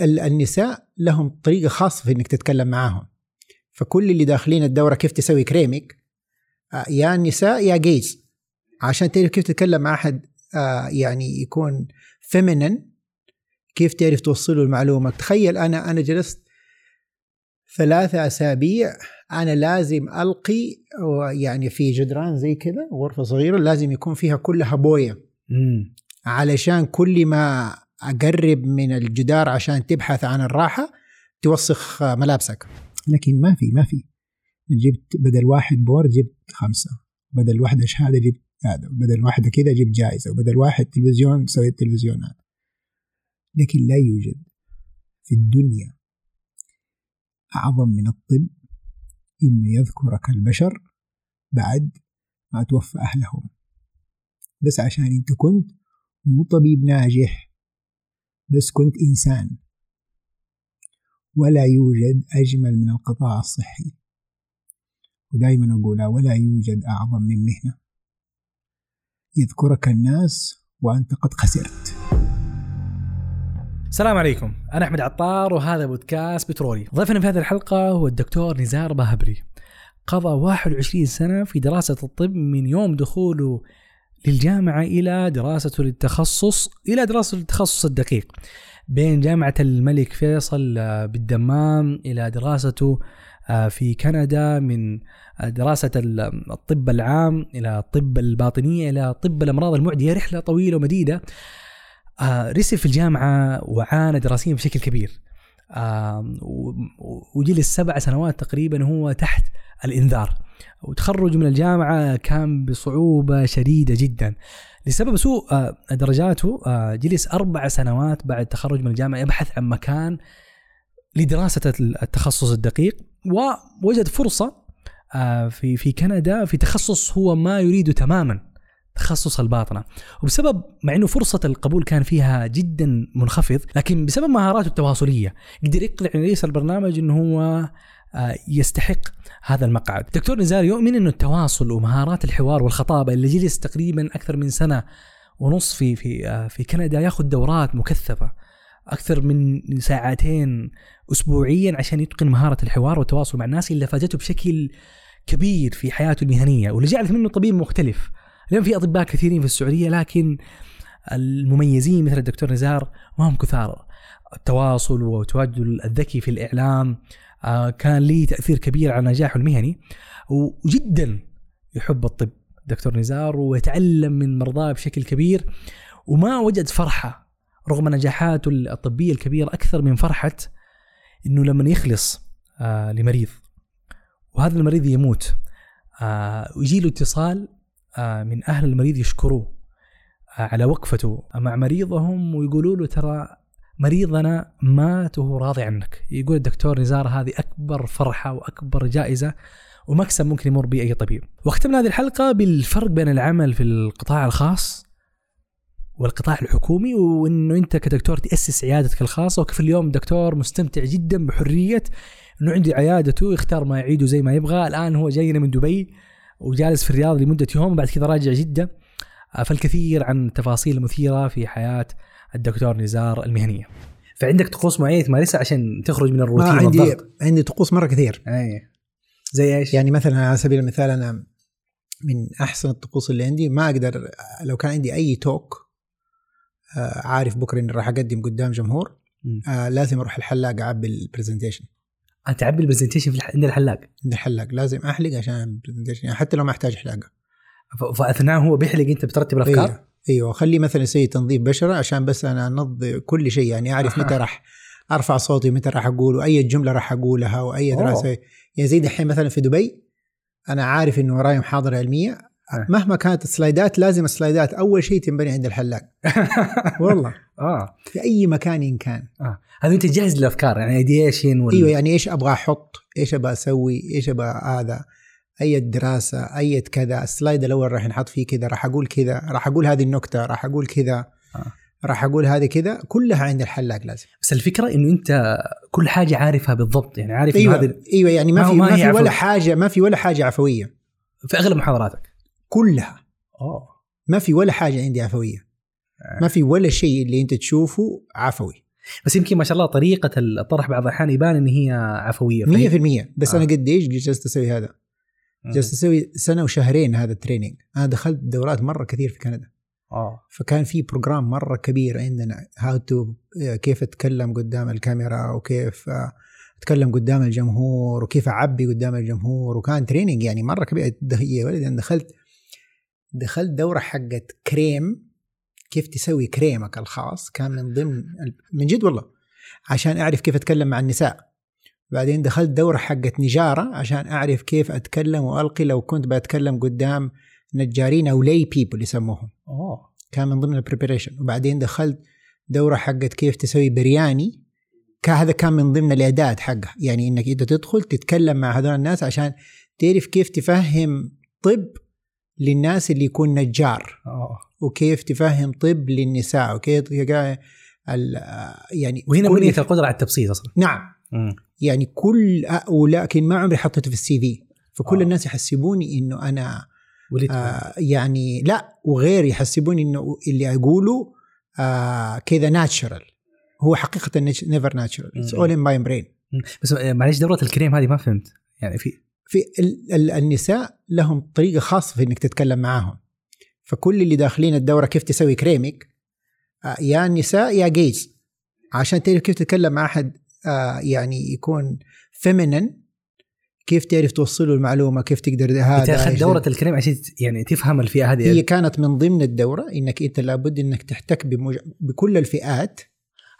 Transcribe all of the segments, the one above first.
النساء لهم طريقة خاصة في إنك تتكلم معاهم. فكل اللي داخلين الدورة كيف تسوي كريمك آه، يا النساء يا جيز عشان تعرف كيف تتكلم مع أحد آه، يعني يكون فيمينن كيف تعرف توصله المعلومة. تخيل أنا أنا جلست ثلاثة أسابيع أنا لازم ألقي يعني في جدران زي كذا غرفة صغيرة لازم يكون فيها كلها بوية. علشان كل ما أقرب من الجدار عشان تبحث عن الراحة توسخ ملابسك. لكن ما في ما في. جبت بدل واحد بورد جبت خمسة. بدل واحدة شهادة جبت هذا. بدل واحدة كذا جبت جائزة. وبدل واحد تلفزيون سويت تلفزيونات. لكن لا يوجد في الدنيا أعظم من الطب إنه يذكرك البشر بعد ما توفى أهلهم. بس عشان أنت كنت مو طبيب ناجح. بس كنت إنسان. ولا يوجد أجمل من القطاع الصحي. ودائما أقولها ولا يوجد أعظم من مهنة. يذكرك الناس وأنت قد خسرت. السلام عليكم. أنا أحمد عطار وهذا بودكاست بترولي. ضيفنا في هذه الحلقة هو الدكتور نزار باهبري قضى 21 سنة في دراسة الطب من يوم دخوله للجامعة إلى دراسته للتخصص إلى دراسة التخصص الدقيق. بين جامعة الملك فيصل بالدمام إلى دراسته في كندا من دراسة الطب العام إلى الطب الباطنية إلى طب الأمراض المعدية رحلة طويلة ومديدة. آه رسل في الجامعة وعانى دراسيا بشكل كبير. آه وجلس سبع سنوات تقريبا هو تحت الإنذار. وتخرج من الجامعة كان بصعوبة شديدة جدا. لسبب سوء آه درجاته آه جلس أربع سنوات بعد التخرج من الجامعة يبحث عن مكان لدراسة التخصص الدقيق ووجد فرصة آه في في كندا في تخصص هو ما يريده تماما. تخصص الباطنة. وبسبب مع إنه فرصة القبول كان فيها جدا منخفض لكن بسبب مهاراته التواصلية قدر يقنع رئيس البرنامج إنه هو يستحق هذا المقعد. دكتور نزار يؤمن إنه التواصل ومهارات الحوار والخطابة اللي جلس تقريبا أكثر من سنة ونص في في في كندا ياخذ دورات مكثفة أكثر من ساعتين اسبوعيا عشان يتقن مهارة الحوار والتواصل مع الناس اللي فادته بشكل كبير في حياته المهنية واللي جعلت منه طبيب مختلف. اليوم في أطباء كثيرين في السعودية لكن المميزين مثل الدكتور نزار ما هم كثار. التواصل وتواجد الذكي في الإعلام كان لي تأثير كبير على نجاحه المهني وجدا يحب الطب دكتور نزار ويتعلم من مرضاه بشكل كبير وما وجد فرحة رغم نجاحاته الطبية الكبيرة أكثر من فرحة إنه لما يخلص لمريض. وهذا المريض يموت. ويجي له اتصال من أهل المريض يشكروه على وقفته. مع مريضهم ويقولوا له ترى مريضنا مات وهو راضي عنك. يقول الدكتور نزار هذه أكبر فرحة وأكبر جائزة ومكسب ممكن يمر به أي طبيب. واختمنا هذه الحلقة بالفرق بين العمل في القطاع الخاص والقطاع الحكومي وإنه أنت كدكتور تأسس عيادتك الخاصة. وكيف اليوم دكتور مستمتع جدا بحرية إنه عنده عيادته يختار ما يعيده زي ما يبغى. الآن هو جاينا من دبي. وجالس في الرياض لمدة يوم وبعد كذا راجع جدة. فالكثير عن تفاصيل مثيرة في حياة الدكتور نزار المهنية. فعندك طقوس معينة تمارسها عشان تخرج من الروتين عندي والضغط؟ عندي طقوس مرة كثير. أي. زي إيش؟ يعني مثلا على سبيل المثال أنا من أحسن الطقوس اللي عندي ما أقدر لو كان عندي أي توك آه عارف بكرة إني راح أقدم قدام جمهور آه لازم أروح الحلاق أعبي ال presentation تعبي ال presentation في الح... عند الحلاق. عند الحلاق. لازم أحلق عشان ال presentation يعني حتى لو ما أحتاج حلاقة. ف... فأثناء هو بيحلق أنت بترتب الأفكار؟ أيوه أيوه خلي مثلا يسوي تنظيف بشرة عشان بس أنا انظف كل شيء. يعني أعرف متى راح أرفع صوتي متى راح أقول وأي جملة راح أقولها وأي دراسة. يعني زي دحين مثلا في دبي أنا عارف إنه وراي محاضرة علمية. مهما كانت السلايدات لازم السلايدات أول شيء تنبني عند الحلاق. والله. آه. في أي مكان إن كان. آه. هذا أنت جاهز للأفكار يعني ideation وال... أيوه يعني إيش أبغى أحط؟ إيش أبغى أسوي؟ إيش أبغى هذا؟ أي دراسة؟ أي كذا؟ ال slide الأول راح نحط فيه كذا راح أقول كذا راح أقول هذه النكتة راح أقول كذا آه. راح أقول هذه كذا كلها عند الحلاق لازم. بس الفكرة إنه أنت كل حاجة عارفها بالضبط يعني عارف أيوه هذه أيوه يعني ما, ما في ما ما, في. ولا حاجة ما في ولا حاجة عفوية. في أغلب محاضراتك؟ كلها. أوه. ما في ولا حاجة عندي عفوية. ما في ولا شيء اللي أنت تشوفه عفوي. بس يمكن ما شاء الله طريقة الطرح بعض الأحيان يبان إن هي عفوية. 100% بس آه. أنا قديش جلست أسوي هذا؟ جلست أسوي سنة وشهرين هذا ال training. أنا دخلت دورات مرة كثير في كندا. آه. فكان في program مرة كبير عندنا how to كيف أتكلم قدام الكاميرا وكيف آه، أتكلم قدام الجمهور وكيف أعبي قدام الجمهور. وكان training يعني مرة كبير. يا ولدي أنا دخلت دخلت دورة حقت كريم. كيف تسوي كريمك الخاص كان من ضمن من جد والله. عشان أعرف كيف أتكلم مع النساء. بعدين دخلت دورة حقت نجارة عشان أعرف كيف أتكلم وألقي لو كنت بتكلم قدام نجارين أو lay people يسموهم. أوه. كان من ضمن ال preparation وبعدين دخلت دورة حقت كيف تسوي برياني. هذا كان من ضمن الإعداد حقها. يعني إنك انت تدخل تتكلم مع هذول الناس عشان تعرف كيف تفهم طب للناس اللي يكون نجار. آه. وكيف تفهم طب للنساء وكيف ال- يعني وهنا بنيه القدرة على التبسيط أصلا. نعم. يعني كل ولكن ما عمري حطيته في ال CV. فكل. آه. الناس يحسبوني إنه أنا آه يعني لا وغير يحسبوني إنه اللي أقوله آه كذا natural هو حقيقة never natural it's مم. all in my brain مم. بس آه، معلش دورة الكريم هذه ما فهمت. يعني في في ال ال النساء لهم طريقة خاصة في إنك تتكلم معاهم. فكل اللي داخلين الدورة كيف تسوي كريمك؟ آه يا نساء يا جيز عشان تعرف كيف تتكلم مع أحد آه يعني يكون فيمينين كيف تعرف توصله المعلومة كيف تقدر هذا إيش دورة الكريم عشان يعني تفهم الفئة هذه. هي كانت من ضمن الدورة إنك أنت لابد إنك تحتك بمج... بكل الفئات.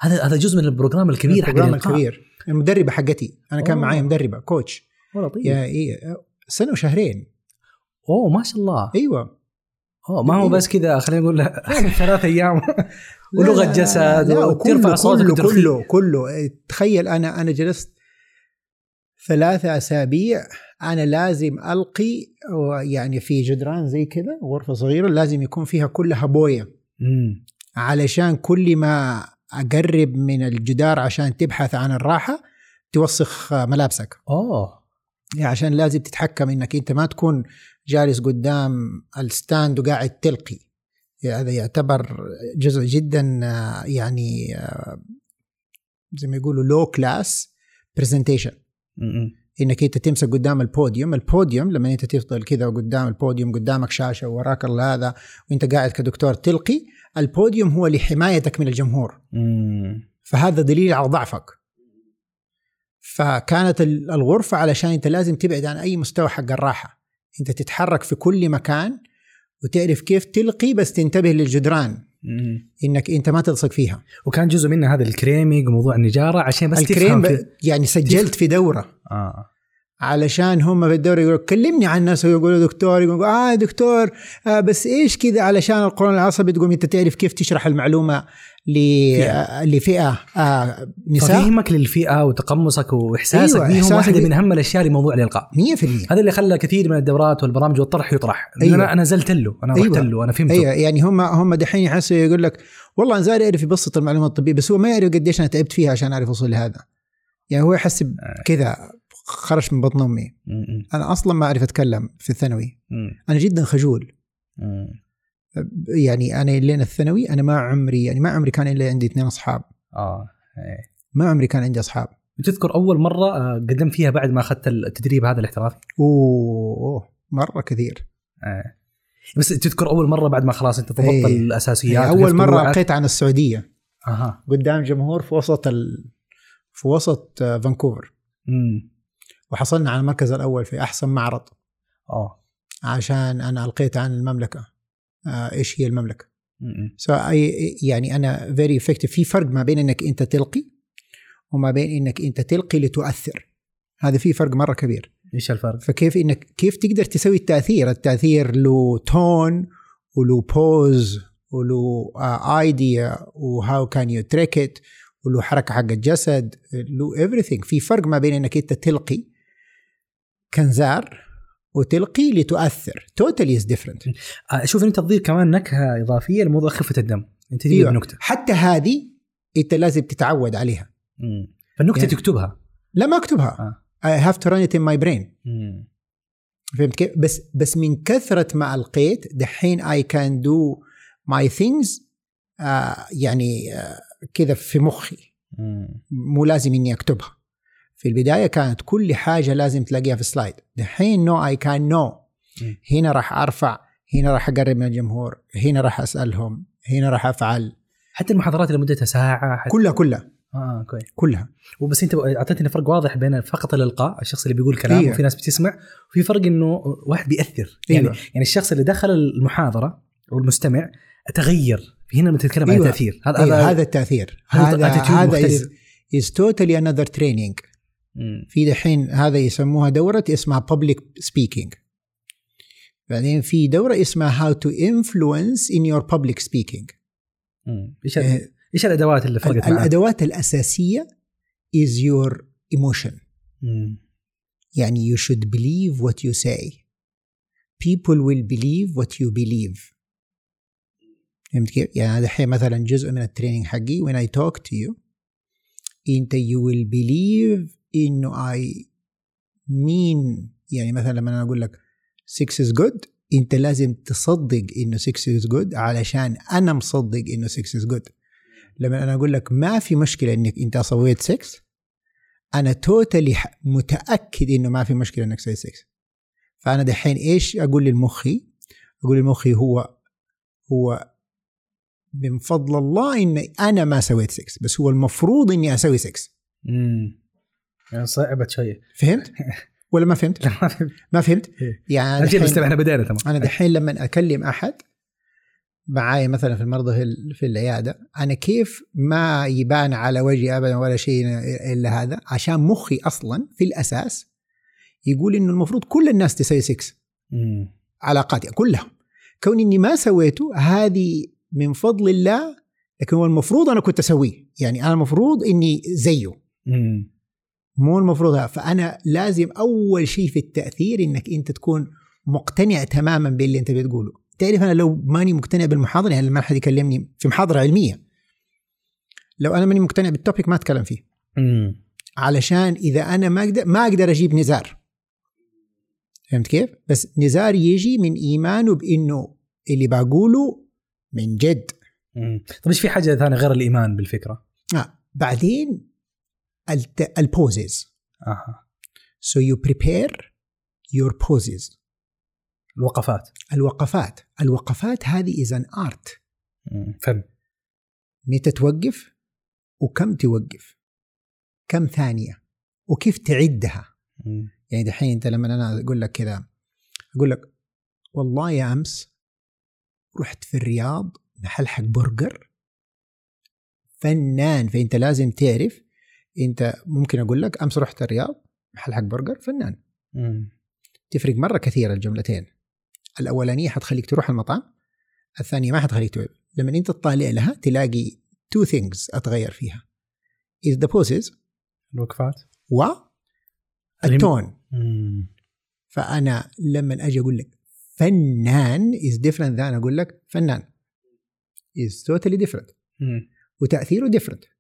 هذا هذا جزء من ال program الكبير ال program. الكبير. المدربة حقتي. أنا كان. معي مدربة coach طيب يا إيه سنة وشهرين. أوه ما شاء الله. أيوه. أوه ما هو إيه. بس كذا خلينا نقول ثلاث أيام. ولغة جسد وترفع كله صوتك كله. كله كله. تخيل أنا أنا جلست ثلاثة أسابيع أنا لازم ألقي يعني في جدران زي كذا غرفة صغيرة لازم يكون فيها كلها بوية. مم. علشان كل ما أقرب من الجدار عشان تبحث عن الراحة توسخ ملابسك. أوه. يعني عشان لازم تتحكم إنك أنت ما تكون جالس قدام ال stand وقاعد تلقي يعني هذا يعتبر جزء جدا آه، يعني آه، زي ما يقولوا low class presentation. إنك أنت تمسك قدام ال podium ال podium لما أنت تفضل كذا قدام البوديوم قدامك شاشة وراك هذا وأنت قاعد كدكتور تلقي البوديوم هو لحمايتك من الجمهور مم. فهذا دليل على ضعفك فكانت ال- الغرفة علشان انت لازم تبعد عن أي مستوى حق الراحة. انت تتحرك في كل مكان وتعرف كيف تلقي بس تنتبه للجدران. إنك انت ما تلصق فيها. وكان جزء منها هذا ال creaming وموضوع النجارة عشان بس الكريم تفهم ب... يعني سجلت في دورة. آه. علشان هم في الدورة يقولوا كلمني عن الناس ويقولوا دكتور يقولوا آه دكتور آه بس إيش كذا علشان القولون العصبي تقوم أنت تعرف كيف تشرح المعلومة ل... فئة. آه آه نساء. ففهمك للفئة وتقمصك وإحساسك أيوة، بيهم واحدة من أهم الأشياء لموضوع الإلقاء. 100% هذا اللي خلى كثير من الدورات والبرامج والطرح يطرح. أيوة. أنا أنا نزلت له أنا أيوة. رحت له أنا فهمته. أيوه يعني هم هم دحين يحسوا يقول لك والله انزاري يعرف يبسط المعلومات الطبية بس هو ما يعرف قديش أنا تعبت فيها عشان أعرف اوصل لهذا يعني هو يحسب كذا خرج من بطن أمي. أنا أصلا ما أعرف أتكلم في الثانوي. أنا جدا خجول. يعني أنا لين الثانوي أنا ما عمري يعني ما عمري كان إلا عندي اثنين أصحاب. آه إيه. ما عمري كان عندي أصحاب. تذكر أول مرة آه، قدمت فيها بعد ما أخذت التدريب هذا الاحترافي؟ أوه مرة كثير. آه. بس تذكر أول مرة بعد ما خلاص أنت ضبطت إيه. الأساسيات يعني أول مرة. القيت عن السعودية. أها. قدام جمهور في وسط ال... في وسط آه، فانكوفر. امم وحصلنا على المركز الأول في أحسن معرض. آه. عشان أنا ألقيت عن المملكة. آه إيش هي المملكة؟ so يعني أنا very effective في فرق ما بين إنك أنت تلقي وما بين إنك أنت تلقي لتؤثر. هذا في فرق مرة كبير. إيش الفرق؟ فكيف إنك كيف تقدر تسوي التأثير؟ التأثير له tone وله pause وله idea و how can you trick it وله حركة حق الجسد له everything. في فرق ما بين إنك أنت تلقي كنزار وتلقي لتؤثر totally is different آه، شوف انت تضيف كمان نكهة إضافية لموضوع خفة الدم. أنت تجيب أيوة. نكته حتى هذه أنت لازم تتعود عليها. مم. فالنكتة يعني- تكتبها. لا ما أكتبها. have to run it in my brain. مم. فهمت كيف؟ بس بس من كثرة ما ألقيت دحين I can do my things آه يعني آه كذا في مخي. مو لازم إني أكتبها. في البداية كانت كل حاجة لازم تلاقيها في slide دحين no I can know هنا راح أرفع هنا راح أقرب من الجمهور هنا راح أسألهم هنا راح أفعل حتى المحاضرات اللي مدتها ساعة حتى كلها كلها آه كويس كلها وبس أنت أعطيتني فرق واضح بين فقط الإلقاء الشخص اللي بيقول كلام إيه. وفي ناس بتسمع وفي فرق إنه واحد بيأثر يعني أيوة. يعني الشخص اللي دخل المحاضرة أو المستمع تغير هنا لما تتكلم أيوة. عن هذا أيوة. هذا التأثير هذا هذا attitude هذا is, مختلف. is totally another training مم. في دحين هذا يسموها دورة اسمها public speaking بعدين في دورة اسمها how to influence in your public speaking. إيش آه، إيش الادوات اللي فرقت معك؟ الأدوات الأساسية is your emotion مم. يعني you should believe what you say people will believe what you believe فهمت كيف؟ يعني الحين مثلا جزء من ال training حقي when I talk to you انت you will believe إنه I mean يعني مثلا لما أنا أقول لك 6 is good أنت لازم تصدق إنه 6 is good علشان أنا مصدق إنه 6 is good لما أنا أقول لك ما في مشكلة إنك أنت سويت 6 أنا totally متأكد إنه ما في مشكلة إنك سويت 6 فأنا دحين إيش أقول للمخي؟ أقول للمخي هو هو من فضل الله إني أنا ما سويت 6 بس هو المفروض إني أسوي 6 مم. يعني صعبت شوية فهمت؟ ولا ما فهمت؟ لا ما فهمت ما فهمت؟ إيه. يعني دحين- بس إحنا بدينا تمام أنا دحين لما أكلم أحد معايا مثلا في المرضى في ال- في العيادة أنا كيف ما يبان على وجهي ابدا ولا شيء إلا هذا عشان مخي أصلا في الأساس يقول إنه المفروض كل الناس تسوي 6 مم. علاقاتي كلها كون إني ما سويته هذه من فضل الله لكن هو المفروض أنا كنت أسويه يعني أنا المفروض إني زيه مم. مو المفروض هذا. فأنا لازم أول شيء في التأثير إنك أنت تكون مقتنع تماما باللي أنت بتقوله تعرف أنا لو ماني مقتنع بالمحاضرة يعني لما احد يكلمني في محاضرة علمية لو أنا ماني مقتنع بال topic ما أتكلم فيه مم. علشان إذا أنا ما أقدر ما أقدر أجيب نزار فهمت كيف؟ بس نزار يجي من إيمانه بإنه اللي بقوله من جد مم. طيب إيش في حاجة ثانية غير الإيمان بالفكرة؟ آه. بعدين. ال pauses أها. So you prepare your pauses. الوقفات. الوقفات. الوقفات هذه is an art. مم. فن. متى توقف؟ وكم توقف؟ كم ثانية؟ وكيف تعدها؟ مم. يعني دحين أنت لما أنا أقول لك كذا أقول لك والله يا أمس رحت في الرياض محل حق برجر. فنان فأنت لازم تعرف انت ممكن أقول لك امس رحت الرياض محل حق برجر فنان. مم. تفرق مرة كثير الجملتين. الأولانية حتخليك تروح المطعم الثانية ما حتخليك تروح لما انت تطالع لها تلاقي two things أتغير فيها. Is the pauses الوقفات. و ال tone. مم. فأنا لما أجي أقول لك فنان is different than أقول لك فنان. Is totally different. مم. وتأثيره different.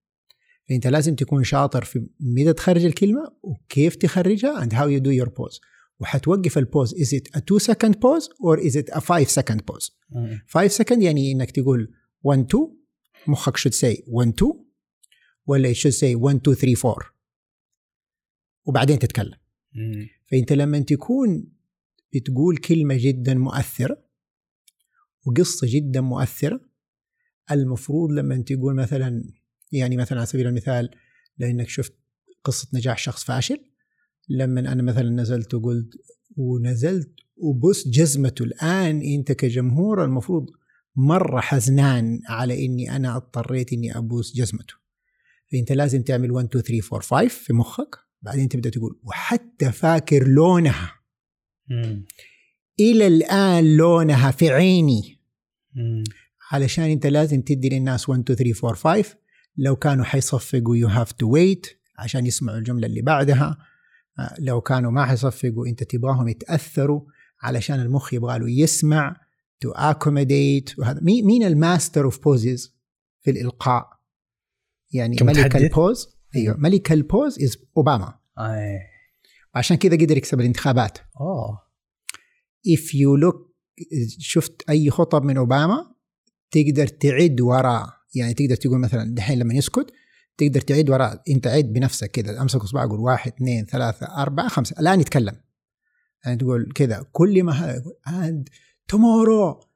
فانت لازم تكون شاطر في متى تخرج الكلمة وكيف تخرجها and how you do your pause. وحتوقف البوز is it a 2 second pause or is it a 5 second pause مم. 5 second يعني إنك تقول 1 2 مخك should say 1 2 ولا it should say 1 2 3 4 وبعدين تتكلم. مم. فأنت لما تكون بتقول كلمة جدا مؤثرة وقصة جدا مؤثرة المفروض لما تقول مثلا يعني مثلا على سبيل المثال لأنك شفت قصة نجاح شخص فاشل لما أنا مثلا نزلت وقلت ونزلت وبص جزمته الآن أنت كجمهور المفروض مرة حزنان على إني أنا اضطريت إني أبوس جزمته فأنت لازم تعمل 1 2 3 4 5 في مخك بعدين تبدأ تقول وحتى فاكر لونها مم. إلى الآن لونها في عيني مم. علشان أنت لازم تدي للناس 1 2 3 4 5 لو كانوا حيصفقوا you have to wait عشان يسمعوا الجملة اللي بعدها آه، لو كانوا ما حيصفقوا انت تبغاهم يتأثروا علشان المخ يبغى له يسمع to accommodate وهذا. مين ال master of pauses في الإلقاء؟ يعني ملك؟ ال pause أيوه ملك ال pause is أوباما. أي. وعشان كذا قدر يكسب الانتخابات. أوه. If you look شفت أي خطب من أوباما؟ تقدر تعد وراه. يعني تقدر تقول مثلا دحين لما يسكت تقدر تعيد وراء أنت عيد بنفسك كذا أمسك اصبع أقول واحد اثنين ثلاثة أربعة خمسة الآن يتكلم. يعني تقول كذا كل ما and tomorrow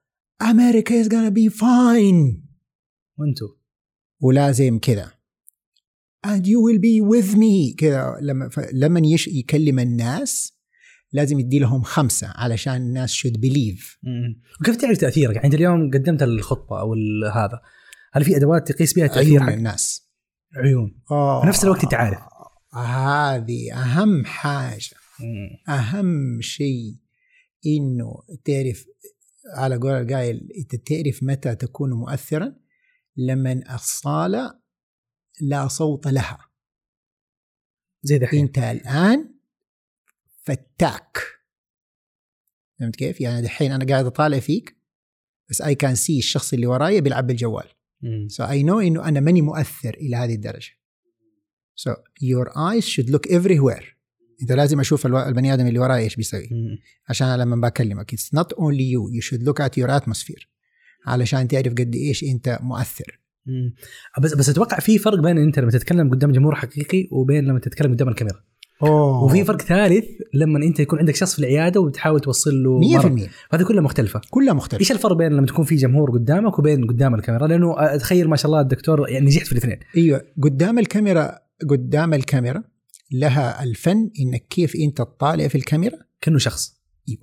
America is gonna be fine. وانتو. ولازم كذا. And you will be with me. كذا لما لما يش يكلم الناس لازم يدي لهم خمسة علشان الناس should believe. وكيف تعرف تأثيرك؟ يعني انت اليوم قدمت الخطبة أو ال- هذا. هل في أدوات تقيس بها تاثير عيون الناس. عيون. أوه. في نفس الوقت انت عارف هذه أهم حاجة. أهم شيء إنه تعرف على قول القايل أنت تعرف متى تكون مؤثرا؟ لما الصالة لا صوت لها. زي دحين أنت الآن فتاك. فهمت كيف؟ يعني دحين أنا قاعد أطالع فيك بس I can see الشخص اللي ورايا بيلعب بالجوال. So I know إنه أنا ماني مؤثر إلى هذه الدرجة. So your eyes should look everywhere. أنت لازم أشوف الو- البني آدم اللي وراي إيش بيسوي مم. عشان لما بكلمك it's not only you you should look at your atmosphere علشان تعرف قد إيش أنت مؤثر. مم. بس بس أتوقع في فرق بين أنت لما تتكلم قدام جمهور حقيقي وبين لما تتكلم قدام الكاميرا أوه. وفي فرق ثالث لما أنت يكون عندك شخص في العيادة وبتحاول توصل له 100% مرض. هذه كلها مختلفة. كلها مختلفة. إيش الفرق بين لما تكون في جمهور قدامك وبين قدام الكاميرا؟ لأنه أتخيل ما شاء الله الدكتور يعني نجحت في الاثنين. أيوه. قدام الكاميرا قدام الكاميرا لها الفن إنك كيف أنت تطالع في الكاميرا. كأنه شخص. أيوه.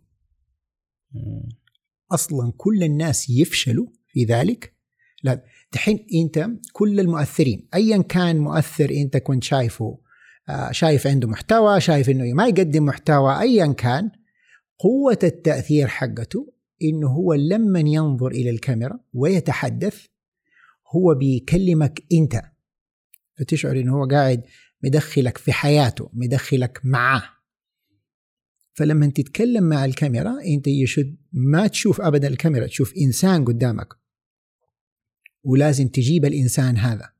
أصلا كل الناس يفشلوا في ذلك. لا دحين أنت كل المؤثرين ايا كان مؤثر أنت كنت شايفه شايف عنده محتوى شايف إنه ما يقدم محتوى ايا كان قوة التأثير حقته إنه هو لما ينظر إلى الكاميرا ويتحدث هو بيكلمك أنت. فتشعر إنه هو قاعد مدخلك في حياته مدخلك معاه. فلما تتكلم مع الكاميرا أنت يشد ما تشوف ابدا الكاميرا تشوف إنسان قدامك. ولازم تجيب الإنسان هذا.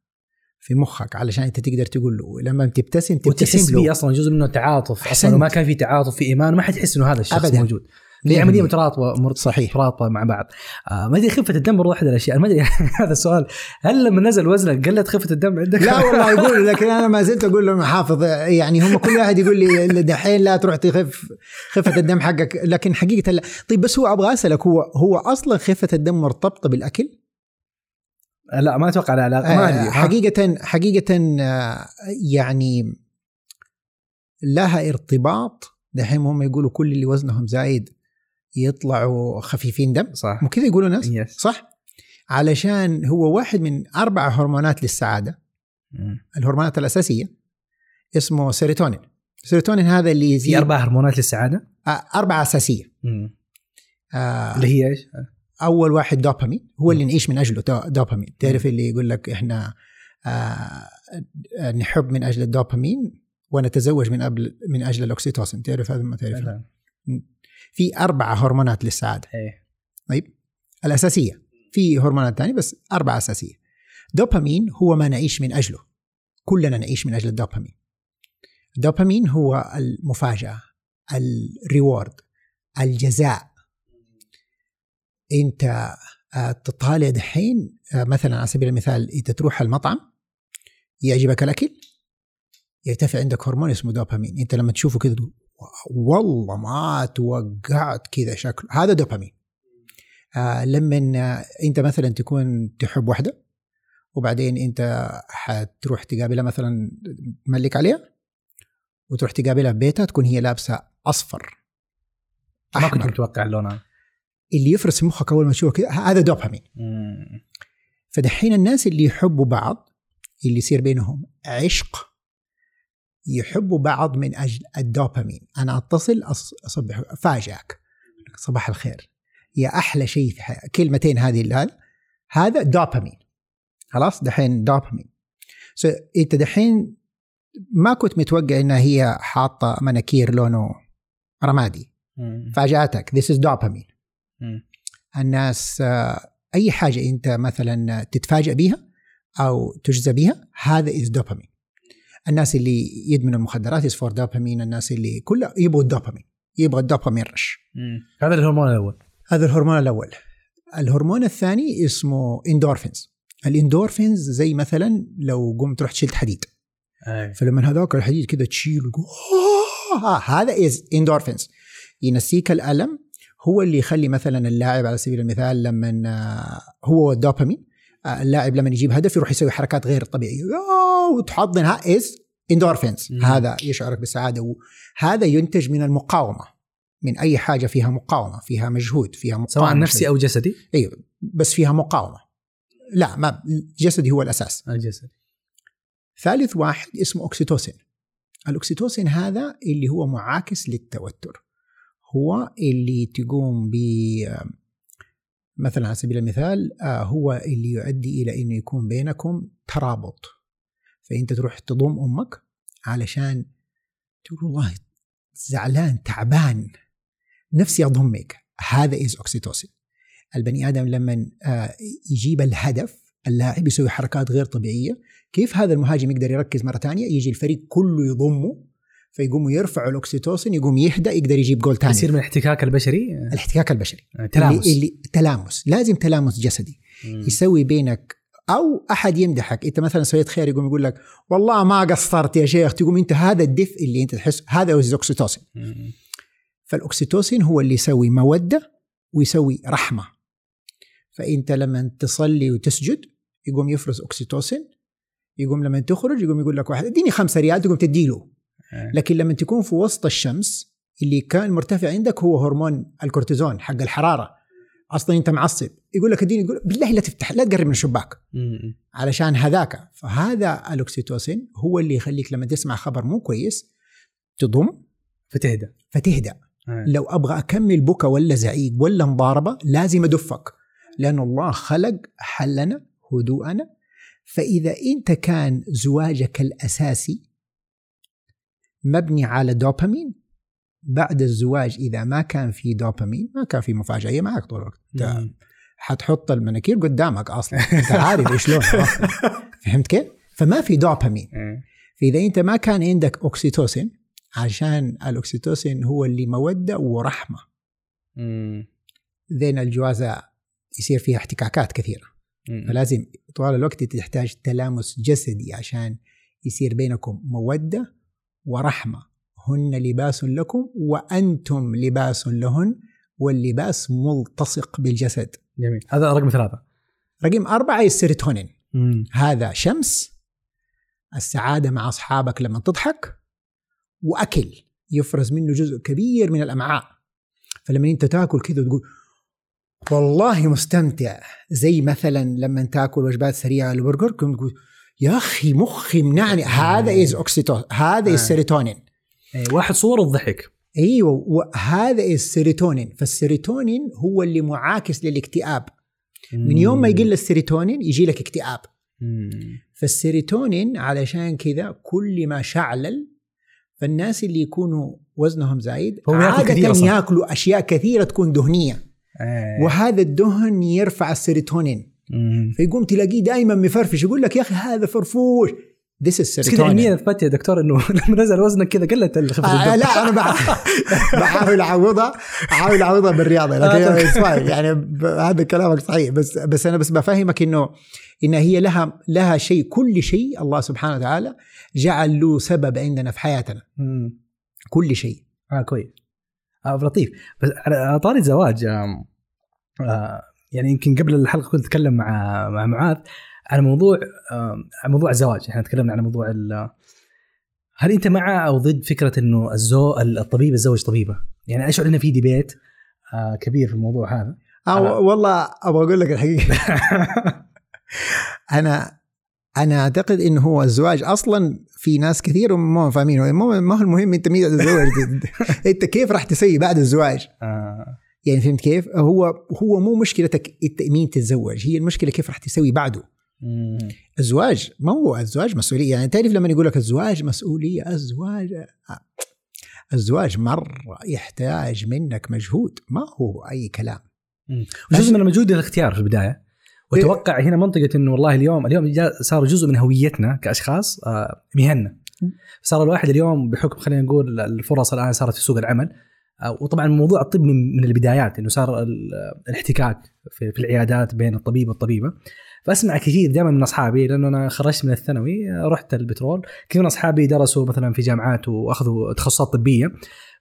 في مخك علشان انت تقدر تقول له لما تبتسم تبتسم له أصلا جزء منه تعاطف. أصلا وما كان في تعاطف في إيمان ما حتحس إنه هذا الشخص أبداً. موجود في عملية. مترابطه مرت- صحيح مترابطه مع بعض آه ما أدري خفة الدم برضه احد الأشياء ما أدري هذا السؤال هل لما نزل وزنك قلت خفة الدم عندك؟ لا والله يقول لكن أنا ما زلت أقول لهم حافظ يعني هم كل واحد يقول لي دحين لا تروح تخف خفة الدم حقك لكن حقيقة لا طيب بس هو أبغى أسألك هو هو أصلا خفة الدم مرتبطة بالأكل؟ لا ما أتوقع لا لا ما آه، أدري. ها؟ حقيقة حقيقة آه، يعني لها ارتباط. دحين هم يقولوا كل اللي وزنهم زايد يطلعوا خفيفين دم. صح. مو كذا يقولوا ناس يس صح. علشان هو واحد من أربع هرمونات للسعادة. مم. الهرمونات الأساسية اسمه سيروتونين. السيروتونين هذا اللي في يزيد أربع هرمونات للسعادة؟ آه، أربعة أساسية. مم. آه، اللي هي إيش؟ أول واحد دوبامين هو اللي نعيش من أجله دو- دوبامين. تعرف اللي يقول لك إحنا آه نحب من أجل الدوبامين ونتزوج من قبل من أجل الأكسيتوسين. تعرف هذا ما تعرف في أربع هرمونات للسعادة. إيه. طيب الأساسية. في هرمونات ثانية بس أربعة أساسية. دوبامين هو ما نعيش من أجله. كلنا نعيش من أجل الدوبامين. الدوبامين هو المفاجأة الريورد الجزاء. أنت آه، تطالع دحين آه، مثلا على سبيل المثال انت تروح المطعم يعجبك الأكل يرتفع عندك هرمون اسمه دوبامين. أنت لما تشوفه كذا تقول والله ما توقعت كذا شكله. هذا دوبامين. آه لما أنت مثلا تكون تحب واحدة وبعدين أنت حتروح تقابلها مثلا تملك عليها وتروح تقابلها ببيتها تكون هي لابسة أصفر. ما كنت أحمر. متوقع اللون هذا اللي يفرز في مخك أول ما تشوفه كذا هذا دوبامين. فدحين الناس اللي يحبوا بعض اللي يصير بينهم عشق يحبوا بعض من أجل الدوبامين. أنا أتصل أصبح افاجئك صباح الخير. يا أحلى شيء في حياتي كلمتين هذه اللي هذا هذا دوبامين. خلاص؟ دحين دوبامين. سو أنت دحين ما كنت متوقع إنها هي حاطة مناكير لونه رمادي. فاجأتك. This is دوبامين. الناس آه، أي حاجة أنت مثلا تتفاجئ بيها أو تجزى بيها هذا is دوبامين الناس اللي يدمنوا المخدرات is for دوبامين الناس اللي كلها يبغوا الدوبامين يبغى ال dopamine rush. هذا الهرمون الأول. هذا الهرمون الأول. الهرمون الثاني اسمه endorphins ال endorphins زي مثلا لو قمت رحت شلت حديد. أي. فلما هذاك الحديد كذا تشيله يقول آه هذا is endorphins ينسيك الألم هو اللي يخلي مثلا اللاعب على سبيل المثال لما آه، هو الدوبامين آه، اللاعب لما يجيب هدف يروح يسوي حركات غير طبيعية. آه، وتحضن is endorphins. هذا يشعرك بالسعادة. وهذا ينتج من المقاومة من أي حاجة فيها مقاومة فيها مجهود فيها مقاومة. سواء نفسي أو جسدي؟ أيوه بس فيها مقاومة. لا ما جسدي هو الأساس. الجسد ثالث واحد اسمه اوكسيتوسين الاوكسيتوسين هذا اللي هو معاكس للتوتر. هو اللي تقوم ب مثلا على سبيل المثال آه، هو اللي يؤدي إلى إنه يكون بينكم ترابط. فأنت تروح تضم أمك علشان تقول والله زعلان تعبان نفسي اضمك هذا is اوكسيتوسين البني آدم لما آه، يجيب الهدف اللاعب يسوي حركات غير طبيعية كيف هذا المهاجم يقدر يركز مرة ثانية؟ يجي الفريق كله يضمه فيقوموا يرفعوا الأكسيتوسين يقوم يهدى يقدر يجيب جول ثاني يصير من الاحتكاك البشري؟ الاحتكاك البشري. تلامس. اللي, اللي تلامس. لازم تلامس جسدي. مم. يسوي بينك. أو أحد يمدحك. أنت مثلا سويت خير يقوم يقول لك والله ما قصرت يا شيخ. تقوم أنت هذا الدفء اللي أنت تحس هذا هو الأكسيتوسين. مم. فالأكسيتوسين هو اللي يسوي مودة ويسوي رحمة. فأنت لما تصلي وتسجد يقوم يفرز أكسيتوسين. يقوم لما تخرج يقوم يقول لك واحد اديني خمسة ريال. تقوم تديله. لكن لما تكون في وسط الشمس اللي كان مرتفع عندك هو هرمون الكورتيزون حق الحرارة. أصلا أنت معصب. يقول لك اديني يقول بالله لا تفتح لا تقرب من الشباك. علشان هذاك. فهذا الأكسيتوسين هو اللي يخليك لما تسمع خبر مو كويس تضم فتهدى فتهدى إيه. لو أبغى أكمل بكى ولا زعيق ولا مضاربة لازم أدفك. لأن الله خلق حلنا هدوءنا. فإذا أنت كان زواجك الأساسي مبني على دوبامين بعد الزواج إذا ما كان في دوبامين ما كان في مفاجأة معك طول الوقت. حتحط المناكير قدامك أصلا انت عارف إيش لونها. فهمت كيف؟ فما في دوبامين إيه. فإذا أنت ما كان عندك أوكسيتوسين عشان الأوكسيتوسين هو اللي مودة ورحمة. ذين الجوازة يصير فيها احتكاكات كثيرة مم. فلازم طوال الوقت تحتاج تلامس جسدي عشان يصير بينكم مودة ورحمة. هن لباس لكم وأنتم لباس لهن واللباس ملتصق بالجسد. جميل. هذا رقم ثلاثة. رقم أربعة السيروتونين. هذا شمس السعادة مع أصحابك لما تضحك وأكل يفرز منه جزء كبير من الأمعاء. فلما أنت تاكل كذا تقول والله مستمتع. زي مثلا لما تاكل وجبات سريعة البرجر كنت تقول يا أخي مخي منعني هذا is أوكسيتو هذا آه. السيروتونين إيه. واحد صور الضحك أيوه وهذا السيروتونين فالسيروتونين هو اللي معاكس للاكتئاب من يوم ما يقل السيروتونين يجي لك اكتئاب. فالسيروتونين علشان كذا كل ما شعلل فالناس اللي يكونوا وزنهم زايد عادة. ياكلوا أشياء كثيرة تكون دهنية إيه. وهذا الدهن يرفع السيروتونين. فيقوم تلاقيه دائما مفرفش يقول لك يا أخي هذا فرفوش. بس كذا serotonin علميا اثبت يا دكتور إنه لما نزل وزنك كذا قلت خفه آه لا أنا بح- بحاول أعوضها أحاول أعوضها بالرياضة لكن آه،. يعني هذا كلامك صحيح. بس بس أنا بس بفهمك إنه إن هي لها لها شيء كل شيء الله سبحانه وتعالى جعل له سبب عندنا في حياتنا. مم. كل شيء. آه كويس. آه لطيف. بس على طاري الزواج آه يعني يمكن قبل الحلقة كنت أتكلم مع مع معاذ على موضوع على موضوع الزواج. إحنا تكلمنا عن موضوع هل أنت مع أو ضد فكرة إنه الزو الطبيب يتزوج طبيبة؟ يعني أشعر إنه في ديبيت آه كبير في الموضوع هذا. أو أنا- والله أبغى أقول لك الحقيقة. أنا أنا أعتقد إنه هو الزواج أصلا في ناس كثير ما هم فاهمينه ما ما هو المهم أنت مين تتزوج؟ أنت كيف راح تسوي بعد الزواج؟ آه. يعني فهمت كيف؟ هو هو مو مشكلتك انت مين تتزوج، هي المشكلة كيف راح تسوي بعده. مم. الزواج ما هو الزواج مسؤولية، يعني تعرف لما يقول لك الزواج مسؤولية، الزواج الزواج مرة يحتاج منك مجهود، ما هو أي كلام. جزء من المجهود الاختيار في البداية وأتوقع هنا منطقة إنه والله اليوم اليوم صار جزء من هويتنا كأشخاص آه، مهننا صار الواحد اليوم بحكم خلينا نقول الفرص الآن صارت في سوق العمل آه، وطبعا موضوع الطب من من البدايات إنه صار ال- الاحتكاك في في العيادات بين الطبيب والطبيبة. فأسمع كثير دائما من أصحابي لأنه أنا خرجت من الثانوي رحت البترول. كثير من أصحابي درسوا مثلا في جامعات وأخذوا تخصصات طبية.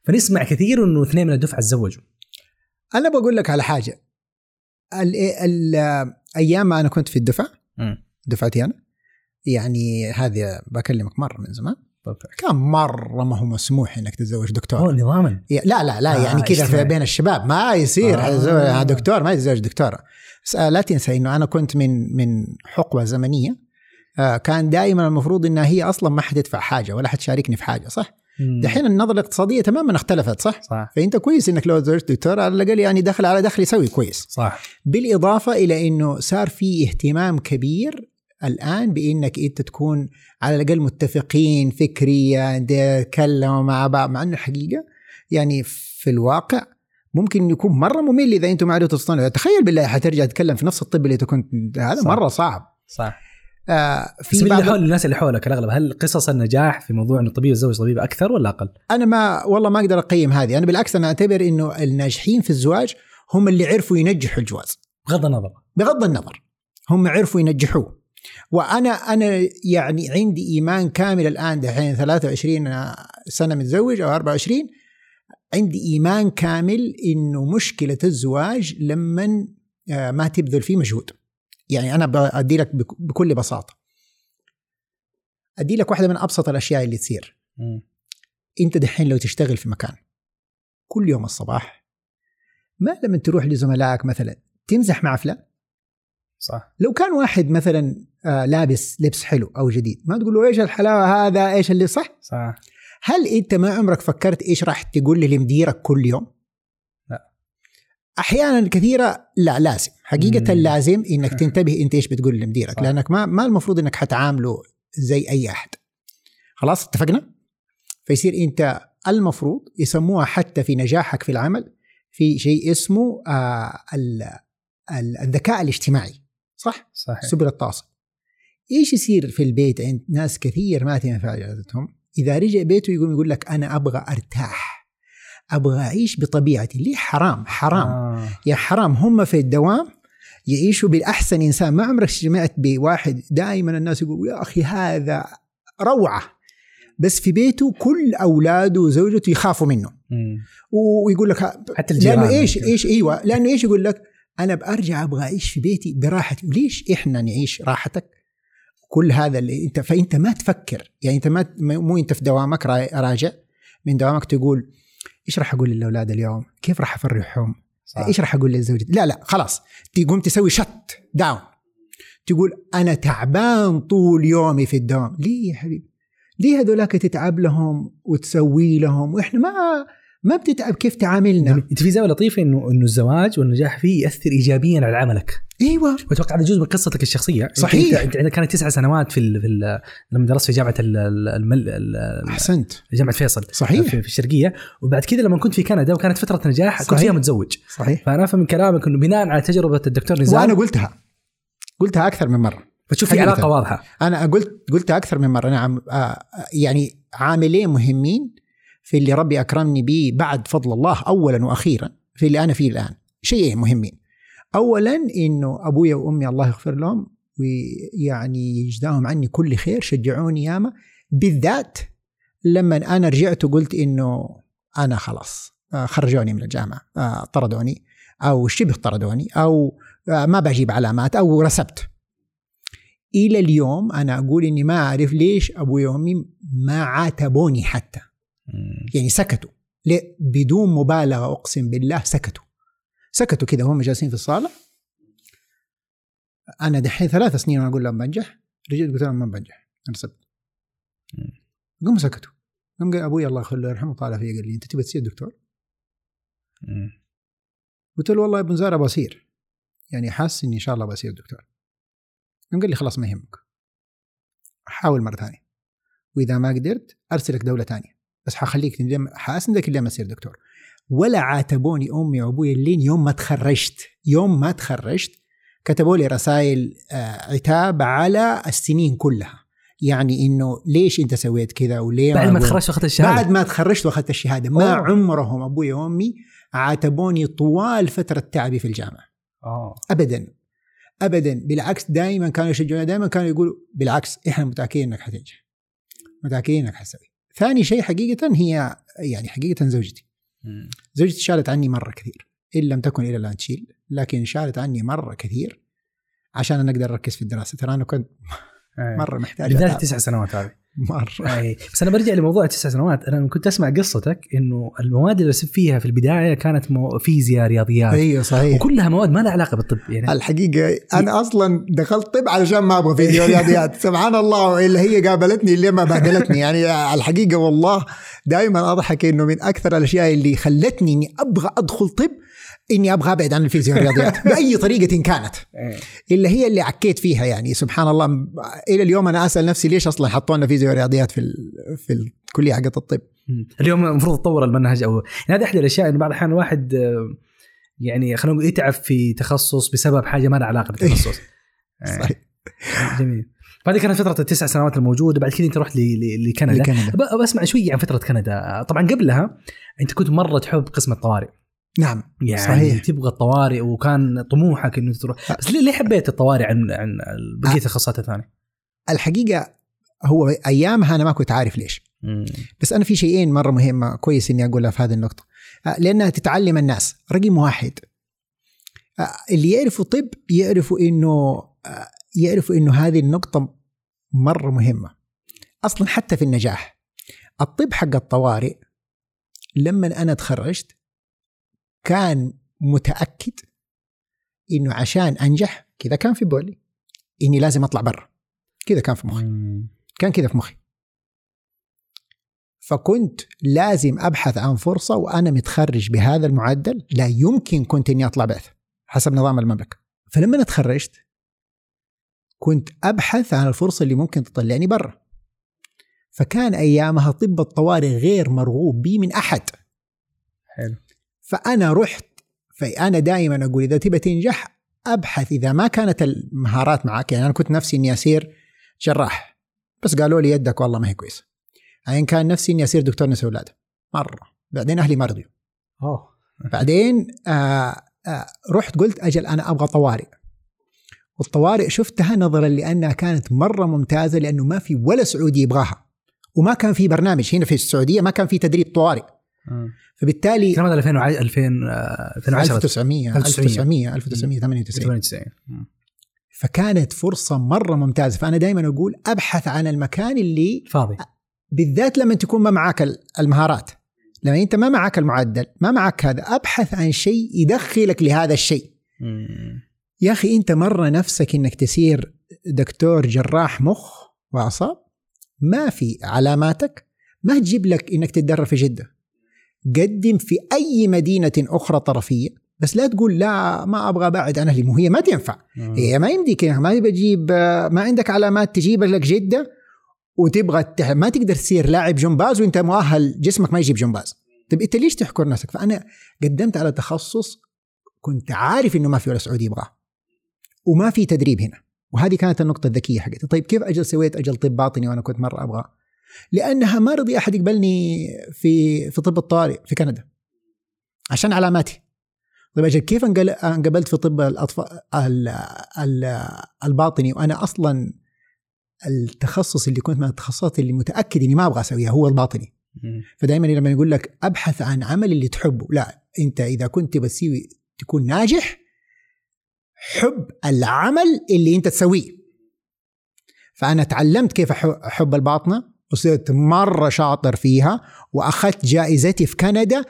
فنسمع كثير إنه اثنين من الدفعة تزوجوا. أنا بقول لك على حاجة. ال ال أيام ما أنا كنت في الدفعة دفعتي أنا يعني هذه بكلمك مرة من زمان كان مرة ما هو مسموح إنك تتزوج دكتور. هو نظاما لا لا لا آه يعني كذا في بين الشباب. ما يصير آه. دكتور ما يتزوج دكتورة. بس آه، لا تنسى إنه أنا كنت من من حقبه زمنية. آه، كان دائما المفروض إنها هي أصلا ما حتدفع حاجة ولا حتشاركني في حاجة صح؟ دحين النظرة الاقتصادية تماما اختلفت صح؟ صح. فأنت كويس إنك لو تزوجت دكتور على الأقل يعني دخل على دخل يسوي كويس. صح. بالإضافة إلى إنه صار في اهتمام كبير الآن بإنك انت تكون على الأقل متفقين فكريا تتكلموا مع بعض مع إنه الحقيقة يعني في الواقع ممكن يكون مرة ممل إذا أنتم ما عرفتوا تصطنعوا تخيل بالله حترجع تتكلم في نفس الطب اللي انت كنت هذا مرة صعب صح آه في بعض اللي حول الناس اللي حولك الأغلب هل قصص النجاح في موضوع إنه الطبيب يتزوج طبيبه أكثر ولا أقل؟ أنا ما والله ما أقدر أقيم هذه، أنا بالعكس أنا أعتبر إنه الناجحين في الزواج هم اللي عرفوا ينجحوا الجواز. بغض النظر. بغض النظر. هم عرفوا ينجحوه. وأنا أنا يعني عندي إيمان كامل الآن دحين 23 سنة متزوج أو 24 عندي إيمان كامل إنه مشكلة الزواج لما آه، ما تبذل فيه مجهود. يعني أنا بدي لك بكل بساطة. أدي لك واحدة من أبسط الأشياء اللي تصير. م. أنت دحين لو تشتغل في مكان كل يوم الصباح ما لما تروح لزملائك مثلا تمزح مع فلان؟ صح. لو كان واحد مثلا لابس لبس حلو أو جديد. ما تقول له إيش الحلاوة هذا؟ إيش اللي صح؟ صح. هل أنت ما عمرك فكرت إيش راح تقول لمديرك كل يوم؟ لا. أحيانا كثيرة لا لازم. حقيقة مم. لازم إنك تنتبه أنت إيش بتقول لمديرك صح. لأنك ما ما المفروض إنك حتعامله زي أي أحد. خلاص اتفقنا؟ فيصير أنت المفروض يسموها حتى في نجاحك في العمل في شيء اسمه آه الذكاء الاجتماعي. صح؟ صحيح. سبل التواصل. إيش يصير في البيت عند ناس كثير ما تنفع اجازتهم إذا رجع بيته يقوم يقول لك أنا أبغى أرتاح. أبغى أعيش بطبيعتي. ليه؟ حرام حرام. آه. يا حرام هم في الدوام يعيشوا بالأحسن إنسان. ما عمرك سمعت بواحد دائما الناس يقول يا أخي هذا روعة. بس في بيته كل أولاده وزوجته يخافوا منه. مم. ويقول لك حتى لأنه إيش إيش إيوه لأنه إيش يقول لك؟ أنا برجع أبغى أعيش في بيتي براحتي. وليش إحنا نعيش راحتك؟ كل هذا اللي انت فانت ما تفكر يعني انت ما مو انت في دوامك راجع من دوامك تقول إيش راح أقول للأولاد اليوم؟ كيف راح أفرحهم؟ صح. إيش راح أقول لزوجتي؟ لا لا خلاص تقوم تسوي شت داون تقول أنا تعبان طول يومي في الدوام ليه يا حبيبي؟ ليه هذولاك تتعب لهم وتسوي لهم وإحنا ما ما بتتعب كيف تعاملنا؟ انت في زاوية لطيفة انه إنه الزواج والنجاح فيه يأثر ايجابيا على عملك. أيوه. واتوقع هذا جزء من قصتك الشخصية. صحيح. انت عندك كانت تسع سنوات في ال في ال لما درست في جامعة المل أحسنت. جامعة فيصل. صحيح. في, في الشرقية. وبعد كذا لما كنت في كندا وكانت فترة نجاح صحيح. كنت فيها متزوج. صحيح. فأنا أفهم من كلامك إنه بناء على تجربة الدكتور نزار وأنا قلتها. قلتها أكثر من مرة. فتشوف في علاقة واضحة. أنا قلت قلتها أكثر من مرة. نعم يعني عاملين مهمين في اللي ربي أكرمني به بعد فضل الله اولا وأخيرا. في اللي أنا فيه الآن. شيئين مهمين. اولا إنه أبويا وأمي الله يغفر لهم ويعني يجزاهم عني كل خير شجعوني ياما. بالذات لما أنا رجعت وقلت إنه أنا خلاص آه، خرجوني من الجامعة آه، طردوني أو شبه طردوني أو آه، ما بجيب علامات أو رسبت. إلى اليوم أنا أقول إني ما أعرف ليش أبوي وأمي ما عاتبوني حتى. يعني سكتوا. ليه بدون مبالغة أقسم بالله سكتوا. سكتوا كذا وهم جالسين في الصالة. أنا دحين ثلاث سنين وأنا أقول لهم بنجح رجعت قلت لهم ما بنجح أنا سبت. قاموا سكتوا. قام قال أبوي الله يخليه يرحمه طالع فيه قال لي أنت تبي تصير دكتور؟ قلت له والله يا ابن زهره بصير. يعني حاسس إني إن شاء الله بصير دكتور. قام قال لي خلاص ما يهمك. حاول مرة ثانية. وإذا ما قدرت أرسلك دولة ثانية. بس حخليك حاسندك لين ما تصير دكتور. ولا عاتبوني أمي وأبوي لين يوم ما تخرجت. يوم ما تخرجت كتبوا لي رسائل آه، عتاب على السنين كلها. يعني إنه ليش أنت سويت كذا وليه بعد ما تخرجت وأخذت الشهادة. بعد ما تخرجت وأخذت الشهادة. ما أوه. عمرهم أبوي وأمي عاتبوني طوال فترة تعبي في الجامعة. أوه. ابدا. ابدا. بالعكس دائما كانوا يشجعون دائما كانوا يقولوا بالعكس إحنا متأكدين إنك حتنجح. متأكدين إنك حتسوي. ثاني شيء حقيقة هي يعني حقيقة زوجتي. زوجتي شالت عني مرة كثير. إن لم تكن إلى الآن تشيل لكن شالت عني مرة كثير عشان أنا أقدر أركز في الدراسة. ترى أنا كنت إيه. مرة محتاج بالذات. التسع سنوات هذه. مرة. أي. بس أنا برجع لموضوع التسع سنوات. أنا كنت أسمع قصتك إنه المواد اللي فيها في البداية كانت مو... فيزياء رياضيات. أيوه صحيح. وكلها مواد ما لها علاقة بالطب يعني. الحقيقة أنا أصلا دخلت طب علشان ما أبغى فيديو رياضيات سبحان الله اللي هي قابلتني اللي ما بهدلتني. يعني الحقيقة والله دائما أضحك إنه من أكثر الأشياء اللي خلتني إني أبغى أدخل طب إني أبغى أبعد عن الفيزياء والرياضيات. بأي طريقة كانت. إيه. اللي هي اللي عكيت فيها يعني. سبحان الله. إلى اليوم أنا أسأل نفسي ليش أصلا حطوا لنا فيزياء ورياضيات في في الكلية حقت الطب. اليوم المفروض تطور المنهج أو يعني هذه احد الأشياء إنه بعض الأحيان الواحد آه، يعني خلينا نقول يتعب في تخصص بسبب حاجة ما لها علاقة بالتخصص. إيه. صحيح. جميل. فهذه كانت فترة التسع سنوات الموجودة. بعد كذا أنت رحت لكندا. لكندا. بسمع شوي عن فترة كندا. طبعا قبلها أنت كنت مرة تحب قسم الطوارئ. نعم يعني صحيح. تبغى الطوارئ وكان طموحك إنه تروح. بس ليه حبيت الطوارئ عن عن بقية التخصصات الثانية؟ الحقيقة هو أيامها أنا ما كنت عارف ليش. بس أنا في شيئين مرة مهمة كويس إني أقولها في هذه النقطة. لأنها تتعلم الناس رقم واحد. اللي يعرفوا طب يعرفوا إنه يعرفوا إنه هذه النقطة مرة مهمة. أصلا حتى في النجاح. الطب حق الطوارئ لما أنا تخرجت كان متأكد إنه عشان أنجح كذا كان في بالي إني لازم أطلع برا. كذا كان في مخي. كان كذا في مخي. فكنت لازم أبحث عن فرصة وأنا متخرج بهذا المعدل. لا يمكن كنت إني أطلع بعثه حسب نظام المملكة. فلما تخرجت كنت أبحث عن الفرصة اللي ممكن تطلعني برا. فكان أيامها طب الطوارئ غير مرغوب به من أحد. حلو. فأنا رحت فانا دائما أقول إذا تبى تنجح أبحث إذا ما كانت المهارات معك يعني أنا كنت نفسي إني أصير جراح بس قالوا لي يدك والله ما هي كويسة. يعني كان نفسي إني أصير دكتور نساء ولاده مرة. بعدين أهلي ما رضيوا. أوه. بعدين آه آه رحت قلت أجل أنا أبغى طوارئ. والطوارئ شفتها نظرا لأنها كانت مرة ممتازة لأنه ما في ولا سعودي يبغاها. وما كان في برنامج. هنا في السعودية ما كان في تدريب طوارئ. فبالتالي هذا 2000 وع- 2000 آه، 2010 1900 1900 1998 98 فكانت فرصة مرة ممتازة. فأنا دائما أقول أبحث عن المكان اللي فاضي. بالذات لما تكون ما معك ال- المهارات. لما أنت ما معك المعدل ما معك هذا أبحث عن شيء يدخلك لهذا الشيء. يا أخي أنت مرة نفسك إنك تصير دكتور جراح مخ واعصاب ما في علاماتك. ما تجيب لك إنك تتدرب في جدة. قدم في أي مدينة أخرى طرفية. بس لا تقول لا ما أبغى أبعد عن أهلي. مو هي ما تنفع. هي ما يمديك ما تبى تجيب ما عندك علامات تجيب لك جدة وتبغى. ما تقدر تصير لاعب جمباز وأنت مؤهل جسمك ما يجيب جمباز طيب أنت ليش تحكر نفسك؟ فأنا قدمت على تخصص كنت عارف إنه ما في ولا سعودي يبغاه. وما في تدريب هنا. وهذه كانت النقطة الذكية حقتي. طيب كيف أجل سويت أجل طب باطني وأنا كنت مرة أبغى لأنها ما رضي أحد يقبلني في في طب الطوارئ في كندا عشان علاماتي. طيب أجل كيف انقبلت في طب الأطفال ال- ال- الباطني؟ وأنا أصلا التخصص اللي كنت من التخصصات اللي متأكد إني ما أبغى أسويها هو الباطني. فدائما لما يقول لك أبحث عن عمل اللي تحبه لا أنت إذا كنت بتسوي تكون ناجح حب العمل اللي أنت تسويه. فأنا تعلمت كيف أحب الباطنة. وصرت مرة شاطر فيها وأخذت جائزتي في كندا.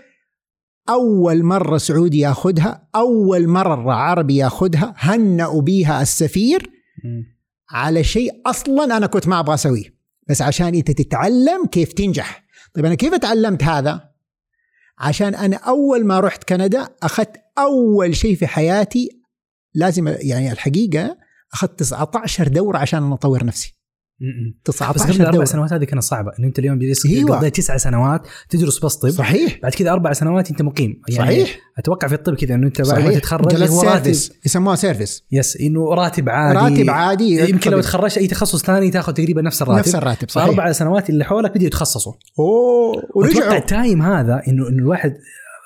أول مرة سعودي ياخذها أول مرة عربي ياخذها هنأوا بيها السفير على شيء أصلا أنا كنت ما أبغى أسويه. بس عشان أنت تتعلم كيف تنجح. طيب أنا كيف تعلمت هذا؟ عشان أنا أول ما رحت كندا أخذت أول شيء في حياتي لازم يعني الحقيقة أخذت 19 دورة عشان أطور نفسي. 19 بس قبل الأربع سنوات هذه كانت صعبة إنه أنت اليوم جلست أيوة. تسع سنوات تدرس بس طب. صحيح. بعد كذا أربع سنوات أنت مقيم. يعني صحيح. أتوقع في الطب كذا إنه أنت بعد ما تتخرج هو راتب. يسموها service yes إنه راتب عادي. راتب عادي. يمكن لو تخرجت أي تخصص ثاني تاخذ تقريبا نفس الراتب. نفس الراتب صحيح. أربع سنوات اللي حولك بدوا يتخصصوا. أوه. أتوقع التايم هذا إنه إنه الواحد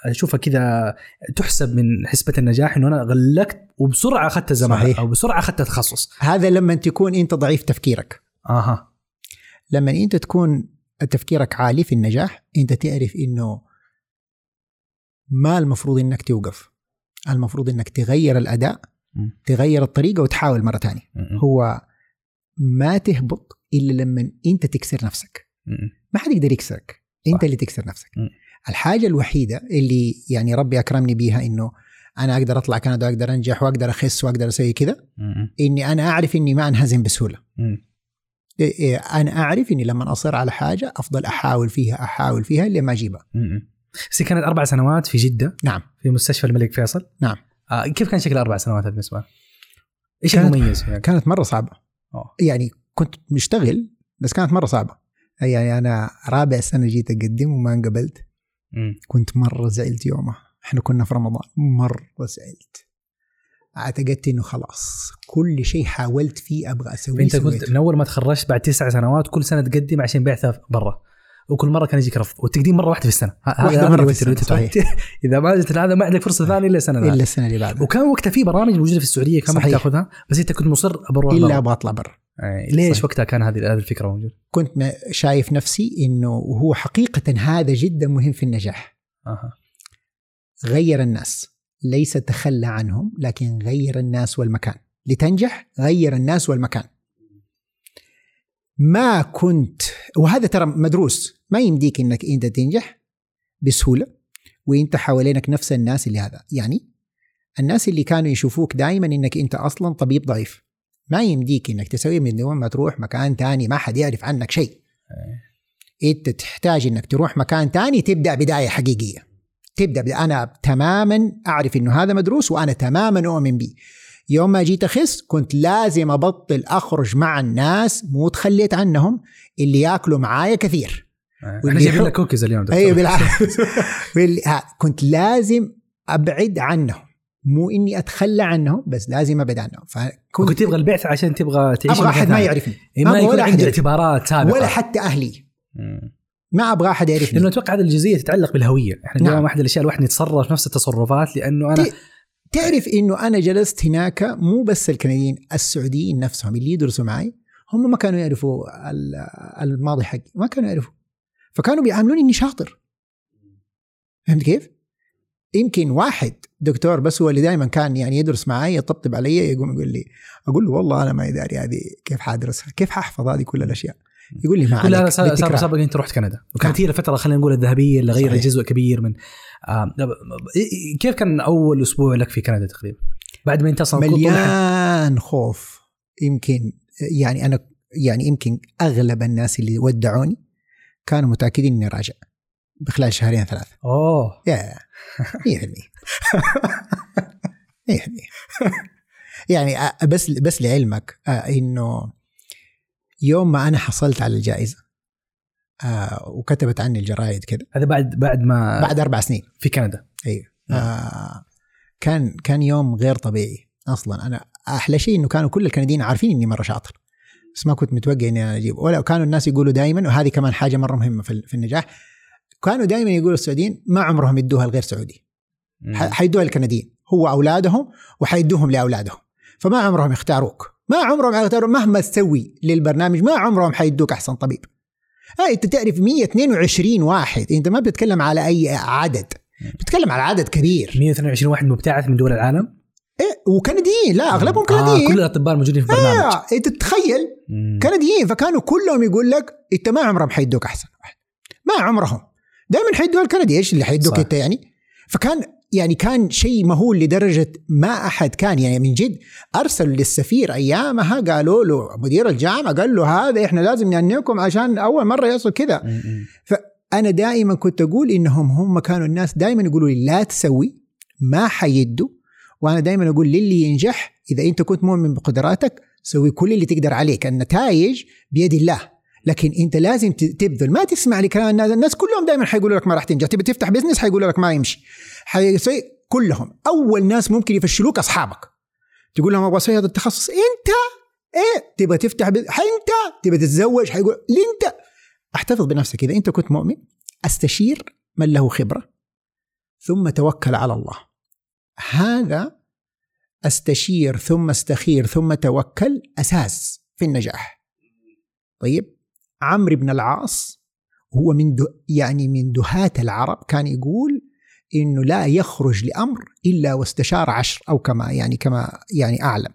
اشوفها كذا تحسب من حسبة النجاح إنه أنا غلقت وبسرعة أخذت زمان أو بسرعة أخذت تخصص هذا لما تكون أنت ضعيف تفكيرك. أها لما أنت تكون تفكيرك عالي في النجاح أنت تعرف إنه ما المفروض إنك توقف. المفروض إنك تغير الأداء مم. تغير الطريقة وتحاول مرة ثانية هو ما تهبط إلا لما أنت تكسر نفسك. ما حد يقدر يكسرك. أنت صح. اللي تكسر نفسك. مم. الحاجة الوحيدة اللي يعني ربي أكرمني بيها إنه أنا أقدر أطلع كندا واقدر أنجح وأقدر أخس وأقدر أسوي كذا إني أنا أعرف إني ما أنهزم بسهولة. أنا أعرف إني لما اصر على حاجة أفضل أحاول فيها أحاول فيها اللي ما أجيبها. بس كانت أربع سنوات في جدة. نعم. في مستشفى الملك فيصل. نعم. آه كيف كان شكل أربع سنوات هذه بالنسبة؟ لك؟ إيش كانت- المميز يعني؟ كانت مرة صعبة. أوه. يعني كنت مشتغل بس كانت مرة صعبة. يعني أنا رابع سنة جيت أقدم وما انقبلت. كنت مرة زعلت يومها إحنا كنا في رمضان. مرة زعلت. اعتقدت انه خلاص كل شيء حاولت فيه أبغى اسويه فانت كنت. من اول ما تخرجت بعد تسع سنوات كل سنة تقدم عشان بعثه برا وكل مرة كان يجيك رفض والتقديم مرة واحدة في السنة ه- هذا واحدة أمر مرة في أنت تروح- إذا ما جت هذا ما عندك فرصة ثانية إلا السنة إلا السنة اللي بعدها وكان وقتها في برامج موجودة في السعودية كان ممكن صحيح. تأخذها بس أنت كنت مصر بروح إلا. أبغى اطلع برا يعني ليش صحيح. وقتها كان هذه هذه الفكرة موجودة؟ كنت شايف نفسي إنه وهو حقيقة هذا جدا مهم في النجاح أها غير الناس ليس تخلى عنهم لكن غير الناس والمكان. لتنجح غير الناس والمكان. ما كنت وهذا ترى مدروس. ما يمديك إنك إنت تنجح بسهولة وإنت حوالينك نفس الناس اللي هذا. يعني الناس اللي كانوا يشوفوك دائما إنك إنت أصلا طبيب ضعيف. ما يمديك إنك تسوي من دون ما تروح مكان تاني ما حد يعرف عنك شيء. إنت تحتاج إنك تروح مكان تاني تبدأ بداية حقيقية. تبدأ بدا أنا تماما أعرف إنه هذا مدروس وأنا تماما أؤمن به. يوم ما جيت أخس كنت لازم أبطل أخرج مع الناس مو تخليت عنهم اللي يأكلوا معايا كثير. جايبين يحب- لك كوكيز اليوم دكتور. أيوه بالعكس. كنت لازم أبعد عنهم. مو إني أتخلى عنهم بس لازم أبعد عنهم. فكنت كنت تبغى البعثه عشان تبغى تعيش أبغى أحد ما. يعرفني. إيه، ما يكون ولا عندي. اعتبارات سابقة. ولا حتى أهلي. مم. ما أبغى احد يعرفني لأنه أتوقع هذه الجزئية تتعلق بالهوية، إحنا نعم. اليوم احد الأشياء الواحد يتصرف نفس التصرفات لأنه أنا تعرف إنه أنا جلست هناك مو بس الكنديين السعوديين نفسهم اللي يدرسوا معي هم ما كانوا يعرفوا ال- الماضي حقي ما كانوا يعرفوا. فكانوا بيعاملوني إني شاطر. فهمت كيف؟ يمكن واحد دكتور بس هو اللي دائما كان يعني يدرس معي يطبطب علي يقوم يقول لي أقول له والله أنا ما داري هذه كيف حأدرسها كيف ححفظ هذه كل الأشياء؟ يقول لي ما عليك صار صار. مسبق أنت رحت كندا وكانت نعم. هي الفترة خلينا نقول الذهبية اللي غيرت. جزء كبير من آه كيف كان أول أسبوع لك في كندا تقريبا؟ بعد ما انت أصلا كنت طول الحين- مليان خوف يمكن يعني أنا يعني يمكن أغلب الناس اللي ودعوني كانوا متأكدين إني راجع بخلال شهرين ثلاثة أوه يا 100% 100% يعني بس بس لعلمك آه، إنه يوم ما أنا حصلت على الجائزة آه، وكتبت عني الجرايد كذا. هذا بعد بعد ما بعد أربع سنين. في كندا. أيوه. آه كان كان يوم غير طبيعي أصلا. أنا أحلى شيء إنه كانوا كل الكنديين عارفين إني مرة شاطر بس ما كنت متوقع إني أنا أجيب. ولا كانوا الناس يقولوا دائما وهذه كمان حاجة مرة مهمة في, النجاح كانوا دائما يقولوا السعوديين ما عمرهم يدوها الغير سعودي. حيدوها الكنديين هو أولادهم وحيدوهم لأولادهم فما عمرهم يختاروك. ما عمرهم يختاروا مهما تسوي للبرنامج ما عمرهم حيدوك أحسن طبيب. آه أنت تعرف 122 واحد أنت ما بتتكلم على أي عدد بتتكلم على عدد كبير. 122 واحد مبتعث من دول العالم؟ إيه وكنديين لا أغلبهم آه كنديين. كل الأطباء الموجودين في البرنامج. آه أنت تتخيل. كنديين فكانوا كلهم يقول لك أنت ما عمرهم حيدوك أحسن واحد. ما عمرهم. دائما حيدوها الكندي إيش اللي حيدوك. أنت يعني؟ فكان يعني كان شيء مهول لدرجة ما أحد كان يعني من جد أرسلوا للسفير أيامها قالوا له مدير الجامعة قال له هذا إحنا لازم نعنيكم عشان أول مرة يحصل كذا. أنا دائما كنت أقول إنهم هم كانوا الناس دائما يقولوا لي لا تسوي ما حيدوا. وأنا دائما أقول للي ينجح إذا أنت كنت مؤمن بقدراتك سوي كل اللي تقدر عليك. النتائج بيد الله. لكن أنت لازم تبذل. ما تسمع لكلام الناس. الناس كلهم دائما حيقولوا لك ما راح تنجح. تبي تفتح بزنس حيقولوا لك ما يمشي. حيسوي كلهم. أول ناس ممكن يفشلوك أصحابك. تقول لهم أبغى أسوي هذا التخصص أنت؟ إيه؟ تبغى تفتح بز... أنت؟ تبغى تتزوج؟ حيقول ليه أنت؟ أحتفظ بنفسك. إذا أنت كنت مؤمن أستشير من له خبرة ثم توكل على الله. هذا أستشير ثم أستخير ثم توكل أساس في النجاح. طيب؟ عمرو بن العاص هو من يعني من دهاة العرب كان يقول إنه لا يخرج لأمر إلا واستشار عشر أو كما يعني كما يعني أعلم.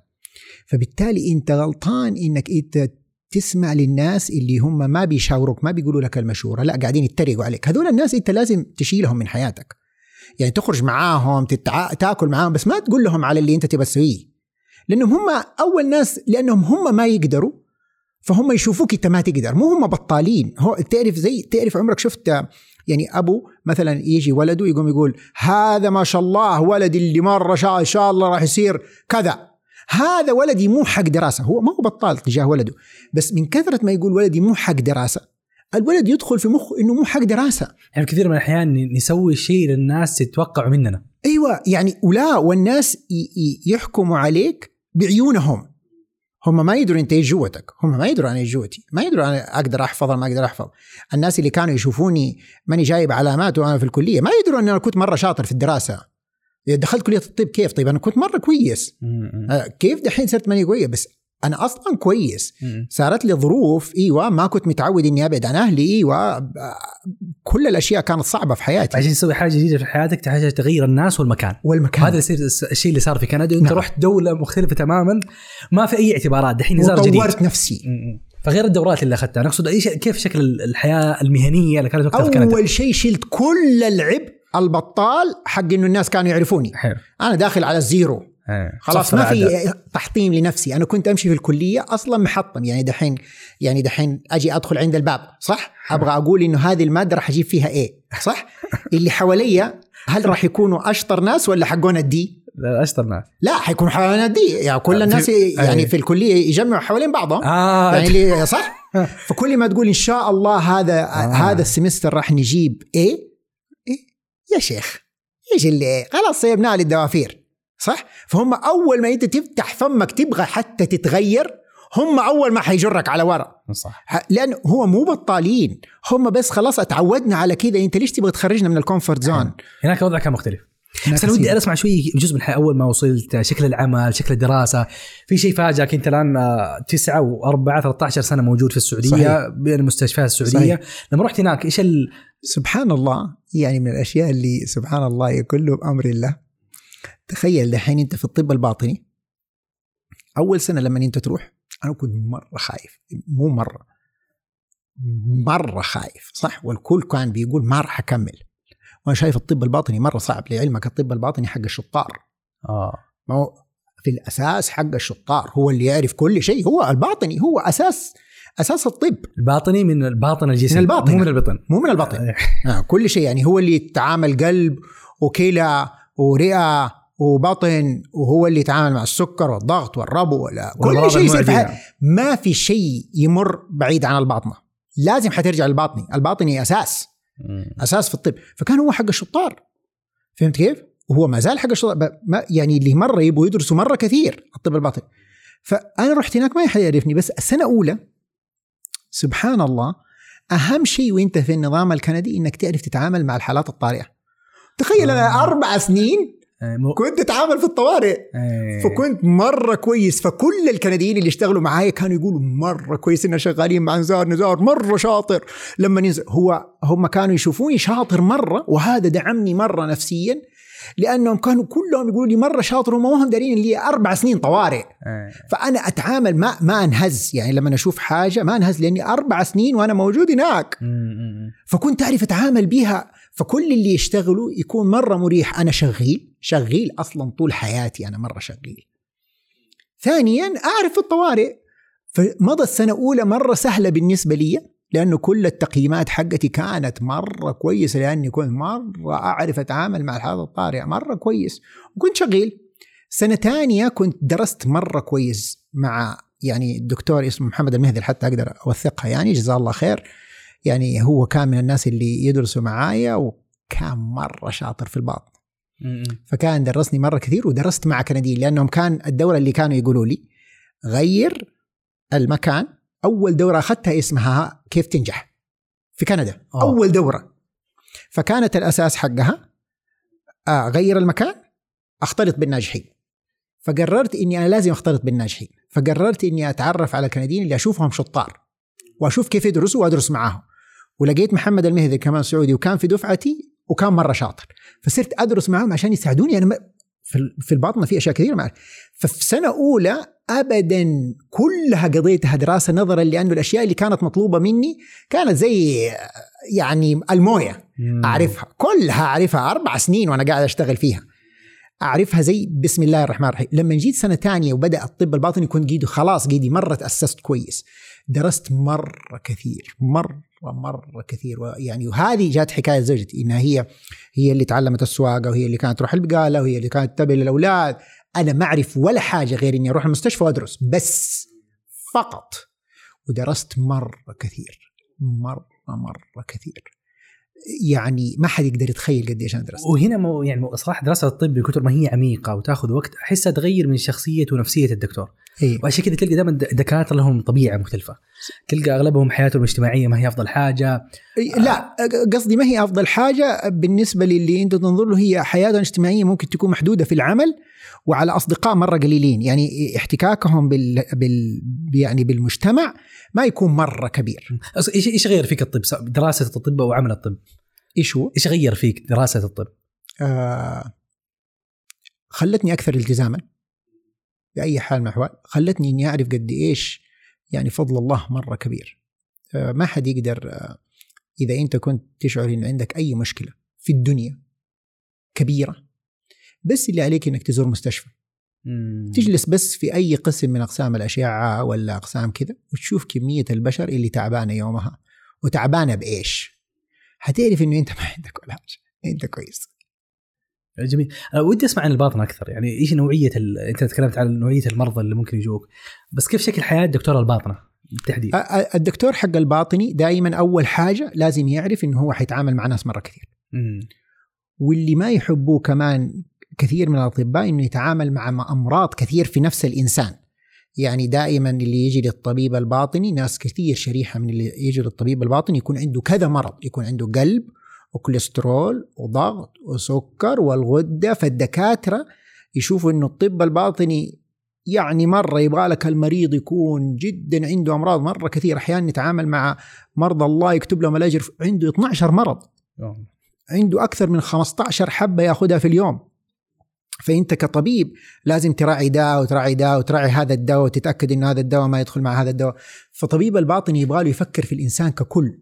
فبالتالي إنت غلطان إنك إنت تسمع للناس اللي هم ما بيشاوروك ما بيقولوا لك المشورة لا قاعدين يتريقوا عليك. هذول الناس إنت لازم تشيلهم من حياتك. يعني تخرج معاهم تتع... تاكل معاهم بس ما تقول لهم على اللي إنت تبى تسويه. لأنهم هم أول ناس لأنهم هم ما يقدروا فهم يشوفوك إنت ما تقدر. مو هم بطالين. هو تعرف زي تعرف عمرك شفت يعني أبو مثلا يجي ولده يقوم يقول هذا ما شاء الله ولدي اللي مرة شاء إن شاء الله راح يصير كذا. هذا ولدي مو حق دراسة هو ما هو بطال تجاه ولده بس من كثرة ما يقول ولدي مو حق دراسة. الولد يدخل في مخه إنه مو حق دراسة. يعني كثير من الأحيان نسوي شيء للناس يتوقعوا مننا. أيوه يعني ولا والناس يحكموا عليك بعيونهم. هم ما يدروا أنت إيش جوتك. هم ما يدروا أنا إيش جوتي. ما يدروا أنا أقدر احفظ ما أقدر أحفظ. الناس اللي كانوا يشوفوني ماني جايب علامات وأنا في الكلية. ما يدروا إن أنا كنت مرة شاطر في الدراسة. دخلت كلية الطب كيف؟ طيب أنا كنت مرة كويس. آه، كيف دحين صرت ماني كويس بس أنا أصلا كويس. صارت لي ظروف إيوه ما كنت متعود إني أبعد عن أهلي إيوه كل الأشياء كانت صعبة في حياتي. عشان تسوي حاجة جديدة في حياتك تحتاج تغير الناس والمكان. والمكان. هذا يصير الشيء اللي صار في كندا. أنت نعم. رحت دولة مختلفة تماما ما في أي اعتبارات. دحين نزار جديد. وطورت نفسي. فغير الدورات اللي أخذتها. نقصد إيش كيف شكل الحياة المهنية اللي كانت وقتها في كندا؟ أول شيء شلت كل العبء البطال حق إنه الناس كانوا يعرفوني. حلو. أنا داخل على الزيرو. خلاص ما في تحطيم لنفسي. أنا كنت أمشي في الكلية أصلا محطم. يعني دحين يعني دحين أجي أدخل عند الباب صح؟ أبغى أقول إنه هذه المادة راح أجيب فيها A صح؟ اللي حواليا هل راح يكونوا أشطر ناس ولا حقون ال D لا أشطر ناس. لا حيكونوا حوالين ال D يعني كل الناس يعني في الكلية يجمعوا حوالين بعضهم. آه. يعني صح؟ فكل ما تقول إن شاء الله هذا آه. هذا ال semester راح نجيب A, A؟ يا شيخ إيش اللي خلاص سيبناه للدوافير. صح؟ فهم أول ما انت تفتح فمك تبغى حتى تتغير هم أول ما حيجرك على ورا. صح. لأن هو مو بطالين. هم بس خلاص اتعودنا على كذا. أنت ليش تبغى تخرجنا من ال comfort zone؟ هناك الوضع كان مختلف. بس أنا ودي اسمع شوي جزء من أول ما وصلت شكل العمل شكل الدراسة. في شيء فاجأك؟ أنت الآن 9 و4 13 سنة موجود في السعودية صحيح. بين المستشفيات السعودية. صحيح. لما رحت هناك إيش ال... سبحان الله يعني من الأشياء اللي سبحان الله كله بأمر الله. تخيل دحين أنت في الطب الباطني أول سنة لما أنت تروح أنا كنت مرة خايف مو مرة مرة خايف صح؟ والكل كان بيقول ما راح أكمل. وأنا شايف الطب الباطني مرة صعب لعلمك الطب الباطني حق الشطار. آه. ما هو في الأساس حق الشطار هو اللي يعرف كل شيء هو الباطني هو أساس أساس الطب. الباطني من الباطن الجسم من الباطن. مو من البطن. مو من البطن آه. آه كل شيء يعني هو اللي يتعامل قلب وكلى ورئة وبطن وهو اللي يتعامل مع السكر والضغط والربو ولا كل شيء يصير في ما في شيء يمر بعيد عن الباطنة. لازم حترجع للباطني. الباطني أساس. أساس في الطب. فكان هو حق الشطار. فهمت كيف؟ وهو ما زال حق الشطار. يعني اللي مرة يبغوا يدرسوا مرة كثير الطب الباطني. فأنا رحت هناك ما حد يعرفني بس السنة الاولى سبحان الله أهم شيء وأنت في النظام الكندي إنك تعرف تتعامل مع الحالات الطارئة. تخيل أنا آه. أربع سنين آه، كنت أتعامل في الطوارئ. آه. فكنت مرة كويس. فكل الكنديين اللي اشتغلوا معايا كانوا يقولوا مرة كويس ان شغالين مع نزار نزار مرة شاطر. لما ينزل هو هم كانوا يشوفوني شاطر مرة وهذا دعمني مرة نفسيا لأنهم كانوا كلهم يقولوا لي مرة شاطر وما هم دارين لي أربع سنين طوارئ. فأنا أتعامل ما ما أنهز. يعني لما أشوف حاجة ما أنهز لأني أربع سنين وأنا موجود هناك. فكنت أعرف أتعامل بها فكل اللي يشتغلوا يكون مرة مريح. أنا شغيل شغيل أصلا طول حياتي أنا مرة شغيل. ثانيا أعرف الطوارئ. فمضى السنة الأولى مرة سهلة بالنسبة لي لأنه كل التقييمات حقتي كانت مرة كويسة لأني كنت مرة أعرف أتعامل مع الحالات الطارئه مرة كويس. وكنت شغيل. سنة ثانية كنت درست مرة كويس مع يعني الدكتور اسمه محمد المهدي حتى أقدر أوثقها يعني جزاه الله خير. يعني هو كان من الناس اللي يدرسوا معايا وكان مرة شاطر في الباطن فكان درسني مرة كثير ودرست مع كنديين لأنهم كان الدوره اللي كانوا يقولوا لي غير المكان أول دورة أخذتها اسمها كيف تنجح في كندا أوه. أول دورة. فكانت الأساس حقها اغير المكان أختلط بالناجحين. فقررت إني أنا لازم أختلط بالناجحين. فقررت إني أتعرف على الكنديين اللي أشوفهم شطار وأشوف كيف يدرسوا وأدرس معاهم. ولقيت محمد المهدي كمان سعودي وكان في دفعتي وكان مرة شاطر. فصرت أدرس معاهم عشان يساعدوني. أنا في الباطنة في أشياء كثيرة معي ففي سنة أولى ابدا كلها قضيتها دراسة نظرا لأنه الأشياء اللي كانت مطلوبة مني كانت زي يعني الموية. أعرفها. كلها أعرفها. أربع سنين وأنا قاعد أشتغل فيها. أعرفها زي بسم الله الرحمن الرحيم. لما جيت سنة ثانية وبدأ الطب الباطني كنت قيدي خلاص قيدي مره تاسست كويس. درست مرة كثير. مرة. مرة كثير. يعني وهذه جات حكاية زوجتي إنها هي هي اللي تعلمت السواقة وهي اللي كانت تروح البقالة وهي اللي كانت تتابع الأولاد. أنا ما أعرف ولا حاجة غير إني أروح المستشفى وأدرس بس فقط. ودرست مرة كثير مرة مرة كثير. يعني ما حد يقدر يتخيل قديش أنا درست. وهنا مو يعني صراحة دراسة الطب بكثر ما هي عميقة وتأخذ وقت أحسها تغير من شخصية ونفسية الدكتور. إيه؟ وعشان كذا تلقى دائما دكاترة لهم طبيعة مختلفة. تلقى أغلبهم حياتهم الاجتماعية ما هي أفضل حاجة. لا قصدي ما هي أفضل حاجة بالنسبة للي أنت تنظر له هي حياتهم الاجتماعية ممكن تكون محدودة في العمل وعلى أصدقاء مرة قليلين. يعني احتكاكهم بال, بال يعني بالمجتمع ما يكون مرة كبير. إيش إيش غير فيك الطب؟ دراسة الطب وعمل الطب؟ إيش هو؟ إيش غير فيك دراسة الطب؟ آه خلتني أكثر التزاما بأي حال من الأحوال. خلتني إني أعرف قد إيش يعني فضل الله مرة كبير. آه ما حد يقدر آه إذا أنت كنت تشعر ان عندك أي مشكلة في الدنيا كبيرة بس اللي عليك إنك تزور مستشفى. مم. تجلس بس في أي قسم من أقسام الأشعة ولا أقسام كذا وتشوف كمية البشر اللي تعبانة يومها. وتعبانة بإيش؟ حتعرف إنه أنت ما عندك ولا حاجة. أنت كويس. جميل. أنا ودي أسمع عن الباطنه أكثر. يعني إيش نوعية ال... أنت تكلمت عن نوعية المرضى اللي ممكن يجوك. بس كيف شكل حياة دكتور الباطنة؟ بالتحديد. الدكتور حق الباطني دائما أول حاجة لازم يعرف إنه هو حيتعامل مع ناس مرة كثير. مم. واللي ما يحبوه كمان كثير من الأطباء إنه يتعامل مع أمراض كثير في نفس الإنسان. يعني دائما اللي يجي للطبيب الباطني ناس كثير شريحة من اللي يجي للطبيب الباطني يكون عنده كذا مرض. يكون عنده قلب وكوليسترول وضغط وسكر والغدة فالدكاترة يشوفوا إنه الطب الباطني يعني مرة يبغى لك المريض يكون جدا عنده أمراض مرة كثير أحيانا نتعامل مع مرضى الله يكتب لهم الأجر عنده 12 مرض. عنده أكثر من 15 حبة يأخذها في اليوم. فأنت كطبيب لازم تراعي ده وتراعي ده وتراعي هذا الدواء وتتأكد إنه هذا الدواء ما يدخل مع هذا الدواء. فطبيب الباطني يبغى له يفكر في الإنسان ككل.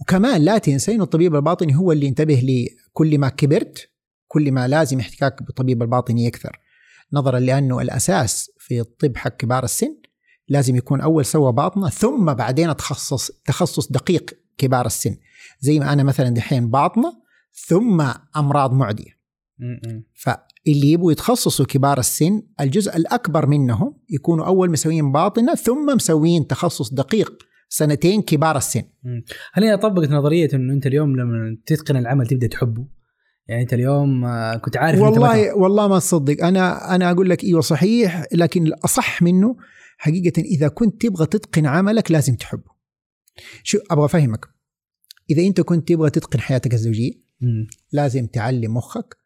وكمان لا تنسى انه الطبيب الباطني هو اللي ينتبه لي كل ما كبرت كل ما لازم احتكاك بالطبيب الباطني يكثر نظرا لأنه الأساس في الطب حق كبار السن لازم يكون أول سوى باطنة ثم بعدين تخصص تخصص دقيق كبار السن. زي ما أنا مثلا دحين باطنة ثم أمراض معدية. فاللي يبغوا يتخصصوا كبار السن الجزء الأكبر منهم يكونوا أول مسويين باطنة ثم مسويين تخصص دقيق سنتين كبار السن. هل هي طبقت نظرية إنه أنت اليوم لما تتقن العمل تبدأ تحبه؟ يعني أنت اليوم كنت عارف والله انت والله ما تصدق أنا أنا أقول لك إيوه صحيح لكن الأصح منه حقيقة إذا كنت تبغى تتقن عملك لازم تحبه. شو أبغى أفهمك. إذا أنت كنت تبغى تتقن حياتك الزوجية. لازم تعلم مخك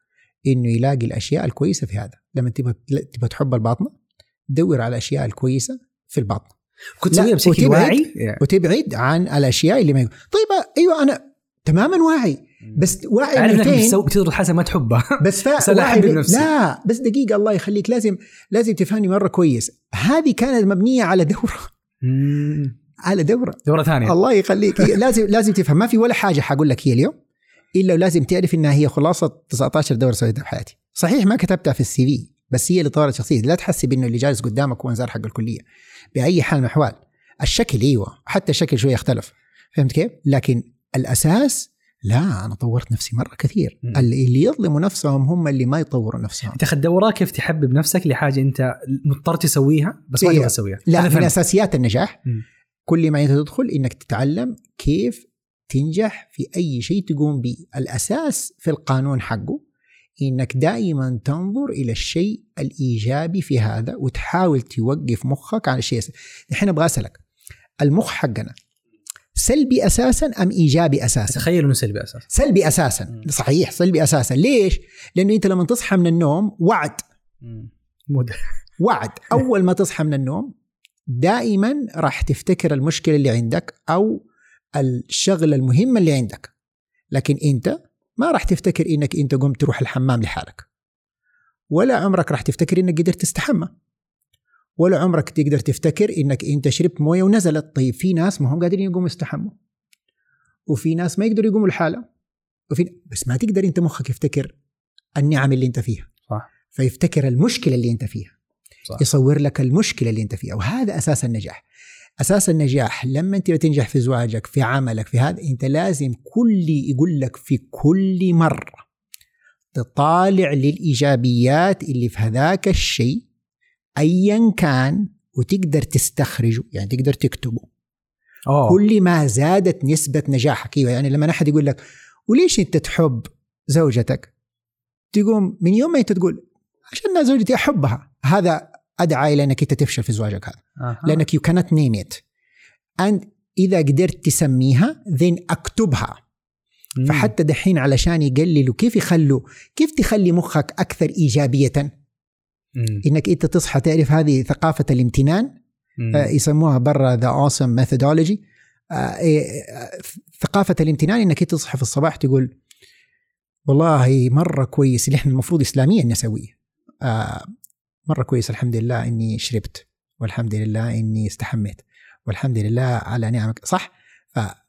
إنه يلاقي الأشياء الكويسة في هذا. لما تبغى تبغى تحب الباطنة دور على الأشياء الكويسة في الباطنة. كنت تسويها بشكل واعي؟ وتبعد عن الأشياء اللي ما يقول. طيب أيوه أنا تماما واعي. بس واعي عارف إنك بتسوي بتضرب الحاجة ما تحبها بس فا بس واعي. لا بس دقيقة الله يخليك. لازم لازم تفهمني مرة كويس. هذه كانت مبنية على دورة. مم. على دورة. دورة ثانية. الله يخليك. لازم لازم تفهم. ما في ولا حاجة حقول لك هي اليوم إلا ولازم تعرف إنها هي خلاصة 19 دورة سويتها في حياتي صحيح ما كتبتها في السي في بس هي اللي طورت شخصيتي. لا تحسب انه اللي جالس قدامك هو انذار حق الكلية. بأي حال من الأحوال الشكل أيوه حتى الشكل شوية اختلف فهمت كيف لكن الأساس لا أنا طورت نفسي مرة كثير مم. اللي يظلموا نفسهم هم اللي ما يطوروا نفسهم أنت اخذ دوره كيف تحبب نفسك لحاجة أنت مضطر تسويها بس ما إيه. تبغى تسويها لا من. أساسيات النجاح مم. كل ما أنت تدخل إنك تتعلم كيف تنجح في أي شيء تقوم به الأساس في القانون حقه إنك دائما تنظر إلى الشيء الإيجابي في هذا وتحاول توقف مخك على الشيء الحين أبغى أسألك المخ حقنا سلبي أساسا أم إيجابي أساسا؟ تخيل إنه سلبي أساسا. سلبي أساسا. مم. صحيح سلبي أساسا. ليش؟ لأنه أنت لما تصحى من النوم وعد. مود وعد. أول ما تصحى من النوم دائما راح تفتكر المشكلة اللي عندك أو الشغلة المهمة اللي عندك. لكن أنت ما راح تفتكر إنك أنت قمت تروح الحمام لحالك. ولا عمرك راح تفتكر إنك قدرت تستحمى. ولا عمرك تقدر تفتكر إنك أنت شربت موية ونزلت. طيب في ناس ما هم قادرين يقوموا يستحموا. وفي ناس ما يقدروا يقوموا لحالهم وفي بس ما تقدر أنت مخك يفتكر النعم اللي أنت فيها. صح. فيفتكر المشكلة اللي أنت فيها. صح. يصور لك المشكلة اللي أنت فيها. وهذا أساس النجاح. أساس النجاح لما أنت تنجح في زواجك في عملك في هذا أنت لازم كل يقول لك في كل مرة تطالع للإيجابيات اللي في هذاك الشيء ايا كان وتقدر تستخرجه يعني تقدر تكتبه أوه. كل ما زادت نسبة نجاحك أيوه يعني لما أحد يقول لك وليش أنت تحب زوجتك؟ تقوم من يوم ما انت تقول عشان زوجتي أحبها هذا أدعى إلى أنك أنت تفشل في زواجك هذا أها. لأنك يو كانت نيم ات and إذا قدرت تسميها then أكتبها مم. فحتى دحين علشان يقللوا كيف يخلوا كيف تخلي مخك أكثر إيجابية مم. إنك أنت تصحى تعرف هذه ثقافة الامتنان. آه، يسموها برا the awesome methodology ثقافة الامتنان إنك أنت تصحى في الصباح تقول والله مرة كويس اللي إحنا المفروض اسلاميا نسويه آه، مرة كويس. الحمد لله إني شربت والحمد لله إني استحميت والحمد لله على نعمك. صح؟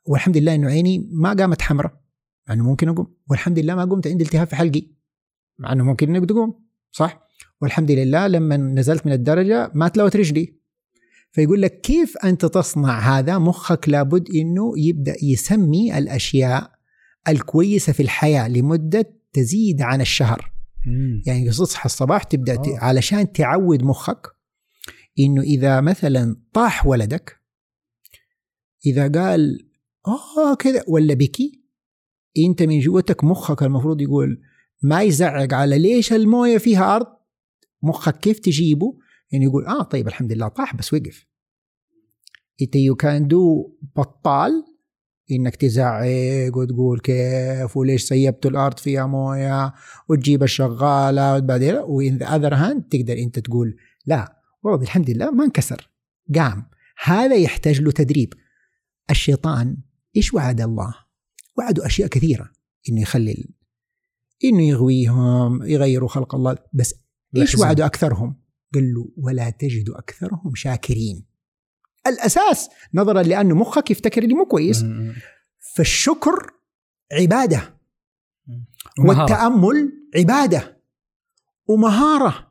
والحمد لله إنه عيني ما قامت حمراء مع إنه ممكن أقوم. والحمد لله ما قمت عندي التهاب في حلقي مع إنه ممكن إنك تقوم. صح؟ والحمد لله لما نزلت من الدرجة ما تلوت رجلي. فيقول لك كيف أنت تصنع هذا؟ مخك لابد إنه يبدأ يسمي الأشياء الكويسة في الحياة لمدة تزيد عن الشهر. مم. يعني تصحى الصباح تبدأ ت... آه. علشان تعود مخك إنه إذا مثلا طاح ولدك إذا قال آه كذا ولا بكي أنت من جوتك مخك المفروض يقول ما يزعق على ليش الموية فيها أرض مخك كيف تجيبه يعني يقول آه طيب الحمد لله طاح بس وقف انت you can do بطال إنك تزعق وتقول كيف وليش سيبتوا الأرض فيها موية وتجيب الشغالة وبعدين و on the other hand تقدر أنت تقول لا والله الحمد لله ما انكسر قام هذا يحتاج له تدريب الشيطان إيش وعد الله؟ وعدوا أشياء كثيرة إنه يخلي إنه يغويهم يغيروا خلق الله بس إيش. وعدوا أكثرهم؟ قال له ولا تجد أكثرهم شاكرين. الأساس نظرا لأنه مخك يفتكر اللي مو كويس. فالشكر عبادة. والتأمل عبادة. ومهارة.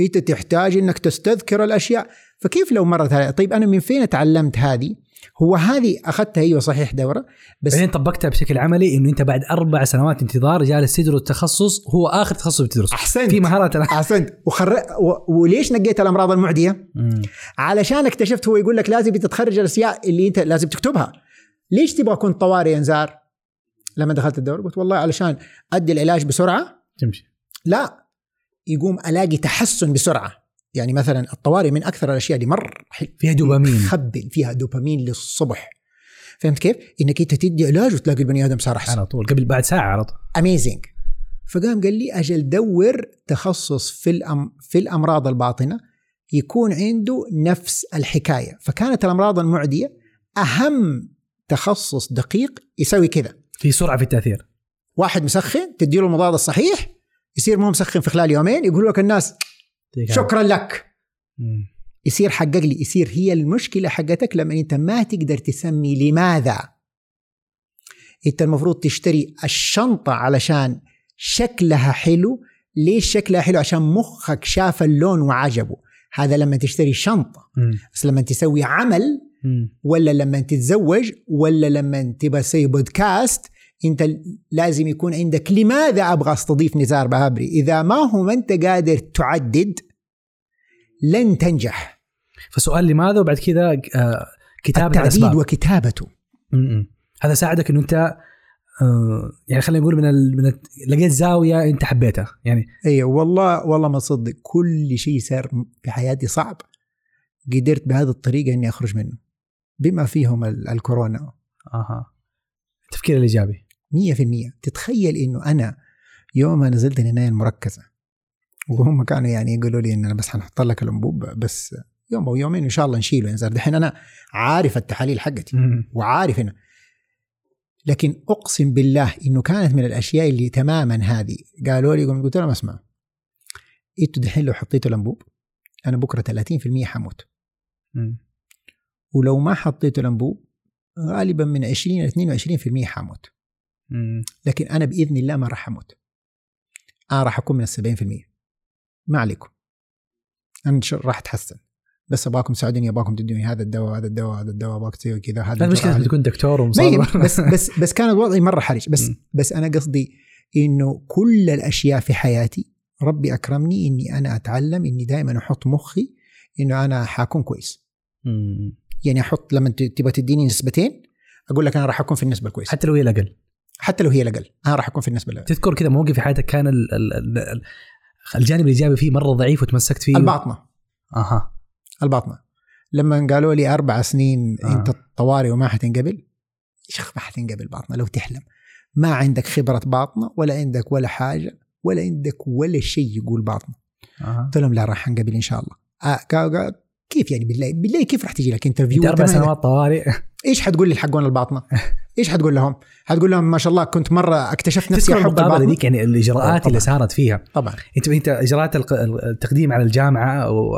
إنت تحتاج إنك تستذكر الأشياء. فكيف لو مرت علي طيب أنا من فين تعلمت هذه؟ هو هذه أخذتها أيوه صحيح دورة. بس بعدين طبقتها بشكل عملي إنه أنت بعد أربع سنوات انتظار جالس تدرس تخصص هو آخر تخصص بتدرسه أحسنت. في مهارات. أحسنت. وخر... و... وليش نقيت الأمراض المعدية؟ مم. علشان اكتشفت هو يقول لك لازم تتخرج الأشياء اللي أنت لازم تكتبها. ليش تبغى كنت طوارئ إنذار؟ لما دخلت الدورة قلت والله علشان أدي العلاج بسرعة. تمشي. لا. يقوم ألاقي تحسن بسرعة. يعني مثلا الطوارئ من أكثر الأشياء اللي مره فيها دوبامين. خبل فيها دوبامين للصبح. فهمت كيف؟ إنك أنت تدي علاج وتلاقي البني آدم صار أحسن. على طول. قبل بعد ساعة على طول. اميزنج فقام قال لي أجل دور تخصص في الأم في الأمراض الباطنة. يكون عنده نفس الحكاية. فكانت الأمراض المعدية أهم تخصص دقيق يسوي كذا. في سرعة في التأثير. واحد مسخن تديله المضاد الصحيح يصير مو مسخن في خلال يومين يقول لك الناس شكرا لك. يصير حقق لي يصير هي المشكلة حقتك لما أنت ما تقدر تسمي لماذا. أنت المفروض تشتري الشنطة علشان شكلها حلو. ليش شكلها حلو؟ عشان مخك شاف اللون وعجبه. هذا لما تشتري شنطة. بس لما تسوي عمل. ولا لما تتزوج ولا لما تبغى تسوي بودكاست انت لازم يكون عندك. لماذا أبغى أستضيف نزار بهابري؟ إذا ما هو ما أنت قادر تعدد لن تنجح. فسؤال لماذا وبعد كذا آه، كتابة التعديد الأسباب. وكتابته. م-م. هذا ساعدك إنه أنت آه، يعني خلينا نقول من ال... من ال... لقيت زاوية أنت حبيتها. يعني أيوه والله والله ما تصدق كل شيء صار في حياتي صعب. قدرت بهذه الطريقة إني أخرج منه. بما فيهم ال- الكورونا. أها. التفكير الإيجابي. 100% تتخيل إنه أنا يوم ما نزلت العناية المركزة وهم كانوا يعني يقولوا لي إن أنا بس حنحط لك الأنبوب بس يوم أو يومين إن شاء الله نشيله. ينزل دحين أنا عارف التحاليل حقتي وعارف إنه. لكن أقسم بالله إنه كانت من الأشياء اللي تماما هذه. قالوا لي قلت لهم اسمع إنتوا دحين لو حطيتوا الأنبوب أنا بكرة 30% حموت. ولو ما حطيتوا الأنبوب غالبا من 20 إلى 22% حموت. لكن أنا بإذن الله ما راح أموت. أنا راح أكون من ال 70% ما عليكم. أنا راح أتحسن. بس أبغاكم تساعدوني أبغاكم تدوني هذا الدواء هذا الدواء هذا الدواء أبغاك تسوي كذا هذا المشكلة تكون دكتور ومصاب. بس بس بس كان وضعي مرة حرج. بس بس أنا قصدي إنه كل الأشياء في حياتي ربي أكرمني إني أنا أتعلم إني دائما أحط مخي إنه أنا حأكون كويس. يعني أحط لما تبغى تديني نسبتين أقول لك أنا راح أكون في النسبة الكويسة. حتى لو هي الأقل. حتى لو هي الأقل. أنا راح اكون في النسبة الاقل تذكر كذا موقف في حياتك كان ال ال ال الجانب الإيجابي فيه مرة ضعيف وتمسكت فيه؟ الباطنة. أها. الباطنة. لما قالوا لي أربع سنين آه. أنت طوارئ وما حتنقبل إيش ما حتنقبل باطنة لو تحلم. ما عندك خبرة باطنة ولا عندك ولا حاجة ولا عندك ولا شيء يقول باطنة. آه. قلت لهم لا راح أنقبل إن شاء الله. آه كيف يعني بالله بالله كيف راح تجي لك interview إنت أربع سنوات طوارئ إيش حتقول لي حقون الباطنة؟ إيش حتقول لهم؟ حتقول لهم ما شاء الله كنت مرة اكتشفت نفسي أحب الباطنة ذيك يعني الإجراءات طبعًا. اللي صارت فيها طبعا انت أنت إجراءات التقديم على الجامعة أو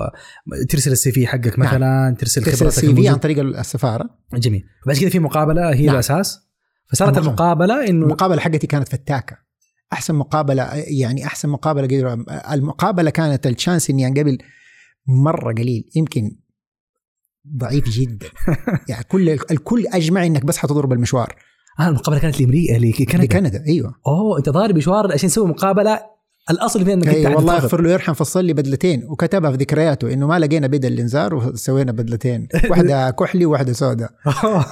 ترسل ال CV حقك نعم. مثلا نعم. ترسل ترسل ال CV عن طريق السفارة جميل بعد كذا في مقابلة هي نعم. الأساس فصارت. المقابلة انه المقابلة حقتي كانت فتاكة أحسن مقابلة يعني أحسن مقابلة المقابلة كانت الشانس إني أنقبل مرة قليل يمكن ضعيف جدا. يعني كل الكل أجمع إنك بس حتضرب المشوار. آه المقابلة كانت لامريكا لكندا لكندا أيوه. أوه أنت ضارب مشوار عشان تسوي مقابلة الأصل فيها إنك أيوة والله يغفر له يرحم فصل لي بدلتين وكتبها في ذكرياته إنه ما لقينا بدل الإنذار وسوينا بدلتين. واحدة كحلي وواحدة سوداء.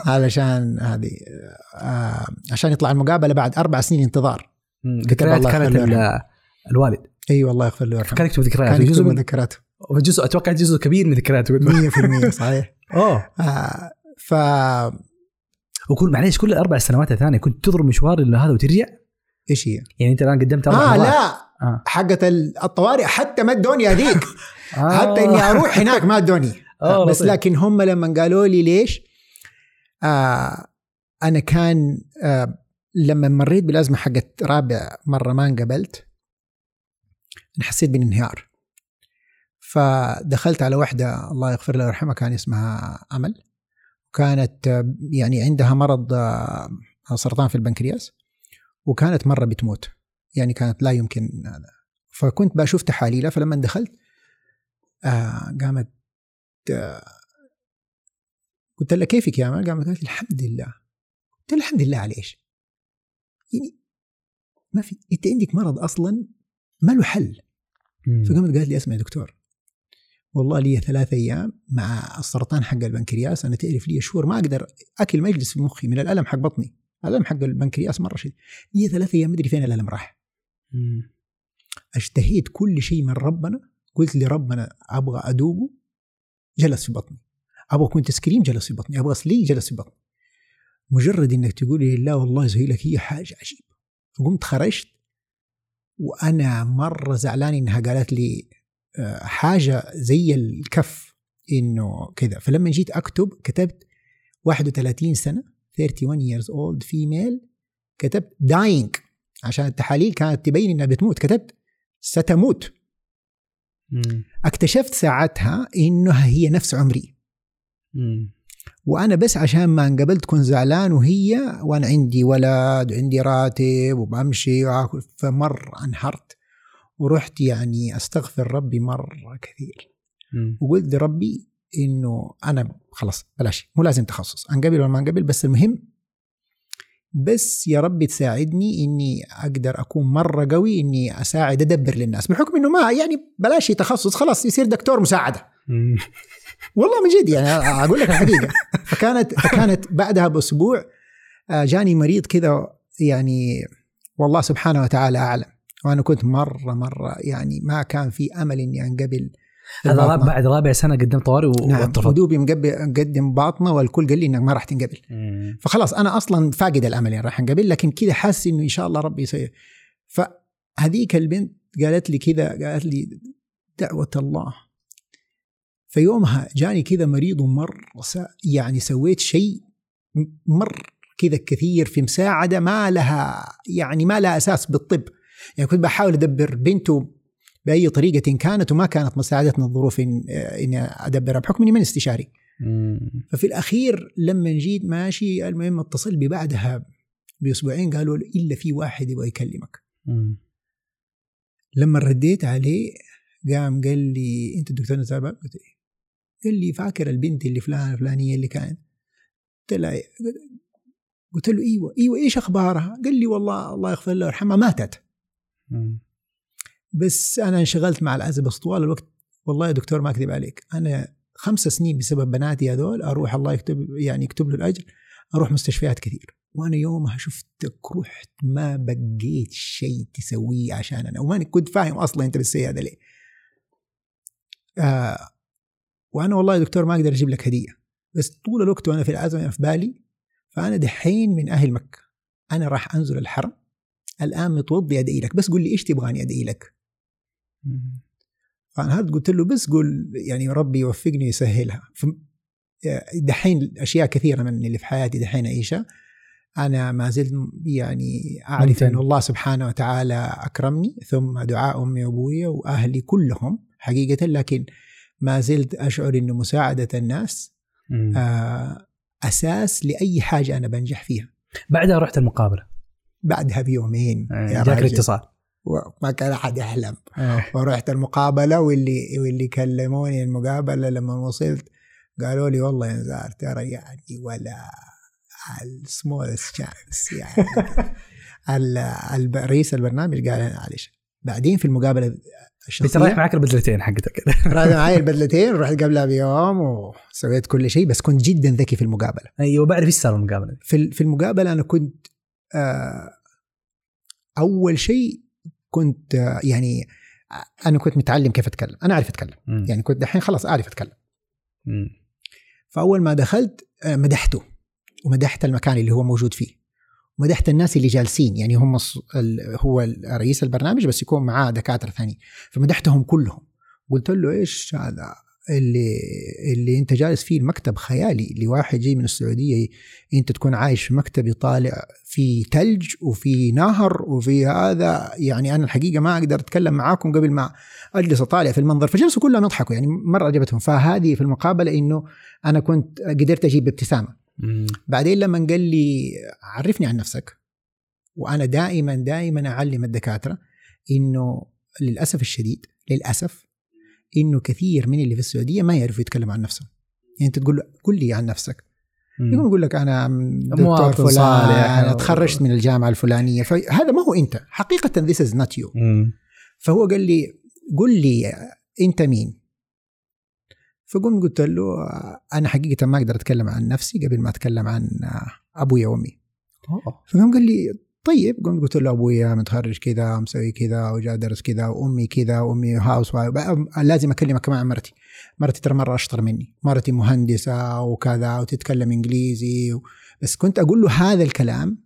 علشان هذه آه عشان يطلع المقابلة بعد أربع سنين انتظار. ذكريات كانت الوالد. اي أيوة والله يغفر له يرحمه كان يكتب ذكريات كان يكتب ذكرياته. جزء أتوقع جزء كبير من ذكرياته 100% صحيح. اوه آه ف وكل معليش كل أربع سنوات الثانية كنت تضرب مشوار هذا وترجع؟ إيش هي؟ يعني أنت الآن قدمت أربع آه لا. آه. حقت الطوارئ حتى ما ادوني هذيك. آه. حتى إني أروح هناك ما ادوني. آه بس لكن هم لما قالوا لي ليش آه أنا كان آه لما مريت بالأزمة حقت رابع مرة ما انقبلت أنا حسيت بالانهيار فدخلت على واحدة الله يغفر لها ويرحمها كان اسمها أمل. كانت يعني عندها مرض آه، سرطان في البنكرياس وكانت مرة بتموت. يعني كانت لا يمكن هذا. فكنت بشوف تحاليلها فلما دخلت آه قامت آه قلت لها كيفك يا أمل؟ قامت قالت الحمد لله. قلت لها الحمد لله على إيش؟ يعني ما في أنت عندك مرض أصلا ما له حل. فقامت قالت لي اسمع يا دكتور والله لي ثلاثة أيام مع السرطان حق البنكرياس. أنا تعرف لي شهور ما أقدر أكل ما يجلس في مخي من الألم حق بطني. الألم حق البنكرياس مرة شديد. لي ثلاثة أيام مدري فين الألم راح. اشتهيت كل شيء من ربنا. قلت لربنا أبغى أذوقه جلس في بطني. أبغى كنت ice cream جلس في بطني. أبغى سليق جلس في بطني. مجرد إنك تقول لي لا والله يسوي لك هي حاجة عجيبة. فقمت خرجت وأنا مرة زعلان إنها قالت لي حاجة زي الكف إنه كذا. فلما جيت أكتب كتبت 31 سنة 31 years old female. كتبت dying. عشان التحاليل كانت تبين إنها بتموت. كتبت ستموت. مم. اكتشفت ساعتها إنها هي نفس عمري. مم. وأنا بس عشان ما انقبلت كنت زعلان وهي وأنا عندي ولد وعندي راتب وبمشي فمر انهرت. ورحت يعني أستغفر ربي مرة كثير. م. وقلت لربي إنه أنا خلاص بلاش مو لازم تخصص أنقبل ولا ما أنقبل بس المهم بس يا ربي تساعدني إني أقدر أكون مرة قوي إني أساعد أدبر للناس بحكم إنه ما يعني بلاش تخصص خلاص يصير دكتور مساعدة. والله من جد يعني أقول لك الحقيقة. فكانت فكانت بعدها بأسبوع آه، جاني مريض كذا يعني والله سبحانه وتعالى أعلم. وأنا كنت مرة مرة يعني ما كان في أمل إني أنقبل هذا بعد رابع سنة قدمت طوارئ و- نعم ودوبي مقدم باطنة والكل قال لي إنك ما راح تنقبل. مم. فخلاص أنا أصلا فاقد الأمل يعني راح أنقبل لكن كذا حاسس إنه إن شاء الله ربي يسوي. فهذيك البنت قالت لي كذا قالت لي دعوة الله. فيومها جاني كذا مريض ومر س- يعني سويت شيء مر كذا كثير في مساعدة ما لها يعني ما لها أساس بالطب. يعني كنت بحاول أدبر بنته بأي طريقة كانت وما كانت مساعدتنا الظروف إن اني أدبرها بحكم إني من استشاري مم. ففي الأخير لما جيت ماشي المهم اتصل بي بعدها بأسبوعين قالوا إلا في واحد يبغى يكلمك مم. لما رديت عليه قام قال لي أنت الدكتور نزار قلت إيه؟ قال لي فاكر البنت اللي فلانه فلانية اللي كانت قلت له؟ قلت له إيوه إيوه إيش أخبارها؟ قال لي والله الله يغفر له ويرحمها ماتت. بس أنا انشغلت مع العزب بس طوال الوقت والله يا دكتور ما أكذب عليك أنا خمس سنين بسبب بناتي هذول أروح الله يكتب يعني يكتب له الأجر أروح مستشفيات كثير وأنا يومها شفتك رحت ما بقيت شيء تسويه عشان أنا وماني كنت فاهم أصلا أنت بتسوي هذا ليه. آه وأنا والله يا دكتور ما أقدر أجيب لك هدية بس طول الوقت وأنا في العزم في بالي فأنا دحين من أهل مكة أنا راح أنزل الحرم الآن متوضي ادعي لك بس قول لي إيش تبغاني ادعي لك. فأنا هاد قلت له بس قول يعني ربي يوفقني ويسهلها دحين أشياء كثيرة من اللي في حياتي دحين أعيشها أنا ما زلت يعني أعرف ممتن. إن الله سبحانه وتعالى أكرمني ثم دعاء أمي وأبوي وأهلي كلهم حقيقة لكن ما زلت أشعر إنه مساعدة الناس مم. آه، أساس لأي حاجة أنا بنجح فيها بعدها رحت المقابله بعدها بيومين. يا جاك. الاتصال. وما كان أحد يحلم. آه. ورحت المقابلة واللي واللي كلموني المقابلة لما وصلت قالوا لي والله يا نزار ترى يعني ولا السمول شانس يعني. رئيس البرنامج قال أنا معلش. بعدين في المقابلة انت الشخصيه رايح معك البدلتين حقتك. راح معي البدلتين رحت قبلها بيوم وسويت كل شيء بس كنت جدا ذكي في المقابلة. أيوه بعد إيش صار المقابلة؟ في في المقابلة أنا كنت أول شيء كنت آه، يعني أنا كنت متعلم كيف أتكلم. أنا أعرف أتكلم. مم. يعني كنت دحين خلاص أعرف أتكلم. مم. فأول ما دخلت آه، مدحته. ومدحت المكان اللي هو موجود فيه. ومدحت الناس اللي جالسين. يعني هم هو رئيس البرنامج بس يكون معاه دكاترة ثانيين فمدحتهم كلهم. قلت له إيش هذا؟ اللي اللي انت جالس فيه المكتب خيالي لواحد جاي من السعودية انت تكون عايش في مكتب طالع في ثلج وفي نهر وفي هذا. يعني أنا الحقيقة ما أقدر أتكلم معاكم قبل ما أجلس أطالع في المنظر. فجلسوا كلهم يضحكوا. يعني مرة عجبتهم. فهذه في المقابلة إنه أنا كنت قدرت أجيب ابتسامة. بعدين لما قال لي عرفني عن نفسك. وأنا دائما دائما أعلم الدكاترة إنه للأسف الشديد للأسف إنه كثير من اللي في السعودية ما يعرفوا يتكلموا عن نفسهم يعني أنت تقول له قل لي عن نفسك. يقوم يقول لك أنا دكتور فلان صالح. أنا تخرجت من الجامعة الفلانية فهذا ما هو أنت حقيقة is not you مم. فهو قال لي قل لي أنت مين فقمت قلت له أنا حقيقة ما أقدر أتكلم عن نفسي قبل ما أتكلم عن ابويا وأمي. فقام قال لي طيب قمت قلت له ابويا متخرج كذا مسوي كذا وجاء درس كذا وأمي كذا وأمي هاوس لازم أكلمك كمان عن مرتي. مرتي ترى مرة أشطر مني. مرتي مهندسة وكذا وتتكلم إنجليزي و... بس كنت أقول له هذا الكلام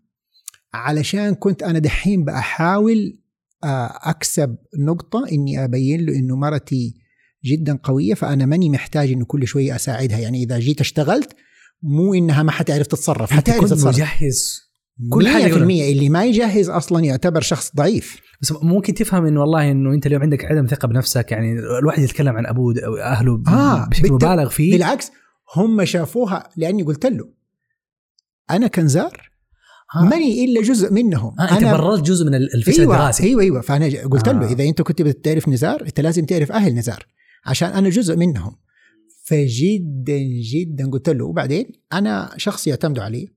علشان كنت أنا دحين بحاول آه، أكسب نقطة إني أبين له إنه مرتي جدا قوية فأنا ماني محتاج إنه كل شوية أساعدها. يعني إذا جيت اشتغلت مو إنها ما حتعرف تتصرف حتعرف تتصرف. مجهز. كل حاجة في يقولها. المية اللي ما يجهز أصلا يعتبر شخص ضعيف بس ممكن تفهم إنه والله إنه أنت اليوم عندك عدم ثقة بنفسك يعني الواحد يتكلم عن أبوه أو أهله آه، بشكل بالت- مبالغ فيه بالعكس هم شافوها لأني قلت له أنا كنزار آه. ماني إلا جزء منهم آه أنت بررت جزء من الفشل أيوه الدراسي أيوه أيوه فأنا قلت له آه. إذا أنت كنت بتعرف نزار أنت لازم تعرف أهل نزار عشان أنا جزء منهم فجدا جدا قلت له وبعدين أنا شخص يعتمدوا علي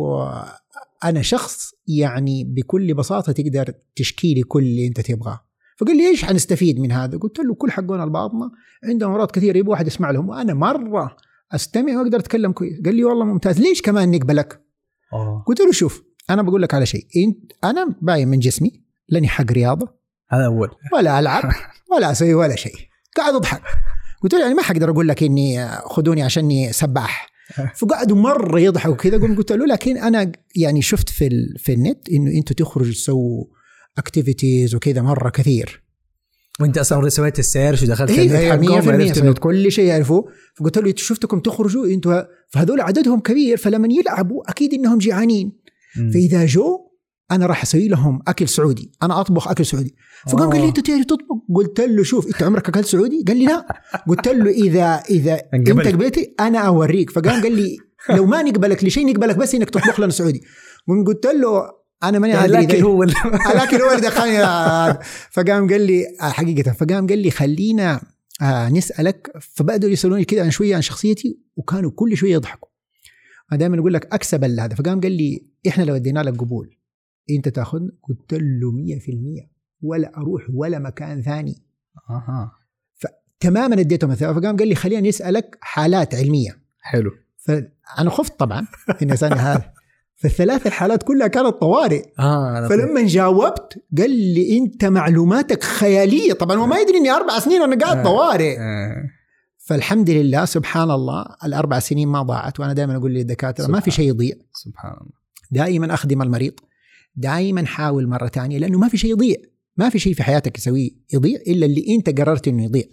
وأنا شخص يعني بكل بساطة تقدر تشكي لي كل اللي أنت تبغاه. فقال لي إيش حنستفيد من هذا؟ قلت له كل حقون الباطنة عندهم أمراض كثير يبغى واحد يسمع لهم. وأنا مرة أستمع وأقدر أتكلم كويس. قال لي والله ممتاز ليش كمان نقبلك؟ أوه. قلت له شوف أنا بقول لك على شيء. إنت أنا باين من جسمي لاني حق رياضة. هذا أول. ولا ألعب ولا أسوي ولا شيء. قاعد أضحك. قلت له يعني ما حقدر أقول لك إني خذوني عشاني سباح. فقعدوا مرة يضحكوا كذا. قلت له لكن أنا يعني شفت في ال... في النت إنه أنتم تخرجوا تسووا اكتيفيتيز وكذا مرة كثير. وأنت أصلا سويت ال search ودخلت إيه النت حقهم 100% وعرفت سويت إنه- كل شيء يعرفوه. فقلت له شفتكم تخرجوا؟ إنتوا فهذول عددهم كبير فلما يلعبوا أكيد إنهم جيعانين. فإذا جو أنا راح أسوي لهم أكل سعودي أنا أطبخ أكل سعودي. فقام قال لي أوه. أنت تعرف تطبخ؟ قلت له شوف أنت عمرك أكلت سعودي؟ قال لي لا. قلت له إذا إذا أنت. قبلتي أنا أوريك. فقام قال لي لو ما نقبلك لشيء نقبلك بس إنك تطبخ لنا سعودي. قلت له أنا ماني ادري الأكل هو ال- الأكل هو اللي دخلني. فقام قال لي آه، حقيقة. فقام قال لي خلينا آه نسألك. فبدأوا يسألوني كذا عن شوية عن شخصيتي وكانوا كل شوية يضحكوا. أنا دائما أقول لك أكسب هذا. فقام قال لي إحنا لو ادينا لك قبول أنت تاخذ؟ قلت له 100% ولا أروح ولا مكان ثاني. أها. تماما اديته مثلا فقام قال لي خلينا نسألك حالات علمية. حلو. فانا خفت طبعا إني أسألني هذا. فالثلاث الحالات كلها كانت طوارئ. أنا فلما جاوبت قال لي أنت معلوماتك خيالية. طبعا هو ما يدري إني أربع سنين وأنا قاعد آه. طوارئ. آه. فالحمد لله سبحان الله الأربع سنين ما ضاعت. وأنا دائما أقول للدكاترة ما في. شيء يضيع. سبحان الله. دائما أخدم المريض. دائما حاول مرة ثانية لأنه ما في شيء يضيع ما في شيء في حياتك يسويه يضيع إلا اللي أنت قررت إنه يضيع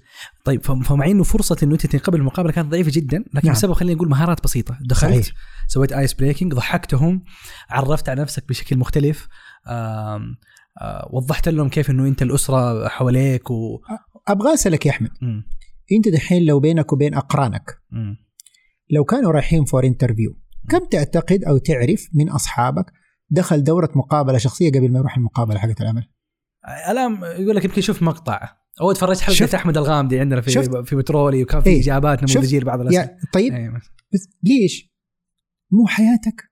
طيب فم- فمع إنه فرصة إنه أنت تنقبل المقابلة كانت ضعيفة جدا لكن نعم. بسبب خلينا نقول مهارات بسيطة دخلت صحيح. سويت ice breaking ضحكتهم عرفت على نفسك بشكل مختلف آم، آه، وضحت لهم كيف إنه أنت الأسرة حواليك و أبغى أسألك يا أحمد مم. أنت دحين لو بينك وبين أقرانك مم. لو كانوا رايحين for interview كم تعتقد أو تعرف من أصحابك دخل دورة مقابلة شخصية قبل ما يروح المقابلة حقت العمل الآن يقول لك يمكن شوف مقطع أو تفرجت حلقة شفت؟ أحمد الغامدي عندنا في شفت؟ في بترولي وكان في إيه. إجابات؟ نموذجيه لبعض الأسئلة طيب أيوة. بس ليش؟ مو حياتك.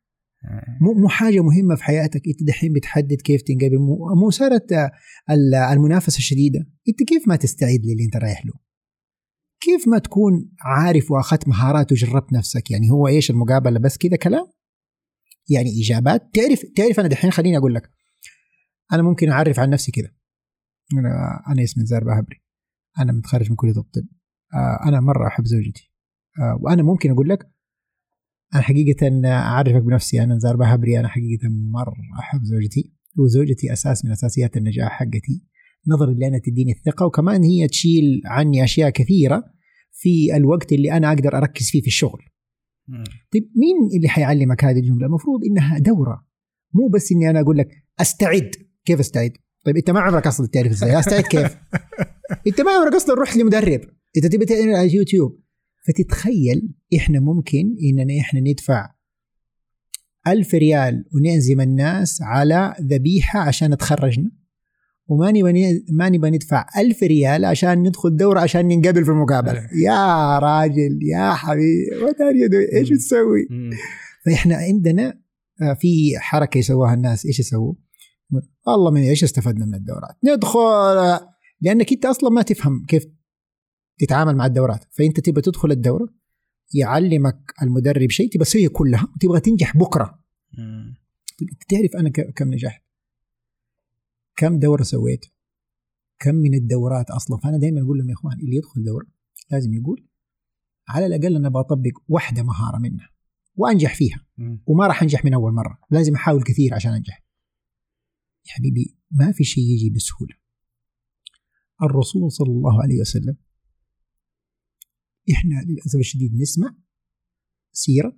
مو مو حاجة مهمة في حياتك إنت دحين بتحدد كيف تنقبل مو, مو صارت ال- المنافسة الشديدة إنت كيف ما تستعد للي إنت رايح له كيف ما تكون عارف وأخذت مهارات وجربت نفسك يعني هو إيش المقابلة بس كذا كلام يعني إجابات. تعرف تعرف أنا دحين خليني أقول لك. أنا ممكن أعرف عن نفسي كذا. أنا أنا اسمي نزار بهبري. أنا متخرج من كلية الطب. آه، أنا مرة أحب زوجتي. آه، وأنا ممكن أقول لك أنا حقيقة أعرفك بنفسي. أنا نزار بهبري أنا حقيقة مرة أحب زوجتي. وزوجتي أساس من أساسيات النجاح حقتي. نظرا لانها تديني الثقة. وكمان هي تشيل عني أشياء كثيرة في الوقت اللي أنا أقدر أركز فيه في الشغل. طيب مين اللي حيعلمك هذه الجملة؟ المفروض إنها دورة. مو بس إني أنا أقول لك أستعد. كيف أستعد؟ طيب أنت ما عمرك أصلا تعرف إزاي. أستعد كيف؟ أنت ما عمرك أصلا رحت لمدرب. انت تبي تعمل على يوتيوب. فتتخيل إحنا ممكن إننا إحنا ندفع ألف ريال ونعزم الناس على ذبيحة عشان تخرجنا؟ وما نبى ما نبى ندفع ألف ريال عشان ندخل دورة عشان ننقبل في المقابلة أيه. يا راجل يا حبيبي إيش. تسوي؟ فإحنا عندنا آه، في حركة يسووها الناس إيش يسووا؟ والله من إيش استفدنا من الدورات؟ ندخل لأنك أنت أصلا ما تفهم كيف تتعامل مع الدورات، فأنت تبغى تدخل الدورة يعلمك المدرب شيء تبغى تسويها كلها وتبغى تنجح انت تعرف أنا كم نجحت؟ كم دورة سويت؟ كم من الدورات أصلا؟ فأنا دائما أقول لهم يا إخوان اللي يدخل دورة لازم يقول على الأقل أنا بطبق واحدة مهارة منها وأنجح فيها. وما راح أنجح من أول مرة لازم أحاول كثير عشان أنجح يا حبيبي ما في شيء يجي بسهولة الرسول صلى الله عليه وسلم إحنا للأسف الشديد نسمع سيرة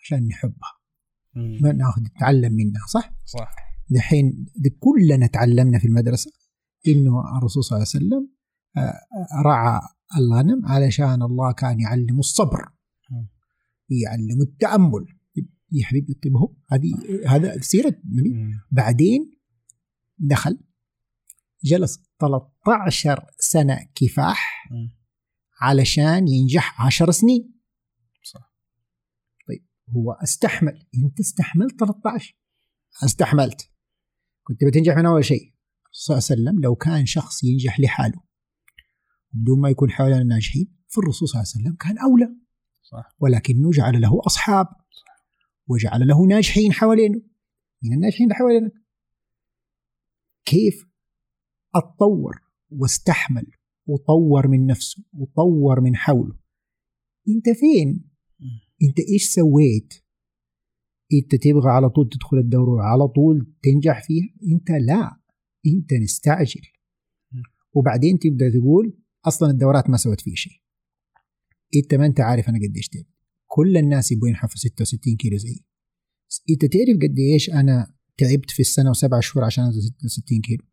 عشان نحبها. ما ناخذ نتعلم منها صح صح دحين كلنا تعلمنا في المدرسة إنه الرسول صلى الله عليه وسلم آه، رعى الغنم علشان الله كان يعلم الصبر مم. ويعلم التأمل. يا حبيبي طيب هو هذه هذا سيرة النبي. بعدين دخل جلس 13 سنة كفاح. علشان ينجح 10 سنين. صح. طيب هو استحمل. أنت استحملت 13 استحملت. كنت بتنجح من أول شيء. صلى الله عليه وسلم لو كان شخص ينجح لحاله بدون ما يكون حوالينا ناجحين فالرسول صلى الله عليه وسلم كان أولى. صح. ولكنه جعل له أصحاب وجعل له ناجحين حوالينه. من الناجحين اللي حوالينك. كيف أتطور واستحمل وطور من نفسه وطور من حوله؟ أنت فين؟ أنت إيش سويت؟ إنت تبغى على طول تدخل الدورة على طول تنجح فيها إنت لا إنت نستعجل. وبعدين تبدأ تقول أصلا الدورات ما سوت فيه شيء. إنت ما أنت عارف أنا قديش تعبت كل الناس يبغوا ينحفوا 66 كيلو زيي. إنت تعرف قد إيش أنا تعبت في السنة وسبع شهور عشان أنزل 66 كيلو؟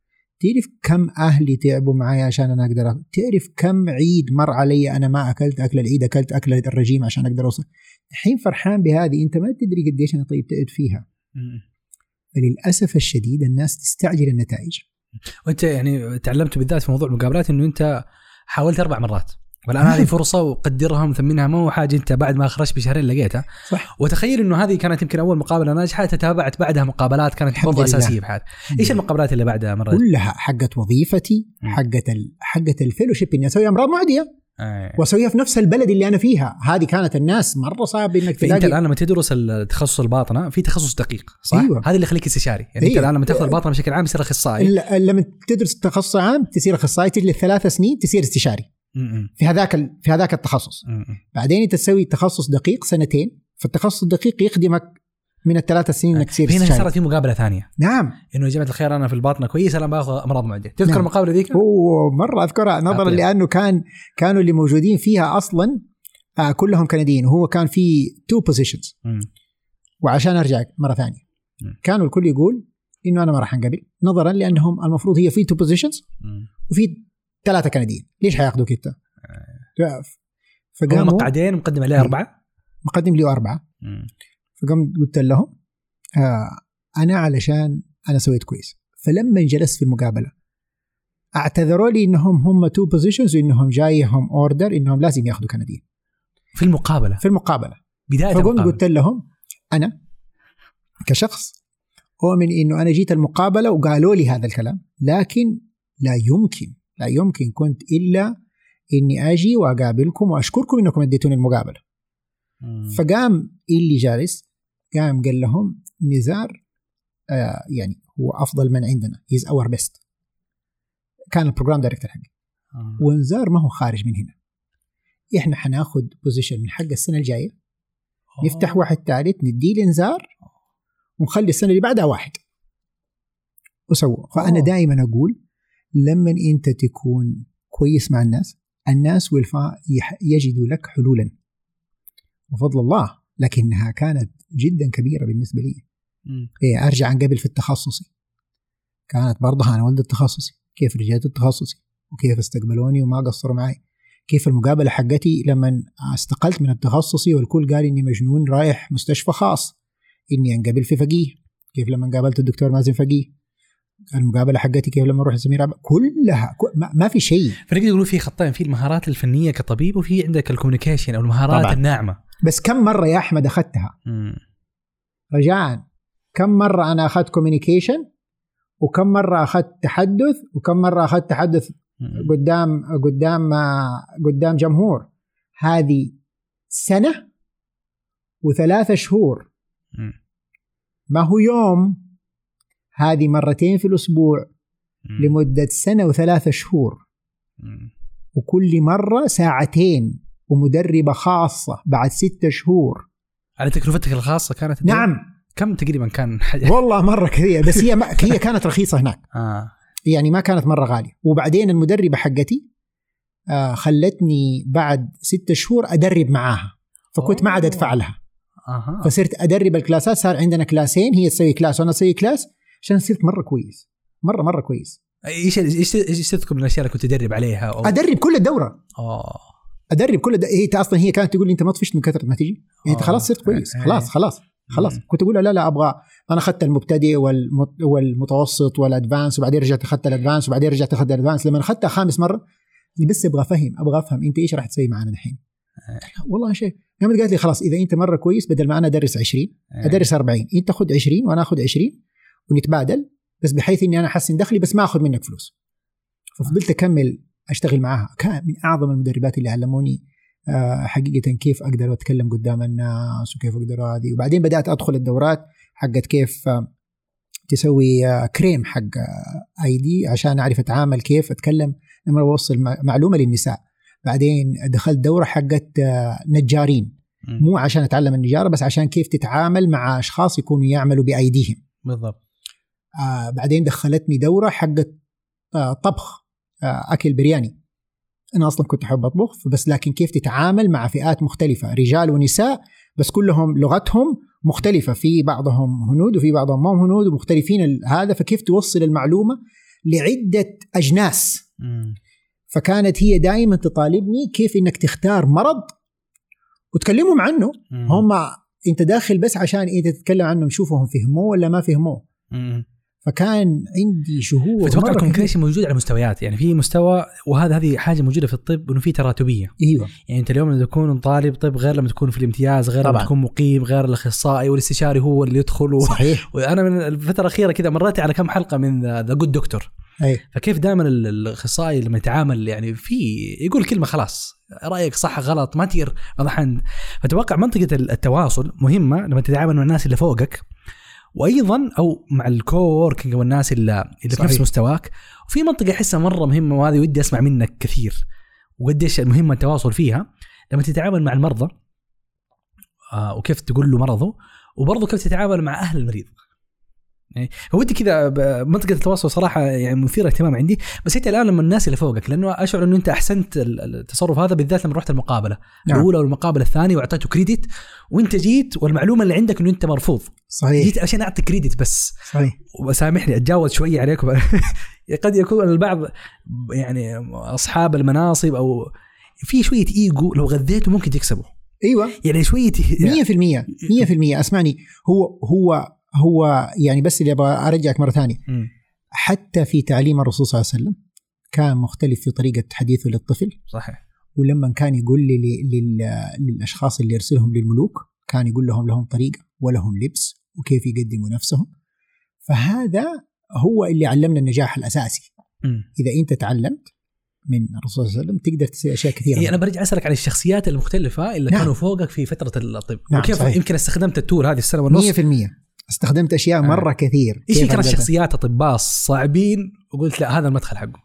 تعرف كم أهلي تعبوا معي عشان أنا أقدر أ- تعرف كم عيد مر علي أنا ما أكلت أكل العيد أكلت أكل الرجيم عشان أقدر أوصل؟ الحين فرحان بهذه أنت ما تدري قديش أنا طيب تعبت فيها. فللأسف الشديد الناس تستعجل النتائج. وأنت يعني تعلمت بالذات في موضوع المقابلات إنه أنت حاولت أربع مرات. والآن هذه فرصة وقدرها ومثمنها ما هو حاجة أنت بعد ما خرجت بشهرين لقيتها صح وتخيل إنه هذه كانت يمكن أول مقابلة ناجحة تتابعت بعدها مقابلات كانت برضه لله. أساسية في حياتك إيش المقابلات اللي بعدها مرات؟ كلها حقت وظيفتي. حقت ال... حقت الفيلوشيب إني أسوي أمراض معدية آه. وأسويها في نفس البلد اللي أنا فيها هذه كانت الناس مرة صعب إنك تلاقي الآن لما تدرس التخصص الباطنة في تخصص دقيق صح؟ أيوة. هذا اللي يخليك استشاري يعني أنت أيوة. الآن لما تأخذ الباطنة بشكل عام تصير أخصائي لما تدرس تخصص عام تصير أخصائي تجلس ثلاث سنين تصير استشاري في هذاك. في هذاك التخصص. بعدين انت تسوي تخصص دقيق سنتين فالتخصص الدقيق يخدمك من الثلاث سنين انك تصير هنا صارت في مقابلة ثانية نعم إنه يا جماعة الخير أنا في الباطنة كويس أنا باخذ أمراض معديه تذكر نعم. المقابلة ذيك؟ هو مرة أذكرها نظرا. لأنه كان كانوا اللي موجودين فيها أصلا آه كلهم كنديين وهو كان في two positions. وعشان أرجع مرة ثانية مم. كانوا الكل يقول إنه أنا ما راح أنقبل نظرا لأنهم المفروض هي في two positions. وفي ثلاثة كنديين. ليش حياخذوك انت؟ هو فقاموا مقعدين مقدم عليه. أربعة. مقدم لي أربعة. فقمت قلت لهم آه أنا علشان أنا سويت كويس. فلما جلست في المقابلة اعتذروا لي إنهم هم two positions وانهم جايهم order إنهم لازم ياخذوا كنديين. في المقابلة. في المقابلة. بداية فقمت المقابلة. قلت لهم أنا كشخص أؤمن إنه أنا جيت المقابلة وقالوا لي هذا الكلام لكن لا يمكن لا يمكن كنت إلا إني آجي وأقابلكم وأشكركم إنكم أديتوني المقابلة. م. فقام اللي جالس قام قال لهم نزار آه يعني هو أفضل من عندنا he's our best كان ال program director حقي. آه. ونزار ما هو خارج من هنا. إحنا حناخد position من حق السنة الجاية. نفتح واحد ثالث نديه لنزار ونخلي السنة اللي بعدها واحد. وسووا فأنا أوه. دائما أقول لما انت تكون كويس مع الناس الناس والفا يح- يجدوا لك حلولا. وفضل الله لكنها كانت جدا كبيرة بالنسبة لي. إيه أرجع عن قبل في التخصصي كانت برضه أنا ولد التخصصي كيف رجعت التخصصي وكيف استقبلوني وما قصروا معي؟ كيف المقابلة حقتي لما استقلت من التخصصي والكل قال إني مجنون رايح مستشفى خاص؟ إني انقبل في فقيه. كيف لما قابلت الدكتور مازن فقيه؟ المقابله حقتي كيف لما أروح لسمير كلها كل- ما, في شيء. فنقدر نقول في خطين في المهارات الفنية كطبيب وفي عندك ال communication أو المهارات طبعاً. الناعمة. بس كم مرة يا أحمد أخذتها. رجاء. كم مرة أنا أخذت communication وكم مرة أخذت تحدث؟ وكم مرة أخذت تحدث. قدام قدام قدام جمهور؟ هذه سنة وثلاثة شهور. ما هو يوم هذه مرتين في الأسبوع م. لمدة سنة وثلاثة شهور. م. وكل مرة ساعتين ومدربة خاصة بعد ستة شهور. على تكلفتك الخاصة كانت نعم. كم تقريبا كان؟ حاجة؟ والله مرة كثير بس هي ما هي كانت رخيصة هناك. آه. يعني ما كانت مرة غالية. وبعدين المدربة حقتي آه خلتني بعد ستة شهور أدرب معاها. فكنت ما عاد أدفع لها. أها. فصرت أدرب الكلاسات صار عندنا كلاسين هي تسوي كلاس وأنا أسوي كلاس. عشان صرت مرة كويس. مرة مرة كويس. إيش إيش إيش تذكر من الأشياء اللي كنت تدرب عليها؟ أو... أدرب كل الدورة. آه. أدرب كل الد... هي أصلا هي كانت تقول لي أنت ما طفشت من كثرة ما تجي؟ انت آه. خلاص صرت كويس. إيه. خلاص خلاص خلاص مم. كنت أقول لا لا أبغى أنا أخذت المبتدئ والمت... والمتوسط وال advanced وبعدين رجعت أخذت ال advanced وبعدين رجعت أخذت ال advanced. لما أخذتها خامس مرة بس أبغى أفهم أبغى أفهم أنت إيش راح تسوي معنا الحين والله شيء قامت قالت لي خلاص إذا أنت مرة كويس بدل ما أنا أدرس 20 أدرس 40 أنت خذ 20 وأنا أخذ 20 ونتبادل بس بحيث إني أنا أحسن دخلي بس ما آخذ منك فلوس. ففضلت أكمل أشتغل معاها. كان من أعظم المدربات اللي علموني آه، حقيقة كيف أقدر أتكلم قدام الناس وكيف أقدر هذه. وبعدين بدأت أدخل الدورات حقت كيف آه، تسوي آه، كريم حق اي دي عشان أعرف أتعامل كيف أتكلم. لما بوصل مع- معلومة للنساء. بعدين دخلت دورة حقت نجارين. مو عشان أتعلم النجارة بس عشان كيف تتعامل مع أشخاص يكونوا يعملوا بايديهم بالضبط. آه بعدين دخلتني دورة حقت آه طبخ آه أكل برياني أنا أصلا كنت أحب أطبخ بس لكن كيف تتعامل مع فئات مختلفة رجال ونساء بس كلهم لغتهم مختلفة في بعضهم هنود وفي بعضهم ما هم هنود ومختلفين هذا فكيف توصل المعلومة لعدة أجناس. فكانت هي دائما تطالبني كيف إنك تختار مرض وتكلمهم عنه. هم أنت داخل بس عشان إنت تتكلم عنهم شوفهم فهموه ولا ما فهموه. فكان عندي شهور فتوقع. شيء موجود على مستويات يعني في مستوى وهذا هذه حاجة موجودة في الطب إنه في تراتبية. إيوه. يعني أنت اليوم لما تكون طالب طب غير لما تكون في الامتياز غير لما طبعاً. تكون مقيم غير الأخصائي والاستشاري هو اللي يدخل و... صحيح. وأنا من الفترة الأخيرة كذا مريت على كم حلقة من ذا جود دكتور أي. فكيف دائما ال- الأخصائي لما يتعامل يعني في يقول كلمة خلاص رأيك صح غلط ما طبعا فتوقع منطقة التواصل مهمة لما تتعامل مع الناس اللي فوقك. وأيضا أو مع الكوركينج والناس اللي, اللي في. نفس مستواك وفي منطقة أحسها مرة مهمة وهذه ودي أسمع منك كثير وقديش مهم التواصل فيها لما تتعامل مع المرضى آه وكيف تقول له مرضه وبرضه كيف تتعامل مع أهل المريض ودي كذا منطقة التواصل صراحة يعني مثيرة اهتمام عندي. بس انت الآن لما الناس اللي فوقك لأنه أشعر إنه أنت أحسنت ال- التصرف هذا بالذات لما رحت المقابلة. نعم. الأولى والمقابله الثانية وأعطيته كريدت وأنت جيت والمعلومة اللي عندك إنه أنت مرفوض. صحيح. جيت عشان أعطي كريدت بس. صحيح. وسامحني أتجاوز شوية عليكم. قد يكون البعض يعني أصحاب المناصب أو في شوية إيجو لو غذيته ممكن تكسبه. أيوه. يعني شوية 100% 100% أسمعني هو هو هو يعني بس اللي أبغى أرجعك مرة ثانية. حتى في تعليم الرسول صلى الله عليه وسلم كان مختلف في طريقة حديثه للطفل. صحيح. ولما كان يقول لي للأشخاص اللي يرسلهم للملوك كان يقول لهم لهم طريقة ولهم لبس وكيف يقدموا نفسهم. فهذا هو اللي علمنا النجاح الأساسي. مم. إذا أنت تعلمت من الرسول صلى الله عليه وسلم تقدر تسوي أشياء كثيرة. إيه أنا برجع أسألك عن الشخصيات المختلفة اللي نعم. كانوا فوقك في فترة الطب. نعم، وكيف صحيح. يمكن استخدمت التول هذه السنة ونص 100% استخدمت أشياء مرة كثير. إيش أقدر- شخصيات أطباء صعبين وقلت لا هذا المدخل حقه.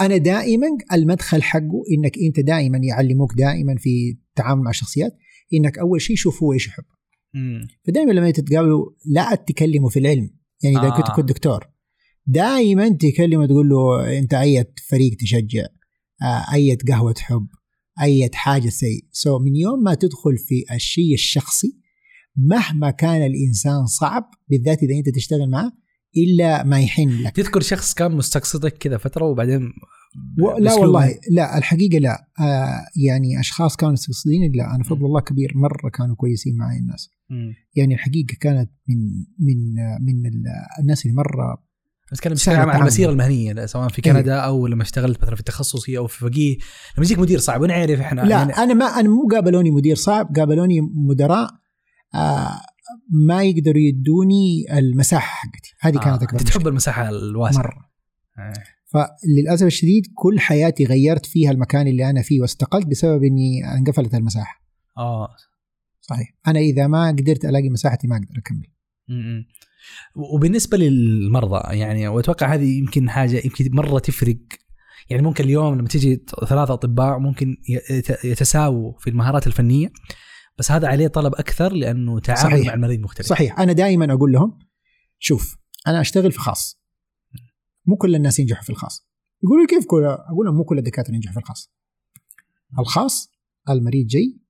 أنا دائما المدخل حقه إنك أنت دائما يعلموك دائما في التعامل مع الشخصيات إنك أول شيء شوف هو إيش يحب. فدائما لما تتقابلوا لا تكلموا في العلم. يعني إذا آه. آه. كنت كنت دكتور دائما تكلمه تقول له أنت أي فريق تشجع آه، أي قهوة تحب أي حاجة سيء. سو so من يوم ما تدخل في الشيء الشخصي مهما كان الإنسان صعب بالذات إذا أنت تشتغل معه إلا ما يحن لك تذكر شخص كان مستقصدك كذا فترة وبعدين و... لا والله لا الحقيقة لا آه يعني أشخاص كانوا مستقصدين لا أنا فضل الله كبير مرة كانوا كويسين معي الناس مم. يعني الحقيقة كانت من من من ال- الناس اللي مرة بس كان سهل بشكل عام عن. المسيرة المهنية سواء في إيه. كندا أو لما اشتغلت مثلا في التخصصي أو في فقيه لما يجيك مدير صعب ونعرف إحنا لا يعني أنا ما أنا مو قابلوني مدير صعب قابلوني مدراء ما يقدروا يدوني المساحة حقتي هذه كانت آه. اكبر انت تحب. المساحة الواسعة مرة آه. فللأسف الشديد كل حياتي غيرت فيها المكان اللي أنا فيه واستقلت بسبب إني انقفلت المساحة آه صحيح أنا إذا ما قدرت ألاقي مساحتي ما أقدر أكمل م-م. وبالنسبة للمرضى يعني وأتوقع هذه يمكن حاجة يمكن مرة تفرق يعني ممكن اليوم لما تيجي ثلاثة أطباء ممكن يت- يتساووا في المهارات الفنية بس هذا عليه طلب أكثر لأنه تعامل صحيح. مع المريض مختلف صحيح أنا دائما أقول لهم شوف أنا أشتغل في خاص مو كل الناس ينجحوا في الخاص يقولوا كيف كل أقول لهم مو كل الدكاترة ينجحوا في الخاص الخاص المريض جاي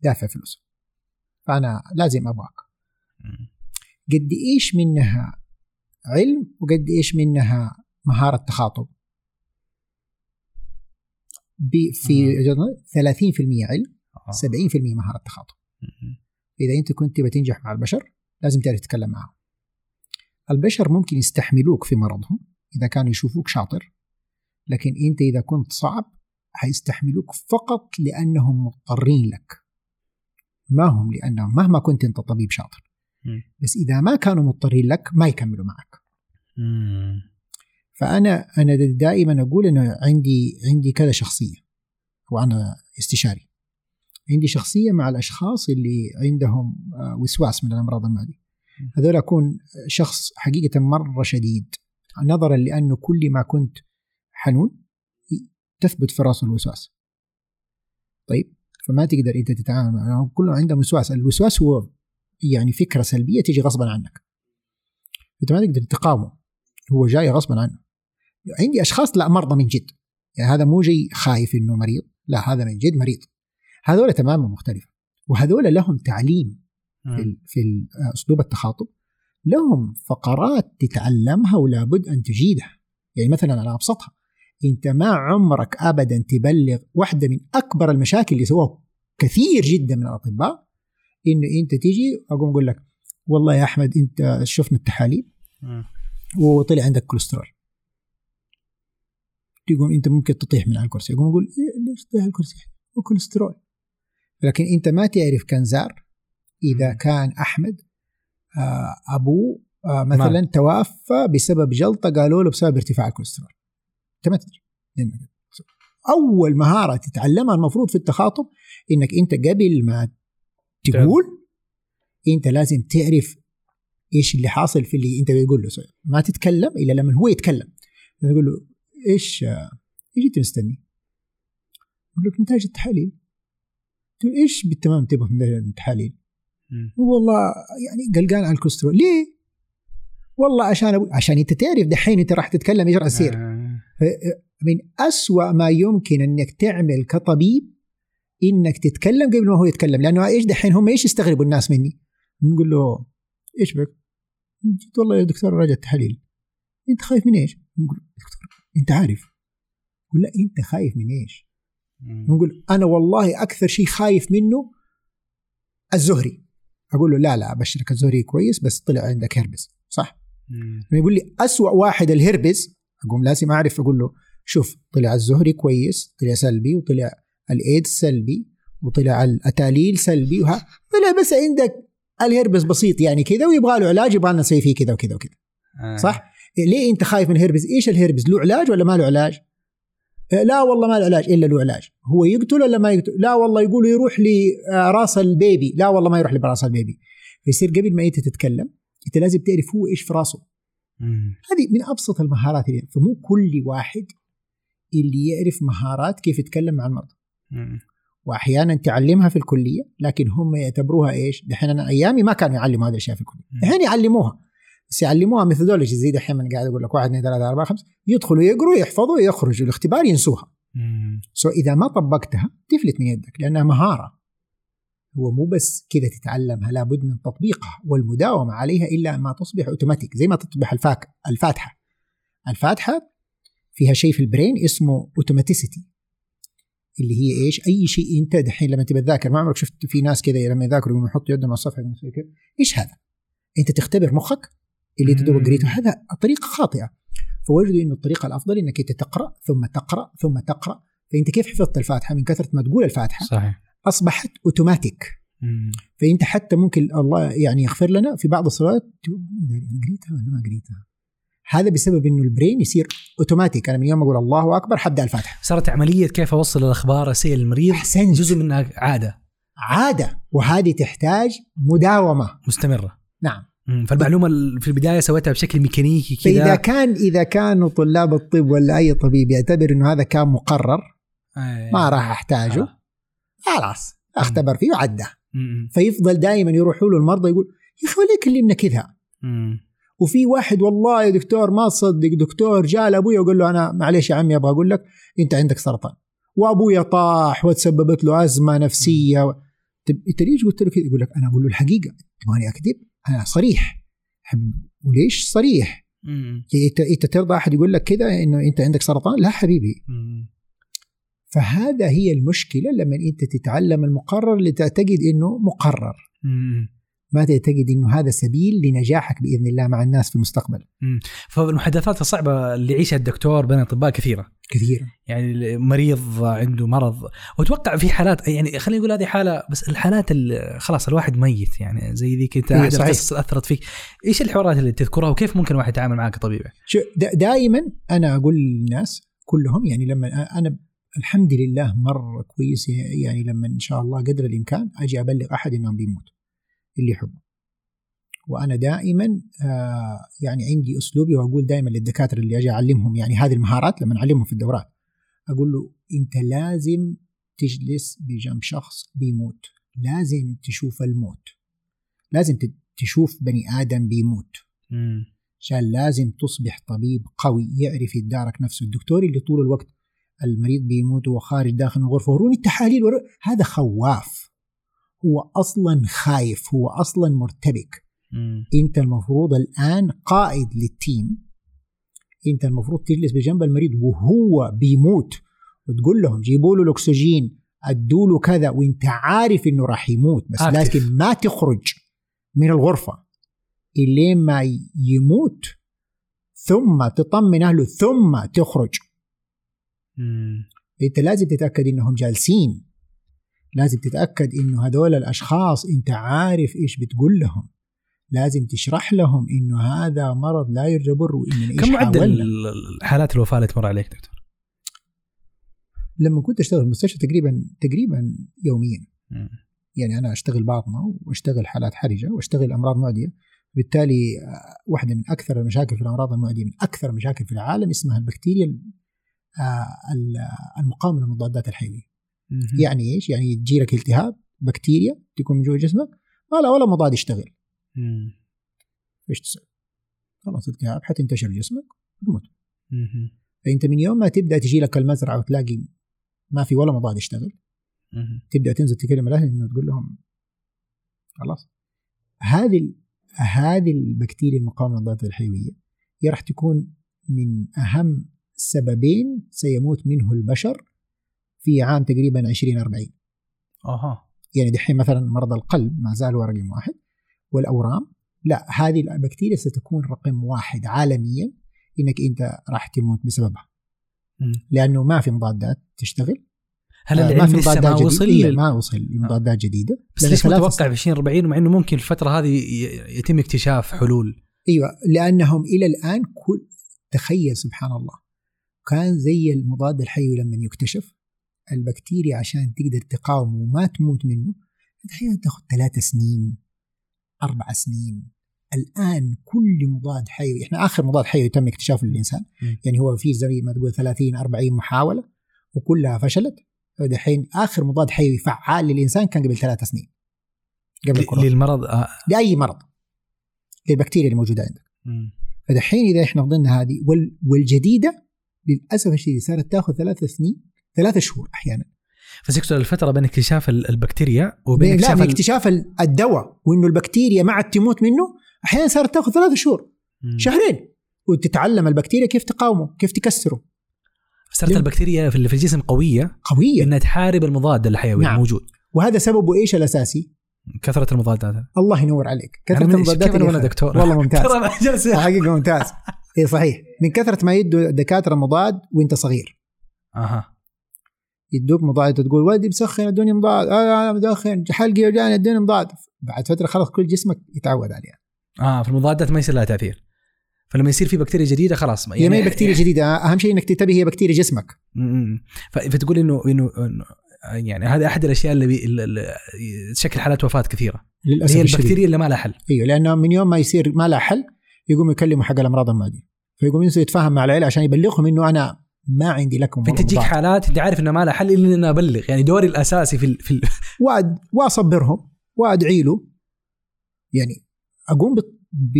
دافع فلوس فأنا لازم أبغاك. قد إيش منها علم وقد إيش منها مهارة تخاطب في مم. وجهة نظري 30% علم. 70% مهارة تخاطب. إذا أنت كنت تبغى تنجح مع البشر لازم تعرف تتكلم معهم. البشر ممكن يستحملوك في مرضهم إذا كانوا يشوفوك شاطر لكن أنت إذا كنت صعب حيستحملوك فقط لأنهم مضطرين لك. ما هم؟ لانهم مهما كنت أنت طبيب شاطر. بس إذا ما كانوا مضطرين لك ما يكملوا معك. فأنا أنا دائما أقول إنه عندي عندي كذا شخصية وأنا استشاري. عندي شخصية مع الأشخاص اللي عندهم آه، وسواس من الأمراض المعديه هذول أكون شخص حقيقة مرة شديد. نظرا لأنه كل ما كنت حنون تثبت في راس الوسواس. طيب فما تقدر أنت تتعامل معه كلهم عندهم وسواس. الوسواس هو يعني فكرة سلبية تيجي غصبا عنك. أنت ما تقدر تقاومه. هو جاي غصبا عنه. عندي أشخاص لا مرضى من جد. يعني هذا مو جاي خايف إنه مريض. لا هذا من جد مريض. هذول تماما مختلفة. وهذول لهم تعليم في, في أسلوب التخاطب. لهم فقرات تتعلمها ولا بد أن تجيدها. يعني مثلا على أبسطها. أنت ما عمرك ابدا تبلغ واحدة من أكبر المشاكل اللي سووها كثير جدا من الأطباء إنه أنت تيجي أقوم أقول لك والله يا أحمد أنت شفنا التحاليل وطلع عندك كوليسترول. تقوم أنت ممكن تطيح من على الكرسي. يقوم يقول إيه ليش تطيح الكرسي؟ هو كوليسترول. لكن أنت ما تعرف كان زار. إذا كان أحمد آه ابوه آه مثلا ما. توفى بسبب جلطة قالوا له بسبب ارتفاع الكوليسترول. أنت ما تدري. أول مهارة تتعلمها المفروض في التخاطب إنك أنت قبل ما تقول أنت لازم تعرف إيش اللي حاصل في اللي أنت بتقول له. ما تتكلم إلا لما هو يتكلم. تقول له إيش إيش أنت مستني؟ يقول لك نتائج التحاليل. إيش بالتمام تبغى من التحاليل؟ والله يعني قلقان على الكوليسترول ليه؟ والله عشان أبو... عشان أنت تعرف دحين أنت راح تتكلم إيش راح يصير آه. من أسوأ ما يمكن أنك تعمل كطبيب إنك تتكلم قبل ما هو يتكلم لأنه إيش دحين هم إيش يستغربوا الناس مني؟ نقول له إيش بك؟ جيت والله يا دكتور راجع التحاليل أنت خايف من إيش؟ نقول دكتور أنت عارف يقول لا أنت خايف من إيش؟ نقول أنا والله أكثر شيء خايف منه الزهري أقول له لا لا أبشرك الزهري كويس بس طلع عندك هربس صح؟ يقول لي أسوأ واحد الهربس أقوم لازم أعرف أقول له شوف طلع الزهري كويس طلع سلبي وطلع الإيدز سلبي وطلع الأتاليل سلبي وها طلع بس عندك الهربس بسيط يعني كذا ويبغى له علاج يبغى لنا نسوي فيه كذا وكذا وكذا آه. صح؟ ليه أنت خايف من الهربس؟ إيش الهربس؟ له علاج ولا ما له علاج؟ آه، لا والله ما له علاج إلا له علاج. هو يقتل ولا ما يقتل؟ لا والله يقولوا يروح لراس البيبي. لا والله ما يروح لراس البيبي. فيصير قبل ما انت تتكلم انت لازم تعرف هو إيش في راسه. هذه من أبسط المهارات اللي فمو كل واحد اللي يعرف مهارات كيف يتكلم مع المرضى. وأحيانا تعلمها في الكلية لكن هم يعتبروها إيش؟ دحين أنا أيامي ما كانوا يعلموا هذا الأشياء في الكلية، دحين يعلموها. بس يعلموها methodology زي دحين من قاعد أقول لك واحد اثنين ثلاثة أربعة خمسة. يدخلوا يقروا يحفظوا يخرجوا. الاختبار ينسوها. so إذا ما طبقتها تفلت من يدك لأنها مهارة. هو مو بس كذا تتعلمها لابد من تطبيقها والمداومة عليها إلا ما تصبح أوتوماتيك زي ما تصبح الفاك الفاتحة. الفاتحة فيها شيء في ال brain اسمه automaticity اللي هي إيش؟ أي شيء أنت دحين لما تبي تذاكر ما عمرك شفت في ناس كذا لما يذاكروا يقوموا يحطوا يدهم على الصفحة إيش هذا؟ أنت تختبر مخك اللي انت دوبك قريته. هذا طريقة خاطئة. فوجدوا إنه الطريقة الأفضل إنك أنت تقرأ ثم تقرأ ثم تقرأ. فأنت كيف حفظت الفاتحة؟ من كثرة ما تقول الفاتحة صحيح. أصبحت اوتوماتيك فأنت حتى ممكن الله يعني يغفر لنا في بعض الصلوات أنا قريتها ولا ما قريتها؟ هذا بسبب إنه البرين يصير اوتوماتيك أنا من يوم أقول الله أكبر حبدأ الفاتحة. صارت عملية كيف أوصل الأخبار السيئه للمريض؟ أحسنت. جزء منها عادة. عادة. وهذه تحتاج مداومة. مستمرة. نعم. فالمعلومة في البداية سويتها بشكل ميكانيكي كذا. فإذا كان إذا كانوا طلاب الطب ولا أي طبيب يعتبر إنه هذا كان مقرر ما راح أحتاجه آه. خلاص أختبر فيه وعدى فيفضل دائما يروحوا له المرضى يقول يا أخي وليه كلمنا كذا. وفي واحد والله يا دكتور ما تصدق دكتور جاء لأبوي وقال له أنا معلش يا عمي أبغى أقول لك أنت عندك سرطان. وابويا طاح وتسببت له أزمة نفسية و... انت ليش قلت له كذا؟ يقول لك أنا أقول له الحقيقة تبغاني اكذب؟ أنا صريح. وليش صريح؟ إنت إنت ترضى أحد يقول لك كذا إنه أنت عندك سرطان؟ لا حبيبي. فهذا هي المشكلة لما أنت تتعلم المقرر لتعتقد أنه مقرر. ما تعتقد أنه هذا سبيل لنجاحك بإذن الله مع الناس في المستقبل. فالمحادثات الصعبة اللي يعيشها الدكتور بين الأطباء كثيرة. كثيرة. يعني مريض عنده مرض. وأتوقع في حالات يعني خلينا نقول هذه حالة بس الحالات خلاص الواحد ميت يعني زي ذيك أنت إيه، احد القصص أثرت فيك. إيش الحوارات اللي تذكرها وكيف ممكن الواحد يتعامل معك كطبيب؟ دائما أنا أقول للناس كلهم يعني لما أنا الحمد لله مرة كويس يعني لما إن شاء الله قدر الإمكان أجي أبلغ أحد إنه بيموت اللي يحبه. وأنا دائما آه يعني عندي أسلوبي وأقول دائما للدكاترة اللي أجي أعلمهم يعني هذه المهارات لما أعلمهم في الدورات أقول له أنت لازم تجلس بجنب شخص بيموت. لازم تشوف الموت. لازم تشوف بني آدم بيموت. عشان لازم تصبح طبيب قوي يعرف يتدارك نفسه. الدكتور اللي طول الوقت المريض بيموت وهو خارج داخل الغرفة وروني التحاليل ورو... هذا خواف. هو أصلا خايف هو أصلا مرتبك مم. أنت المفروض الآن قائد للتيم أنت المفروض تجلس بجنب المريض وهو بيموت وتقول لهم جيبوا له الأكسجين أدوا له كذا وأنت عارف إنه راح يموت بس Active. لكن ما تخرج من الغرفة إلين ما يموت ثم تطمن أهله ثم تخرج مم. أنت لازم تتأكد إنهم جالسين لازم تتأكد إنه هذول الأشخاص أنت عارف إيش بتقول لهم لازم تشرح لهم إنه هذا مرض لا يرجى بر واننا إيش كم معدل حالات الوفاة اللي تمر عليك دكتور؟ لما كنت أشتغل في المستشفى تقريبا تقريبا يوميا مم. يعني أنا أشتغل باطنة وأشتغل حالات حرجة وأشتغل أمراض معدية بالتالي آه، واحدة من أكثر المشاكل في الأمراض المعدية من أكثر المشاكل في العالم اسمها البكتيريا ال- آه، ال- المقاومة للمضادات الحيوية مم. يعني إيش؟ يعني تجي لك التهاب بكتيريا تكون من جوا جسمك ما لا ولا مضاد يشتغل. إيش تسوي؟ خلاص التهاب حتنتشر جسمك تموت مم. فأنت من يوم ما تبدأ تجي لك المزرعة وتلاقي ما في ولا مضاد يشتغل. تبدأ تنزل تكلم الأهل إنه تقول لهم خلاص هذه هذه البكتيريا المقاومة للمضادات الحيوية هي راح تكون من أهم سببين سيموت منه البشر في عام تقريبا 2040 أها. يعني دحين مثلا مرض القلب ما زال هو رقم واحد والأورام لا هذه البكتيريا ستكون رقم واحد عالميا إنك أنت راح تموت بسببها. مم. لأنه ما في مضادات تشتغل. هل آه، العلم ما جديدة. وصل؟ إيه ما وصل. لمضادات جديدة. بس ليش متوقع في 2040 مع إنه ممكن الفترة هذه يتم اكتشاف حلول؟ أيوه لأنهم إلى الآن كل تخيل سبحان الله كان زي المضاد الحيوي لما يكتشف البكتيريا عشان تقدر تقاومه وما تموت منه أحيانا تاخذ ثلاث سنين أربع سنين. الآن كل مضاد حيوي إحنا آخر مضاد حيوي تم اكتشافه للإنسان. مم. يعني هو في زي ما تقول 30 40 محاولة وكلها فشلت. دحين آخر مضاد حيوي فعال للإنسان كان قبل ثلاث سنين قبل الكورونا للمرض آه. لأي مرض. للبكتيريا اللي موجوده عندك. فدحين إذا إحنا فضلنا هذه وال والجديدة للأسف الشديد صارت تاخذ ثلاث سنين. ثلاث شهور أحيانا. بس يقصد الفترة بين اكتشاف ال- البكتيريا وبين بين لا اكتشاف اكتشاف الدواء وإنه البكتيريا ما عاد تموت منه أحيانا صارت تأخذ ثلاث شهور مم. شهرين وتتعلم البكتيريا كيف تقاومه كيف تكسره. صارت؟ البكتيريا في ال- في الجسم قوية قوية. إنها تحارب المضاد الحيوي نعم. الموجود. وهذا سببه إيش الأساسي؟ كثرة المضادات. الله ينور عليك. كثرة أنا من- المضادات كيف أخذ- دكتور؟ والله ممتاز. ترى حقيقة ممتاز. اي صحيح. من كثرة ما يدوا الدكاتره مضاد وإنت صغير. أها. يدوك مضاد تقول ولدي مسخن ادوني مضاد أنا مدخن حلقي وجعني ادوني مضاد بعد فترة خلاص كل جسمك يتعود عليها. آه في المضادات ما يصير لها تأثير. فلما يصير في بكتيريا جديدة خلاص هي ما هي بكتيريا جديدة أهم شيء إنك تنتبه هي بكتيريا جسمك. م- ف- فتقول إنه إنه يعني هذا أحد الأشياء اللي, تشكل حالات وفاة كثيرة. للأسف هي الشديد. البكتيريا اللي ما لها حل. أيوه لأنه من يوم ما يصير ما له حل يقوم يكلموا حق الأمراض المعديه فيقوم يتفاهم مع العيلة عشان يبلغهم إنه أنا ما عندي لكم فأنت تجيك. حالات أنت عارف انها ما لها حل إلا ان أنا أبلغ يعني دوري الأساسي في ال... في ال... وأد... وأصبرهم وأدعي له يعني أقوم ب... ب...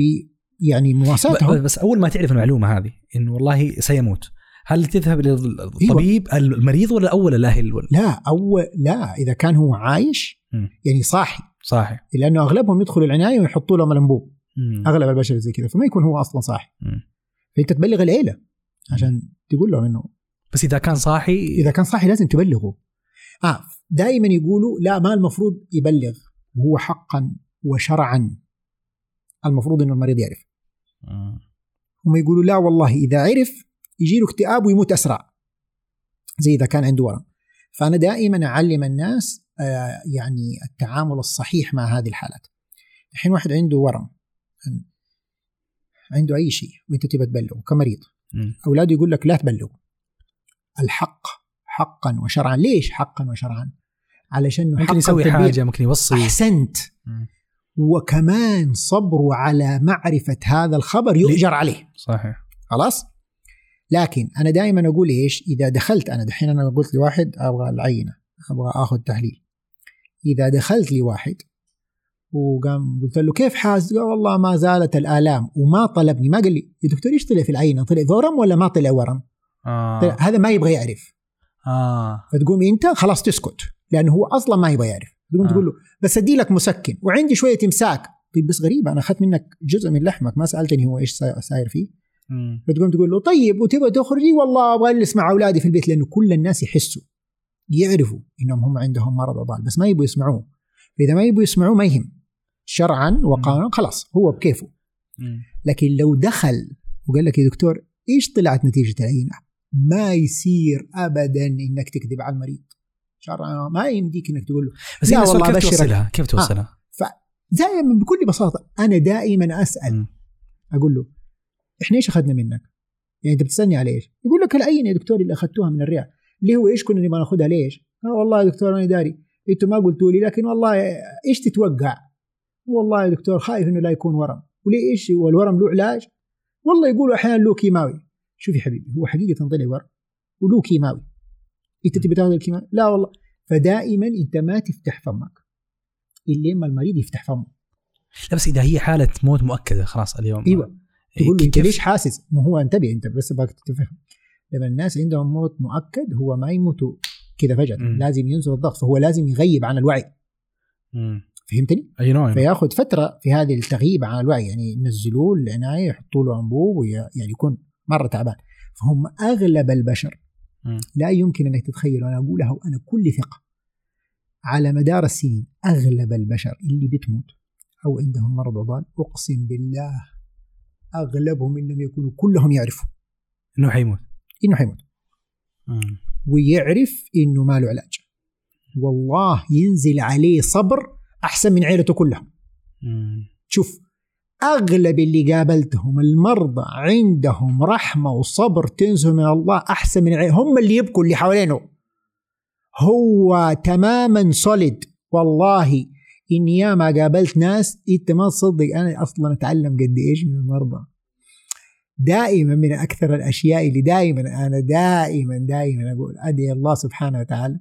يعني مواساتهم بس أول ما تعرف المعلومة هذه انه والله سيموت هل تذهب. للطبيب المريض ولا اول الاهل ولا لا اول لا إذا كان هو عايش. يعني صاحي صحيح لأنه أغلبهم يدخلوا العناية ويحطوا لهم الأنبوب. أغلب البشر زي كذا فما يكون هو أصلا صاحي. فأنت تبلغ العيلة عشان تقول لهم إنه بس إذا كان صاحي إذا كان صاحي لازم تبلغه. آه دائما يقولوا لا ما المفروض يبلغ. وهو حقا وشرعا. المفروض إنه المريض يعرف. مم. هم يقولوا لا والله إذا عرف يجي له اكتئاب ويموت أسرع. زي إذا كان عنده ورم. فأنا دائما أعلم الناس آه يعني التعامل الصحيح مع هذه الحالات. الحين واحد عنده ورم. عنده أي شيء وأنت تبى تبلغه كمريض. اولاده يقول لك لا تبلغه الحق حقا وشرعا. ليش حقا وشرعا؟ علشان ممكن يسوي تدبير. حاجة ممكن يوصي. أحسنت. مم. وكمان صبره على معرفة هذا الخبر يؤجر عليه. صحيح. خلاص؟ لكن أنا دائما أقول إيش؟ إذا دخلت أنا دحين أنا قلت لواحد أبغى العينة أبغى آخذ تحليل. إذا دخلت لواحد وقام قلت له كيف حاس؟ قال والله ما زالت الآلام وما طلبني ما قال لي يا دكتور إيش طلع في العينه؟ طلع ورم ولا ما طلع ورم؟ آه. طلع هذا ما يبغى يعرف آه فتقوم أنت خلاص تسكت لأنه هو أصلا ما يبغى يعرف تقوم آه. تقول له بس أدي لك مسكن وعندي شوية إمساك طيب بس غريبه أنا أخذت منك جزء من لحمك ما سألتني هو إيش صاير فيه مم. فتقوم تقول له طيب وتبغى تخرجي والله أبغى أجلس مع أولادي في البيت لأنه كل الناس يحسوا يعرفوا إنهم هم عندهم مرض اضال بس ما يبغوا يسمعوه فإذا ما يبغوا يسمعوه ما يهم شرعا وقانونا خلاص هو بكيفه. لكن لو دخل وقال لك يا دكتور إيش طلعت نتيجة العينة؟ ما يصير ابدا إنك تكذب على المريض شرعا ما يمديك إنك تقول له بس لا والله كيف. توصلها؟ كيف توصلها؟ دائما بكل بساطة أنا دائما أسأل مم. أقول له إحنا إيش أخذنا منك؟ يعني أنت بتسألني على إيش؟ يقول لك العين يا دكتور اللي أخذتوها من الرئه اللي هو إيش كنا نبغى ناخذها ليش؟ آه والله يا دكتور أنا داري أنتوا ما قلتوا لي لكن والله إيش تتوقع؟ والله يا دكتور خايف إنه لا يكون ورم. وليه إيش؟ والورم له علاج؟ والله يقولوا أحيانا له كيماوي. شوف يا حبيبي هو حقيقة طلع ورم وله كيماوي. أنت تبي تاخذ الكيماوي؟ لا والله. فدائما أنت ما تفتح فمك إلا لما المريض يفتح فمه. لا بس إذا هي حالة موت مؤكدة خلاص اليوم. أيوه. تقول له أنت كيف- ليش حاسس؟ ما هو انتبه أنت بس باك تفهم لما الناس عندهم موت مؤكد هو ما يموتوا كذا فجأة. لازم ينزل الضغط فهو لازم يغيب عن الوعي. فهمتني؟ اي نوع فياخذ فترة في هذه التغييب عن الوعي يعني ينزلوه العنايه يحطوا له انبوب يعني يكون مرة تعبان فهم أغلب البشر مم. لا يمكن انك تتخيل وأنا أقولها وأنا كل ثقة على مدار السنين أغلب البشر اللي بتموت أو عندهم مرض عضال أقسم بالله أغلبهم إن لم يكونوا كلهم يعرفوا إنه حيموت إنه حيموت. ويعرف إنه ما له علاج والله ينزل عليه صبر أحسن من عيلته كلهم مم. شوف أغلب اللي قابلتهم المرضى عندهم رحمة وصبر تنزل من الله أحسن من عيلة. هم اللي يبكوا اللي حوالينه هو تماما سوليد والله اني ياما قابلت ناس أنت ما تصدق أنا أصلا أتعلم قد إيش من المرضى دائما من أكثر الأشياء اللي دائما أنا دائما دائما أقول أدعي الله سبحانه وتعالى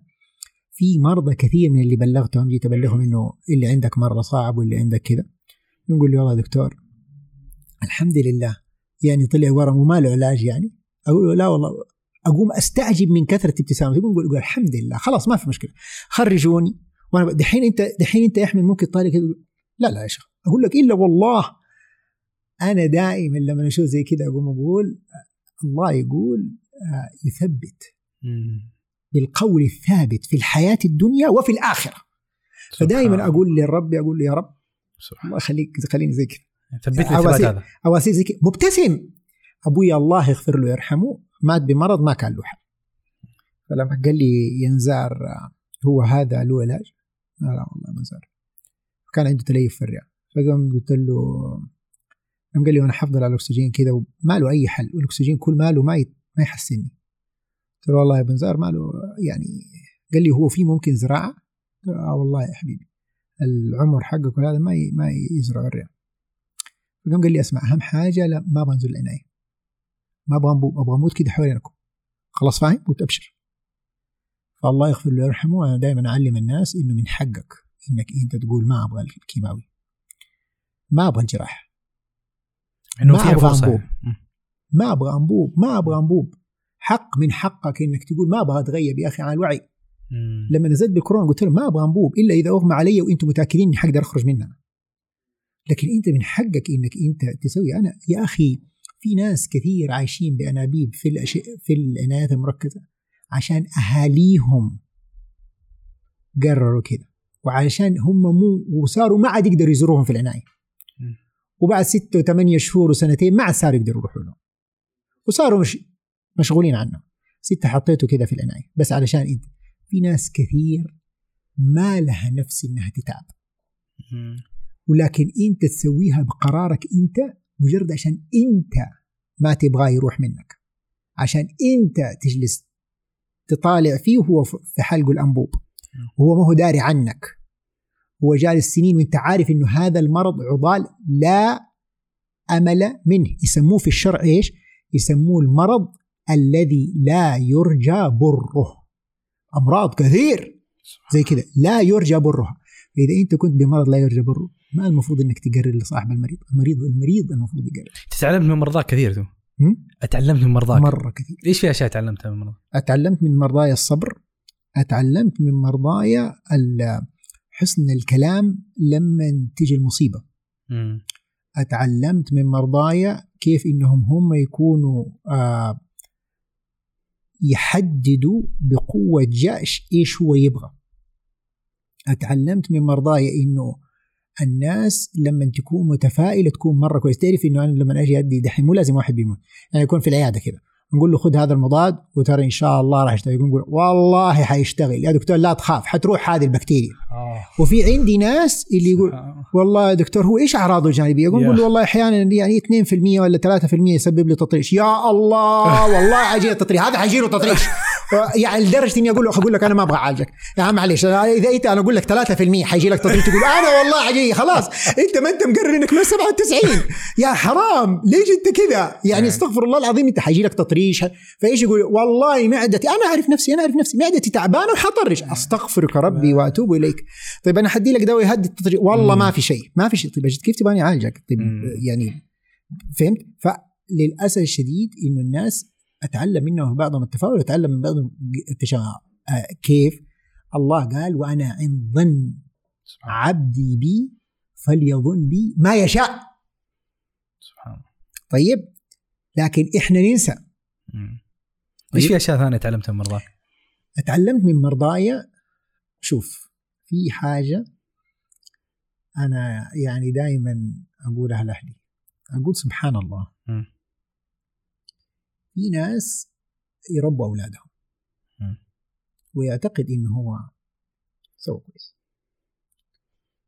في مرضى كثير من اللي بلغتهم جيت أبلغهم إنه اللي عندك مرة صعب واللي عندك كذا. يقول لي والله دكتور الحمد لله. يعني طلع ورم وما له علاج يعني. أقول له لا والله. أقوم أستعجب من كثرة ابتسامته يقول يقول الحمد لله. خلاص ما في مشكلة. خرجوني. وأنا دحين انت دحين أنت يا أحمد ممكن طالع كذا. لا لا يا شيخ. أقول لك إلا والله. أنا دائما لما أشوف زي كذا أقوم أقول الله يقول آه، يثبت. بالقول الثابت في الحياة الدنيا وفي الآخرة. فدائما أقول للرب أقول له يا رب سبحان الله يخليك خليني زي كذا ثبتني الثبات هذا اصير زي كذا مبتسم. أبوي الله يغفر له يرحمه مات بمرض ما كان له حل. فلما قال لي ينزار هو هذا له علاج؟ لا لا والله ما زار. كان عنده تليف في الرئه فقام قلت له قام قال لي وأنا حفضل على الأكسجين كذا وما له أي حل. والأكسجين كل ما له ما ما يحسنني. قلت له والله يا بنزار ما له يعني قال لي هو في ممكن زراعة؟ قلت له آه والله يا حبيبي العمر حقك وهذا ما ي- ما يزرع الرئه فقام قال لي اسمع أهم حاجة لا ما أبغى أنزل العناية. ما أبغى انبوب أبغى أموت كذا حوالينكم. خلاص فاهم؟ قلت أبشر. فالله يغفر له ويرحمه أنا دائما أعلم الناس إنه من حقك إنك أنت تقول ما أبغى الكيماوي. ما أبغى الجراحة. إنه ما أنبوب. مم. ما أبغى أنبوب. ما أبغى أنبوب. حق من حقك إنك تقول ما أبغى أتغيب يا أخي عن الوعي. مم. لما نزلت بالكورونا قلت لهم ما أبغى أنبوب إلا إذا أغمى علي وأنتم متأكدين إني حقدر أخرج منها. لكن أنت من حقك إنك أنت تسوي. أنا يا أخي في ناس كثير عايشين بأنابيب في الأشياء في العنايات المركزة عشان أهاليهم قرروا كذا وعشان هم مو وصاروا ما عاد يقدروا يزوروهم في العناية. وبعد ستة وثمانية شهور وسنتين ما عاد صاروا يقدروا يروحوا لهم. وصاروا مش مشغولين عنه. ستة حطيته كذا في العناية بس علشان انت في ناس كثير ما لها نفس إنها تتعب. ولكن أنت تسويها بقرارك أنت مجرد عشان أنت ما تبغاه يروح منك. عشان أنت تجلس تطالع فيه وهو في حلقه الأنبوب. وهو ما هو داري عنك. هو جالس سنين وأنت عارف إنه هذا المرض عضال لا أمل منه. يسموه في الشرع إيش؟ يسموه المرض الذي لا يرجى بره. أمراض كثير. زي كذا لا يرجى برها فإذا أنت كنت بمرض لا يرجى بره ما المفروض إنك تقرر لصاحب المريض. المريض المريض المفروض يقرر. تعلمت من مرضاك كثير تو؟ أتعلمت من مرضاك. مرة كثير. إيش في أشياء تعلمتها من مرضاك؟ أتعلمت من مرضاي الصبر. أتعلمت من مرضاي ال- حسن الكلام لما تيجي المصيبة. أتعلمت من مرضاي كيف إنهم هم يكونوا آه يحددوا بقوة جأش إيش هو يبغى. أتعلمت من مرضاي إنه الناس لما تكون متفائلة تكون مرة كويس. تعرف إنه أنا لما أجي أدي دحين مو لازم واحد بيموت يعني يكون في العيادة كذا. نقول له خذ هذا المضاد وترى إن شاء الله راح يشتغل. يقول والله حيشتغل. يا دكتور لا تخاف حتروح هذه البكتيريا. وفي عندي ناس اللي يقول والله يا دكتور هو إيش أعراضه الجانبية؟ يقول. نقول له والله أحيانا يعني 2% ولا 3% يسبب لي تطريش، يا الله والله حيجي تطريش، هذا حيجي له تطريش. يعني لدرجة إني أقول له أقول لك أنا ما أبغى أعالجك، يا عم معلش إذا أنت أنا أقول لك 3% حيجي لك تطريش تقول أنا والله حيجي خلاص. أنت ما أنت مقرر إنك من 97 يا حرام ليش أنت كذا؟ يعني استغفر الله العظيم أنت حيجي لك تطريش. فإيش يقول؟ والله معدتي أنا أعرف نفسي أنا أعرف نفسي معدتي تعبانة وحطرش أستغفرك ربي وأتوب إليك. طيب أنا حدي لك دواء يهدي التطريش. والله ما في شيء ما في شيء. طيب كيف تبغاني أعالجك؟ طيب. يعني فهمت؟ فللأسف الشديد إنه الناس أتعلم منهم بعضهم التفاؤل واتعلم من بعضهم التشاؤم آه، كيف؟ الله قال وأنا عند ظن عبدي بي فليظن بي ما يشاء. سبحان الله. طيب لكن إحنا ننسى. مم. إيش في أشياء ثانية تعلمتها من مرضاك؟ أتعلمت من مرضايا شوف في حاجة أنا يعني دائما أقولها لاهلي أقول سبحان الله. في ناس يربوا أولادهم. مم. ويعتقد انه هو سوى كويس.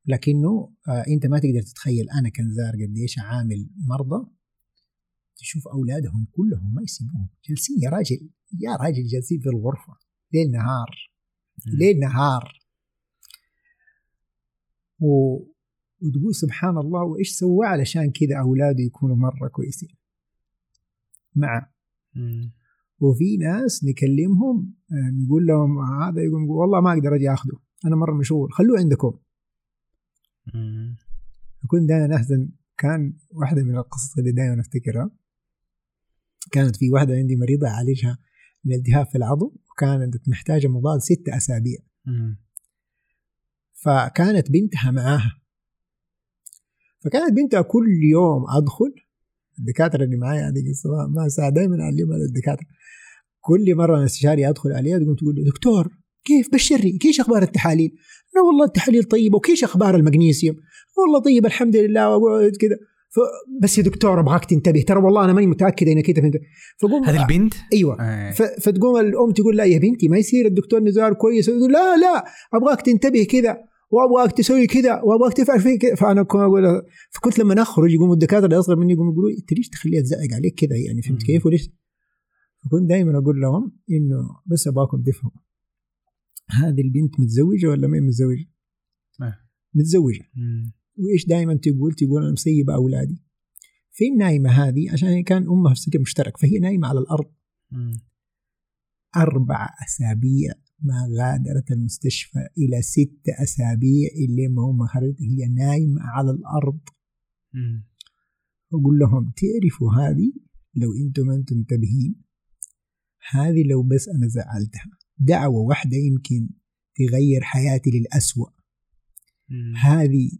لكنه آه أنت ما تقدر تتخيل أنا كنزار قديش عامل مرضى تشوف أولادهم كلهم ما يسيبوهم. جالسين يا راجل يا راجل جالسين في الغرفة. ليل نهار. ليل نهار. و... وتقول سبحان الله وإيش سوى علشان كذا أولاده يكونوا مرة كويسين؟ مع مم. وفي ناس نكلمهم آه، نقول لهم هذا يقول والله ما أقدر أجي أخذه أنا مرة مشغول خلوه عندكم مم. دائما أحزن كان واحدة من القصص اللي دائما أفتكرها كانت في واحدة عندي مريضة أعالجها من التهاب في العضو وكانت محتاجة مضاد ستة أسابيع مم. فكانت بنتها معاها فكانت بنتها كل يوم أدخل الدكاترة اللي معايا هذه قصه ما- ساعة دائما أعلمها للدكاتره كل مرة أنا استشاري أدخل عليها تقوم تقول لي دكتور كيف بشرني كيف أخبار التحاليل؟ لا والله التحاليل طيبة وكيف أخبار المغنيسيوم؟ والله طيب الحمد لله واقعد كذا بس يا دكتور أبغاك تنتبه ترى والله أنا ماني متأكد إنك أنت فهمت فقوم هذه البنت؟ أيوه آه. فتقوم الأم تقول لا يا بنتي ما يصير الدكتور نزار كويس لا لا أبغاك تنتبه كذا وابغاك تسوي كذا وابغاك تفعل في كذا فأنا كنت أقول فكنت لما نخرج يقوموا الدكاترة اللي أصغر مني يقوموا يقولوا انت ليش تخليها تزعق عليك كذا يعني فهمت. كيف وليش فكنت دائما أقول لهم إنه بس أبغاكم تفهموا هذه البنت متزوجة ولا ما هي متزوجة؟ آه. متزوجة. وإيش دائما تقول؟ تقول أنا مسيبة أولادي في النايمه هذه عشان كان أمها في سكن مشترك فهي نايمة على الأرض مم. أربع أسابيع ما غادرت المستشفى إلى ست أسابيع اللي ما هم خرجت هي نايمة على الأرض. أقول لهم تعرفوا هذه لو أنتم ما أنتم منتبهين هذه لو بس أنا زعلتها دعوة واحدة يمكن تغير حياتي للأسوأ. هذه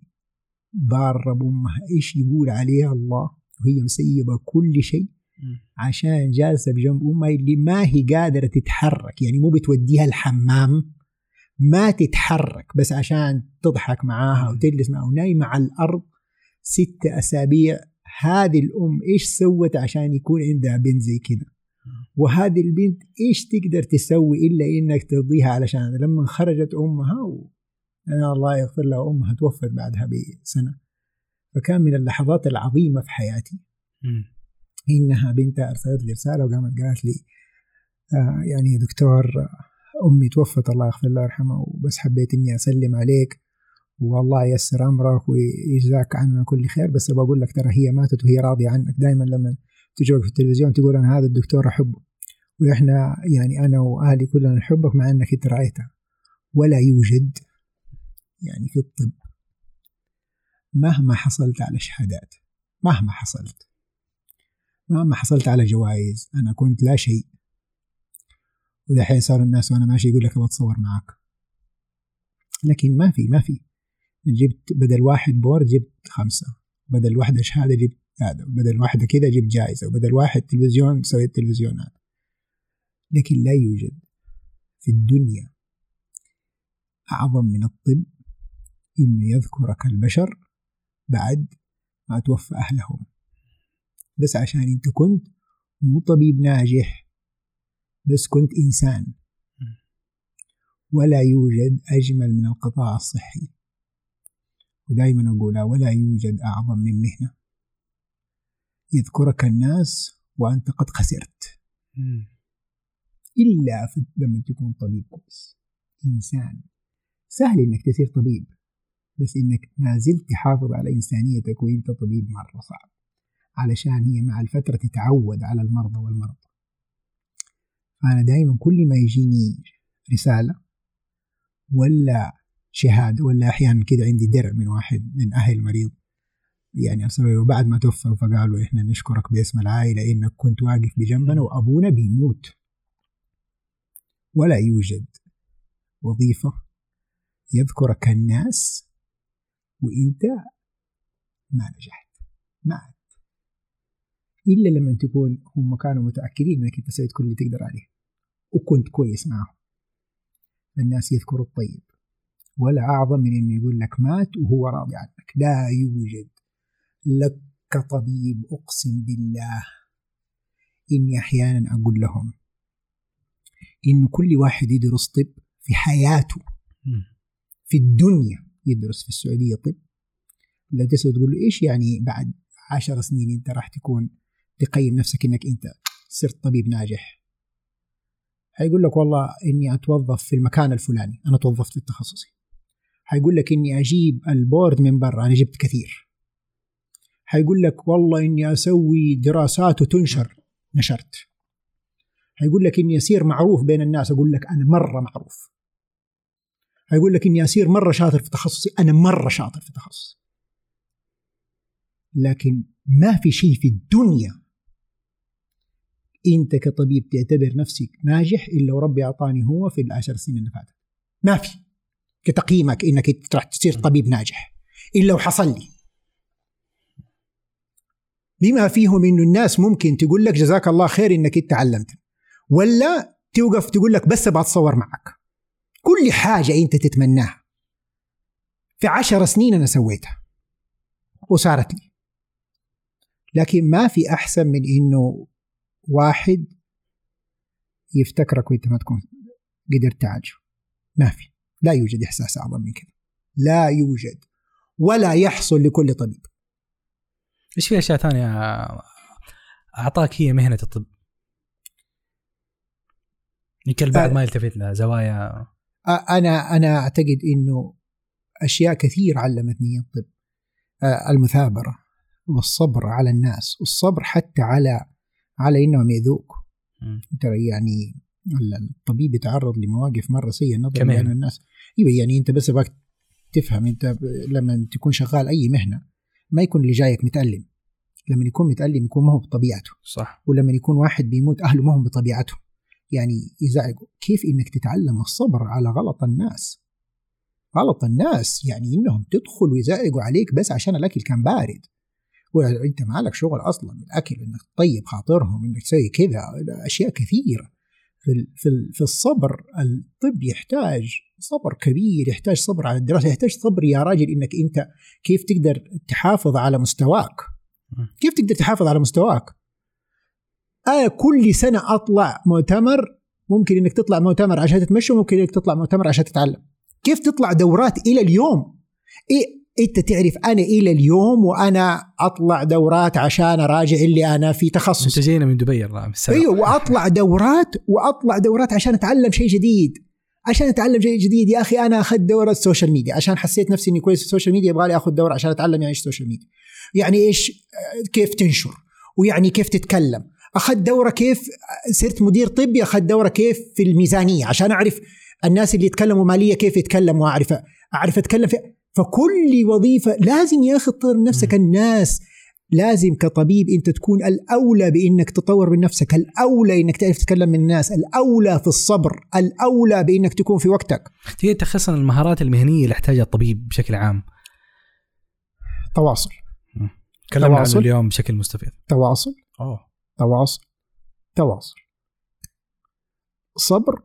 بارة بأمها إيش يقول عليها الله وهي مسيبة كل شيء. عشان جالسة بجنب امها اللي ما هي قادرة تتحرك يعني مو بتوديها الحمام ما تتحرك بس عشان تضحك معاها وتجلس معها ونايمة على الأرض ست أسابيع. هذه الأم إيش سوت عشان يكون عندها بنت زي كذا؟ وهذه البنت إيش تقدر تسوي إلا إنك ترضيها علشان لما خرجت أمها و... أنا الله يغفر لها أمها توفت بعدها بسنة. فكان من اللحظات العظيمة في حياتي. مم. إنها بنتها ارسلت لي رساله وقامت قالت لي آه يعني يا دكتور أمي توفت الله يغفر لها ويرحمها وبس حبيت إني أسلم عليك والله ييسر أمرك ويجزاك عنا كل خير بس أبغى أقول لك ترى هي ماتت وهي راضية عنك. دائما لما تجوك في التلفزيون تقول أنا هذا الدكتور أحبه. وإحنا يعني أنا وأهلي كلنا نحبك مع إنك أنت رأيتها. ولا يوجد يعني في الطب مهما حصلت على شهادات مهما حصلت مهما حصلت على جوائز أنا كنت لا شيء. ودحين صار الناس وأنا ماشي يقول لك أبغى أتصور معك. لكن ما في ما في. جبت بدل واحد بورد جبت خمسة بدل واحدة شهادة جبت هذا بدل واحدة كذا جبت جائزة وبدل واحد تلفزيون سويت تلفزيونات. لكن لا يوجد في الدنيا أعظم من الطب إنه يذكرك البشر بعد ما توفى أهلهم. بس عشان أنت كنت مو طبيب ناجح بس كنت إنسان. ولا يوجد أجمل من القطاع الصحي. ودائما أقولها ولا يوجد أعظم من مهنة. يذكرك الناس وأنت قد خسرت. إلا لما تكون طبيب كويس. إنسان. سهل إنك تصير طبيب بس إنك ما زلت تحافظ على إنسانيتك وإنت طبيب مرة صعب. علشان هي مع الفترة تتعود على المرضى والمرضى. فأنا دائما كل ما يجيني رسالة ولا شهادة ولا أحيانا كده عندي درع من واحد من أهل مريض يعني أرسلوا بعد ما توفى فقالوا إحنا نشكرك باسم العائلة إنك كنت واقف بجنبنا وأبونا بيموت. ولا يوجد وظيفة يذكرك الناس وإنت ما نجحت. ما إلا لما تكون هم كانوا متأكدين إنك أنت سويت كل اللي تقدر عليه. وكنت كويس معهم. الناس يذكروا الطيب. ولا أعظم من إنه يقول لك مات وهو راضي عنك. لا يوجد لك كطبيب أقسم بالله. إني أحيانا أقول لهم إنه كل واحد يدرس طب في حياته. في الدنيا يدرس في السعودية طب. لا تسأل تقول له إيش يعني بعد عشر سنين أنت راح تكون تقيم نفسك إنك أنت صرت طبيب ناجح. حيقول لك والله إني أتوظف في المكان الفلاني أنا توظفت في التخصصي. حيقول لك إني أجيب البورد من برا أنا جبت كثير. حيقول لك والله إني أسوي دراسات وتنشر نشرت. حيقول لك إني أصير معروف بين الناس أقول لك أنا مرة معروف. حيقول لك إني أصير مرة شاطر في تخصصي أنا مرة شاطر في تخصصي. لكن ما في شيء في الدنيا أنت كطبيب تعتبر نفسك ناجح إلا وربي أعطاني هو في العشر سنين اللي فاتت. ما في. كتقييمك إنك راح تصير طبيب ناجح. إلا وحصل لي. بما فيهم إنه الناس ممكن تقول لك جزاك الله خير إنك انت علمت ولا توقف تقول لك بس أبغى أتصور معك. كل حاجة أنت تتمناها. في عشر سنين أنا سويتها. وصارت لي. لكن ما في أحسن من إنه واحد يفتكرك وانت ما تكون قدرت تعالجه ما في. لا يوجد إحساس أعظم من كذا. لا يوجد. ولا يحصل لكل طبيب. إيش في أشياء ثانية أعطاك هي مهنة الطب؟ يمكن البعض أه. ما يلتفت لها زوايا. أنا أنا أعتقد إنه أشياء كثير علمتني الطب. المثابرة والصبر على الناس والصبر حتى على على إنهم يذوق ترى يعني الطبيب يتعرض لمواقف مرة سيئة نظرا بين الناس. إيوه يعني أنت بس أبغاك تفهم أنت لما تكون شغال أي مهنة ما يكون اللي جايك متألم. لما يكون متألم يكون ما هو بطبيعته. صح. ولما يكون واحد بيموت أهله ما هم بطبيعته. يعني يزعجوا كيف إنك تتعلم الصبر على غلط الناس؟ غلط الناس يعني إنهم تدخل ويزعقوا عليك بس عشان الأكل كان بارد. وانت ما لك شغل أصلا الأكل إنك تطيب خاطرهم إنك تسوي كذا أشياء كثيرة. في في في الصبر الطب يحتاج صبر كبير يحتاج صبر على الدراسة يحتاج صبر يا راجل إنك أنت كيف تقدر تحافظ على مستواك؟ كيف تقدر تحافظ على مستواك؟ أنا كل سنة أطلع مؤتمر ممكن إنك تطلع مؤتمر عشان تتمشى وممكن إنك تطلع مؤتمر عشان تتعلم. كيف تطلع دورات إلى اليوم؟ إيه أنت تعرف أنا إلى اليوم وأنا أطلع دورات عشان أراجع اللي أنا في تخصص أنت جاينا من دبي أيوه وأطلع دورات وأطلع دورات عشان أتعلم شيء جديد. عشان أتعلم شيء جديد يا أخي أنا أخذت دورة ال social media. عشان حسيت نفسي إني كويس في ال social media يبغى لي أخذ دورة عشان أتعلم يعني إيش ال social media. يعني إيش؟ كيف تنشر؟ ويعني كيف تتكلم؟ أخذت دورة كيف؟ صرت مدير طبي أخذت دورة كيف في الميزانية؟ عشان أعرف الناس اللي يتكلموا مالية كيف يتكلموا واعرف أعرف أتكلم في فكل وظيفة لازم يا أخي تطور نفسك الناس لازم كطبيب انت تكون الأولى بإنك تطور من نفسك، الأولى إنك تعرف تتكلم من الناس، الأولى في الصبر، الأولى بإنك تكون في وقتك. تقدر تلخص المهارات المهنية اللي يحتاجها الطبيب بشكل عام. تواصل. تكلمنا عنه اليوم بشكل مستفيض. تواصل. أوه تواصل. تواصل. صبر.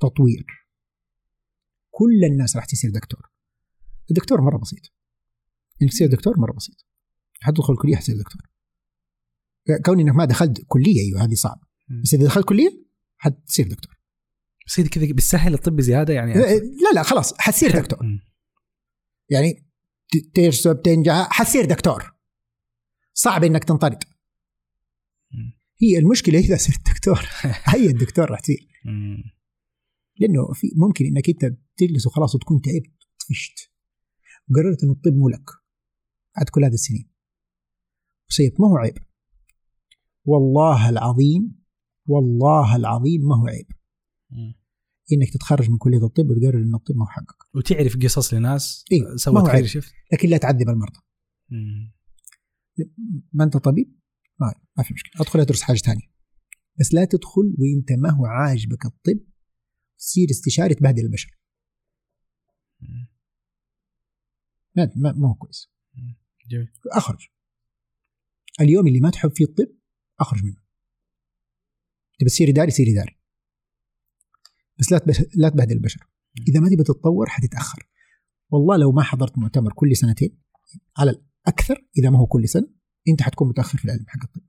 تطوير. كل الناس راح تصير دكتور. الدكتور مرة بسيط. انك تصير دكتور مرة بسيط. حتدخل الكلية حتصير دكتور كوني إنك ما دخلت كلية أيوه هذه صعب بس إذا دخلت كلية حتصير دكتور بس كذا بالسهل الطب زيادة يعني؟ لا لا خلاص حتصير دكتور يعني ترسب تنجح حتصير دكتور صعب إنك تنطرد هي المشكلة إذا صرت دكتور هي الدكتور راح تصير لأنه في ممكن إنك أنت تجلس وخلاص وتكون تعبت طفشت. وقررت إن الطب مو لك. بعد كل هذه السنين. وسيف ما هو عيب. والله العظيم والله العظيم ما هو عيب. إنك تتخرج من كلية الطب وتقرر إن الطب ما هو حقك. وتعرف قصص لناس إيه؟ سوت خير شفت؟ لكن لا تعذب المرضى. ما أنت طبيب؟ ما, ما في مشكلة. أدخل أدرس حاجة ثانية بس لا تدخل وإنت ما هو عاجبك الطب تصير استشاري تبهدل البشر. ما ما هو كويس. جميل. أخرج. اليوم اللي ما تحب فيه الطب أخرج منه. تبي تصير إداري سير إداري. بس لا لا تبهدل البشر. إذا ما تبي تتطور حتتأخر. والله لو ما حضرت مؤتمر كل سنتين على الأكثر إذا ما هو كل سنة أنت حتكون متأخر في العلم حق الطب.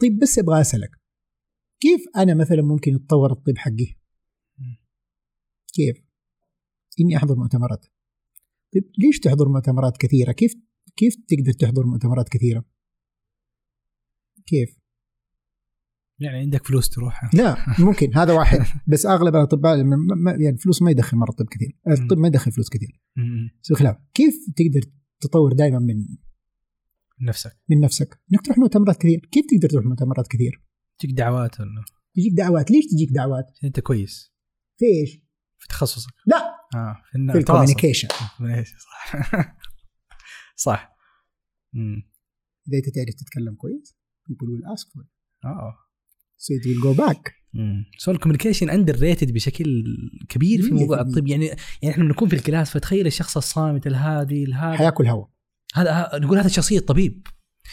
طيب بس أبغى أسألك. كيف أنا مثلا ممكن اتطور الطب حقي؟ كيف؟ إني أحضر مؤتمرات. طيب ليش تحضر مؤتمرات كثيرة؟ كيف كيف تقدر تحضر مؤتمرات كثيرة؟ كيف؟ يعني عندك فلوس تروح. لا ممكن هذا واحد. بس أغلب الأطباء يعني فلوس ما يدخل مرة الطب كثير. الطب ما يدخل فلوس كثير. بس خلاف كيف تقدر تطور دائما من نفسك؟ من نفسك؟ إنك تروح مؤتمرات كثير. كيف تقدر تروح مؤتمرات كثير؟ تجيك دعوات ولا؟ تجيك دعوات. ليش تجيك دعوات؟ أنت كويس. في إيش في تخصصك. لا! آه في, في ال communication صح. صح. إذا أنت تعرف تتكلم كويس people will ask for it آه. So it will go back. so ال communication underrated بشكل كبير في موضوع الطب. يعني يعني إحنا بنكون في الكلاس فتخيل الشخص الصامت الهادي الهادي. حياكل هواء هذا نقول هذا شخصيه الطبيب.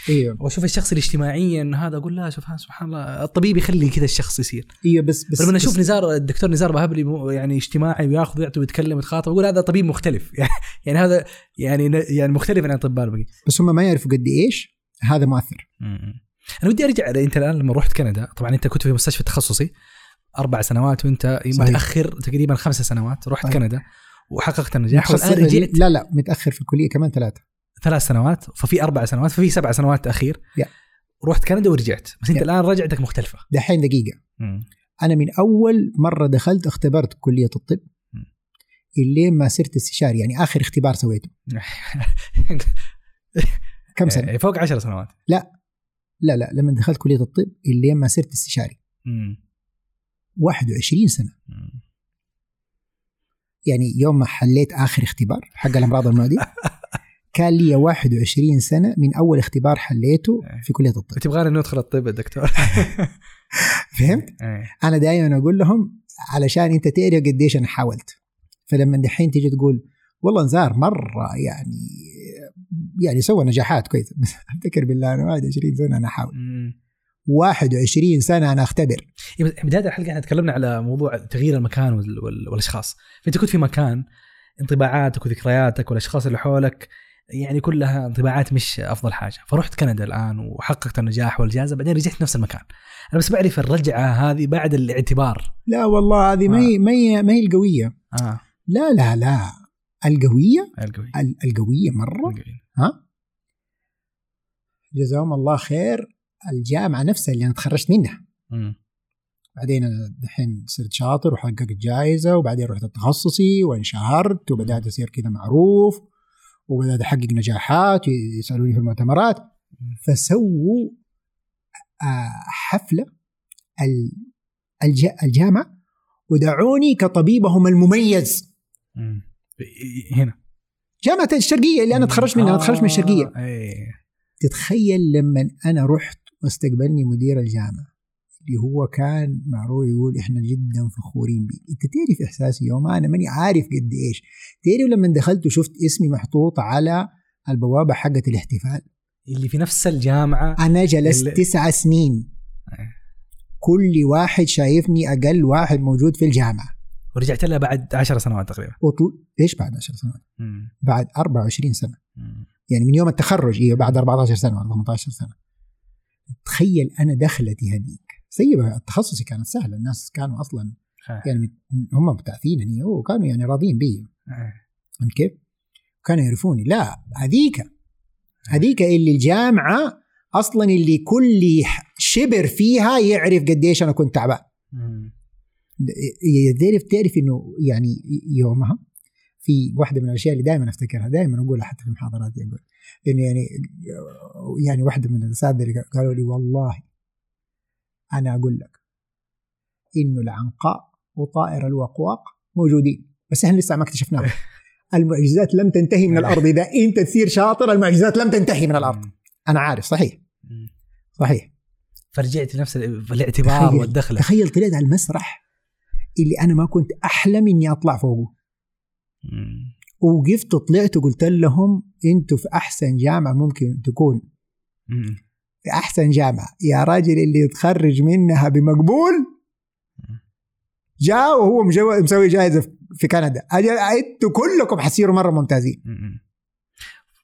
إيوه. واشوف الشخص الاجتماعي هذا أقول لا شوف سبحان الله الطبيب يخلي كذا الشخص يصير. إيوه بس بس لما أشوف نزار الدكتور نزار باهبري يعني اجتماعي وياخذ ويعطي ويتكلم ويتخاطب أقول هذا طبيب مختلف. يعني هذا يعني يعني مختلف عن الاطباء الباقي بس هم ما يعرفوا قد إيش هذا مؤثر. أنا ودي أرجع أنت الآن لما رحت كندا طبعا أنت كنت في مستشفى تخصصي أربع سنوات وأنت متأخر تقريبا خمس سنوات رحت صحيح. كندا وحققت النجاح والآن رجعت. لا لا متأخر في الكلية كمان ثلاثة. ثلاث سنوات ففي أربع سنوات ففي سبع سنوات تاخير yeah. رحت كندا ورجعت بس أنت yeah. الآن رجعتك مختلفة دحين دقيقة م. أنا من أول مرة دخلت اختبرت كلية الطب اللي ما صرت استشاري يعني آخر اختبار سويته كم سنة؟ يعني فوق 10 سنوات لا لا لا لما دخلت كلية الطب اللي ما صرت استشاري م. 21 سنة. يعني يوم ما حليت آخر اختبار حق الأمراض المعدية كان لي 21 سنة من أول اختبار حليته في كلية الطب. تبغاني ندخل الطب دكتور؟ فهمت؟ أنا دائما أقول لهم علشان أنت تعرف قديش أنا حاولت. فلما دحين تيجي تقول والله نزار مرة يعني يعني سوى نجاحات كويسه بس أفتكر بالله أنا 21 سنة أنا احاول 21 سنة أنا أختبر. بداية الحلقة إحنا تكلمنا على موضوع تغيير المكان والأشخاص. فأنت كنت في مكان انطباعاتك وذكرياتك والأشخاص اللي حولك يعني كلها انطباعات مش أفضل حاجة. فرحت كندا الآن وحققت النجاح والجائزة بعدين رجعت نفس المكان. أنا بس بعرف الرجعة هذه بعد الاعتبار. لا والله هذه ما هي ما هي ما هي القوية. آه. لا لا لا. القوية؟ القوية. القوية مرة. القوية. ها؟ جزاهم الله خير. الجامعة نفسها اللي أنا تخرجت منها. م. بعدين أنا دحين صرت شاطر وحققت جائزة وبعدين رحت التخصصي وانشهرت وبدأت أصير كذا معروف. وبدات احقق نجاحات يسألوني في المؤتمرات فسووا آه، حفلة ال- الج- الجامعة ودعوني كطبيبهم المميز. مم. هنا. جامعة الشرقية اللي أنا تخرجت منها أنا تخرجت من الشرقية. آه، إيه. تتخيل لما أنا رحت واستقبلني مدير الجامعة. اللي هو كان معروف يقول إحنا جدا فخورين بيك. أنت تعرف إحساسي يوم أنا ماني عارف قد إيش. تعرف لما دخلت وشفت اسمي محطوط على البوابة حقت الاحتفال؟ اللي في نفس الجامعة. أنا جلست اللي- تسعة سنين. إيه. كل واحد شايفني أقل واحد موجود في الجامعة. ورجعت لها بعد 10 سنوات تقريبا. وطل... إيش بعد 10 سنوات؟ مم. بعد 24 سنة. مم. يعني من يوم التخرج أيوه بعد 14 سنة ولا 18 سنة. تخيل أنا دخلتي هذيك زي التخصصي كانت سهلة الناس كانوا أصلا خير. يعني هم بتعثينني وكانوا يعني راضيين بي إيه. فهمت كيف؟ كانوا يعرفوني لا هذيك هذيك اللي الجامعة أصلا اللي كل شبر فيها يعرف قديش أنا كنت تعبان. تعرف تعرف إنه يعني يومها في واحدة من الأشياء اللي دائما أفتكرها دائما أقولها حتى في محاضراتي أقول إنه يعني يعني واحدة من الأساتذة اللي قالوا لي والله أنا أقول لك. انه العنقاء وطائر الوقواق موجودين بس إحنا لسه ما اكتشفناهم. المعجزات لم تنتهي من الأرض. إذا انت تصير شاطر المعجزات لم تنتهي من الأرض. مم. أنا عارف صحيح. صحيح. فرجعت لنفس ال- الاعتبار تخيل والدخلة. تخيل طلعت على المسرح اللي أنا ما كنت أحلم إني أطلع فوقه. مم. وقفت وطلعت وقلت لهم أنتوا في أحسن جامعة ممكن تكون. مم. في أحسن جامعة يا راجل اللي يتخرج منها بمقبول جاء وهو مسوي جائزة في كندا أنتوا كلكم حتصيروا مرة ممتازين مم.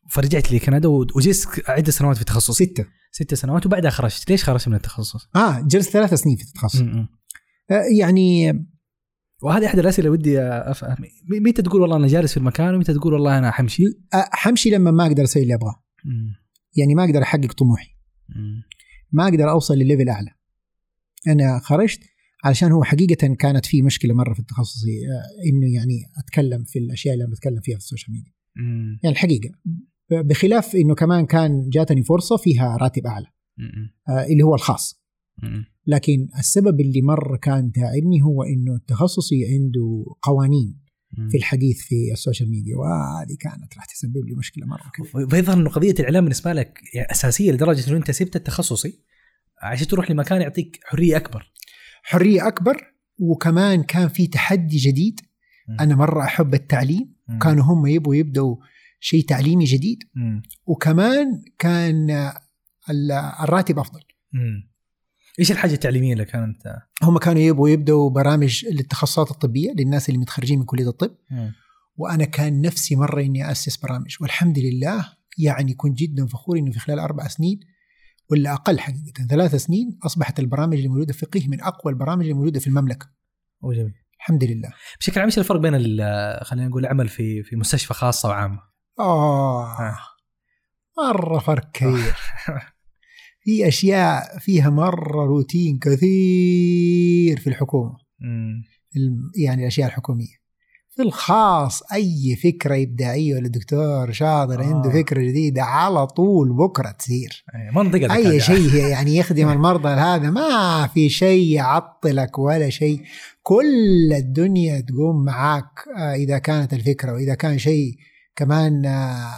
فرجعت لكندا وجلست عدة سنوات في تخصص ستة ست سنوات وبعدها خرجت ليش خرجت من التخصص؟ آه جلست ثلاث سنين في التخصص. آه يعني وهذه أحد الأسئلة ودي افهم متى تقول والله أنا جالس في المكان ومتى تقول والله أنا حمشي؟ آه حمشي لما ما أقدر أسوي اللي أبغاه. يعني ما أقدر أحقق طموحي. ما أقدر أوصل لل level أعلى أنا خرجت علشان هو حقيقة كانت في مشكلة مرة في التخصصي آه، إنه يعني أتكلم في الأشياء اللي أنا بتكلم فيها في ال social media مم. يعني الحقيقة بخلاف إنه كمان كان جاتني فرصة فيها راتب أعلى مم. آه، اللي هو الخاص مم. لكن السبب اللي مرة كان تعبني هو إنه التخصصي عنده قوانين. في الحديث في ال social media وهذه كانت راح تسبب لي مشكلة مرة كبيرة ويظهر انه قضية الإعلام بالنسبة لك يعني أساسية لدرجة إنه أنت سبت التخصصي عشان تروح لمكان يعطيك حرية أكبر. حرية أكبر وكمان كان في تحدي جديد. أنا مرة أحب التعليم مم. كانوا هم يبغوا يبدأوا شيء تعليمي جديد. وكمان كان ال- الراتب أفضل مم. إيش الحاجة التعليمية اللي كانت هم كانوا يبغوا يبدأوا برامج للتخصصات الطبية للناس اللي متخرجين من كلية الطب مم. وأنا كان نفسي مرة إني أسس برامج والحمد لله يعني كنت جدا فخور إنه في خلال أربع سنين ولا أقل حقيقة ثلاث سنين أصبحت البرامج اللي موجوده في الفقه من أقوى البرامج اللي موجوده في المملكة أوه جميل. الحمد لله بشكل عام إيش الفرق بين خلينا نقول العمل في في مستشفى خاصه وعامه؟ آه آه. مرة فرق كبير في أشياء فيها مرة روتين كثير في الحكومة مم. الم- يعني الأشياء الحكومية في الخاص أي فكرة إبداعية ولا دكتور شاطر آه. عنده فكرة جديدة على طول بكرة تصير منطقه أي. شيء يعني يخدم المرضى هذا ما في شيء يعطلك ولا شيء كل الدنيا تقوم معاك آه، إذا كانت الفكرة وإذا كان شيء كمان آه،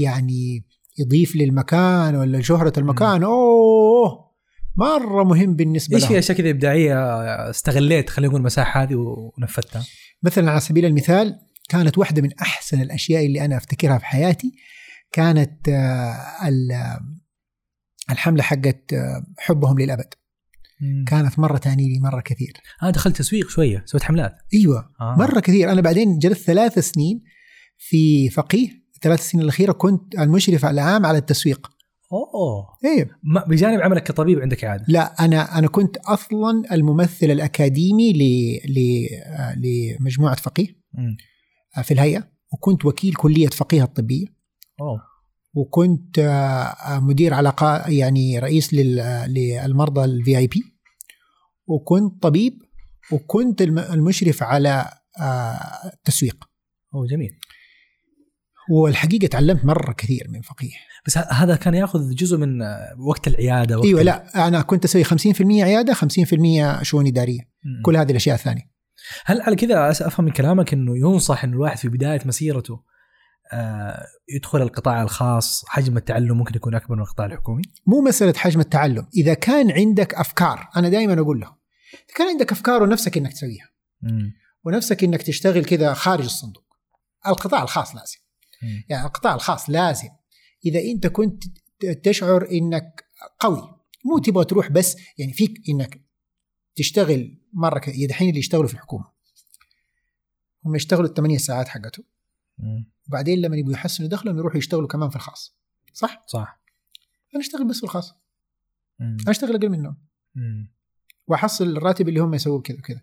يعني يضيف للمكان ولا شهره المكان. أوه مرة مهم بالنسبة إيش في أشياء كذا إبداعية استغليت خلينا نقول المساحة هذه ونفذتها؟ مثلا على سبيل المثال كانت واحدة من أحسن الأشياء اللي أنا أفتكرها في حياتي. كانت آه، ال- الحملة حقت آه، حبهم للأبد. كانت مرة تعني لي مرة كثير. أنا دخلت تسويق شوية سويت حملات. أيوة آه. مرة كثير. أنا بعدين جلست ثلاث سنين في فقيه. الثلاث سنين الأخيرة كنت المشرف العام على التسويق. أوه. ما- بجانب عملك كطبيب عندك عادة. لا أنا أنا كنت أصلا الممثل الأكاديمي ل- ل- آه، لمجموعة فقيه. مم. آه، في الهيئة. وكنت وكيل كلية فقيه الطبية. أوه. وكنت آه، مدير علاقات يعني رئيس لل- للمرضى الفي اي بي وكنت طبيب. وكنت الم- المشرف على التسويق. أوه جميل. والحقيقة تعلمت مرة كثير من فقيه بس هذا كان ياخذ جزء من آه، وقت العيادة وقت أيوه لا أنا كنت أسوي 50% عيادة 50% شؤون إدارية مم. كل هذه الأشياء الثانية هل على كذا أفهم من كلامك إنه ينصح انه الواحد في بداية مسيرته آه، يدخل القطاع الخاص حجم التعلم ممكن يكون أكبر من القطاع الحكومي؟ مو مسألة حجم التعلم إذا كان عندك أفكار أنا دائما أقول لهم إذا كان عندك أفكار ونفسك إنك تسويها مم. ونفسك إنك تشتغل كذا خارج الصندوق القطاع الخاص لازم يعني القطاع الخاص لازم. إذا أنت كنت تشعر إنك قوي مو تبغى تروح بس يعني فيك إنك تشتغل مرة ك- دحين اللي يشتغلوا في الحكومة هم يشتغلوا الثمانية ساعات حقته. وبعدين لما يبغوا يحسنوا دخلهم يروحوا يشتغلوا كمان في الخاص. صح؟ صح. أنا أشتغل بس في الخاص. مم. أنا أشتغل أقل منهم. مم. وأحصل الراتب اللي هم يسووا كذا وكذا.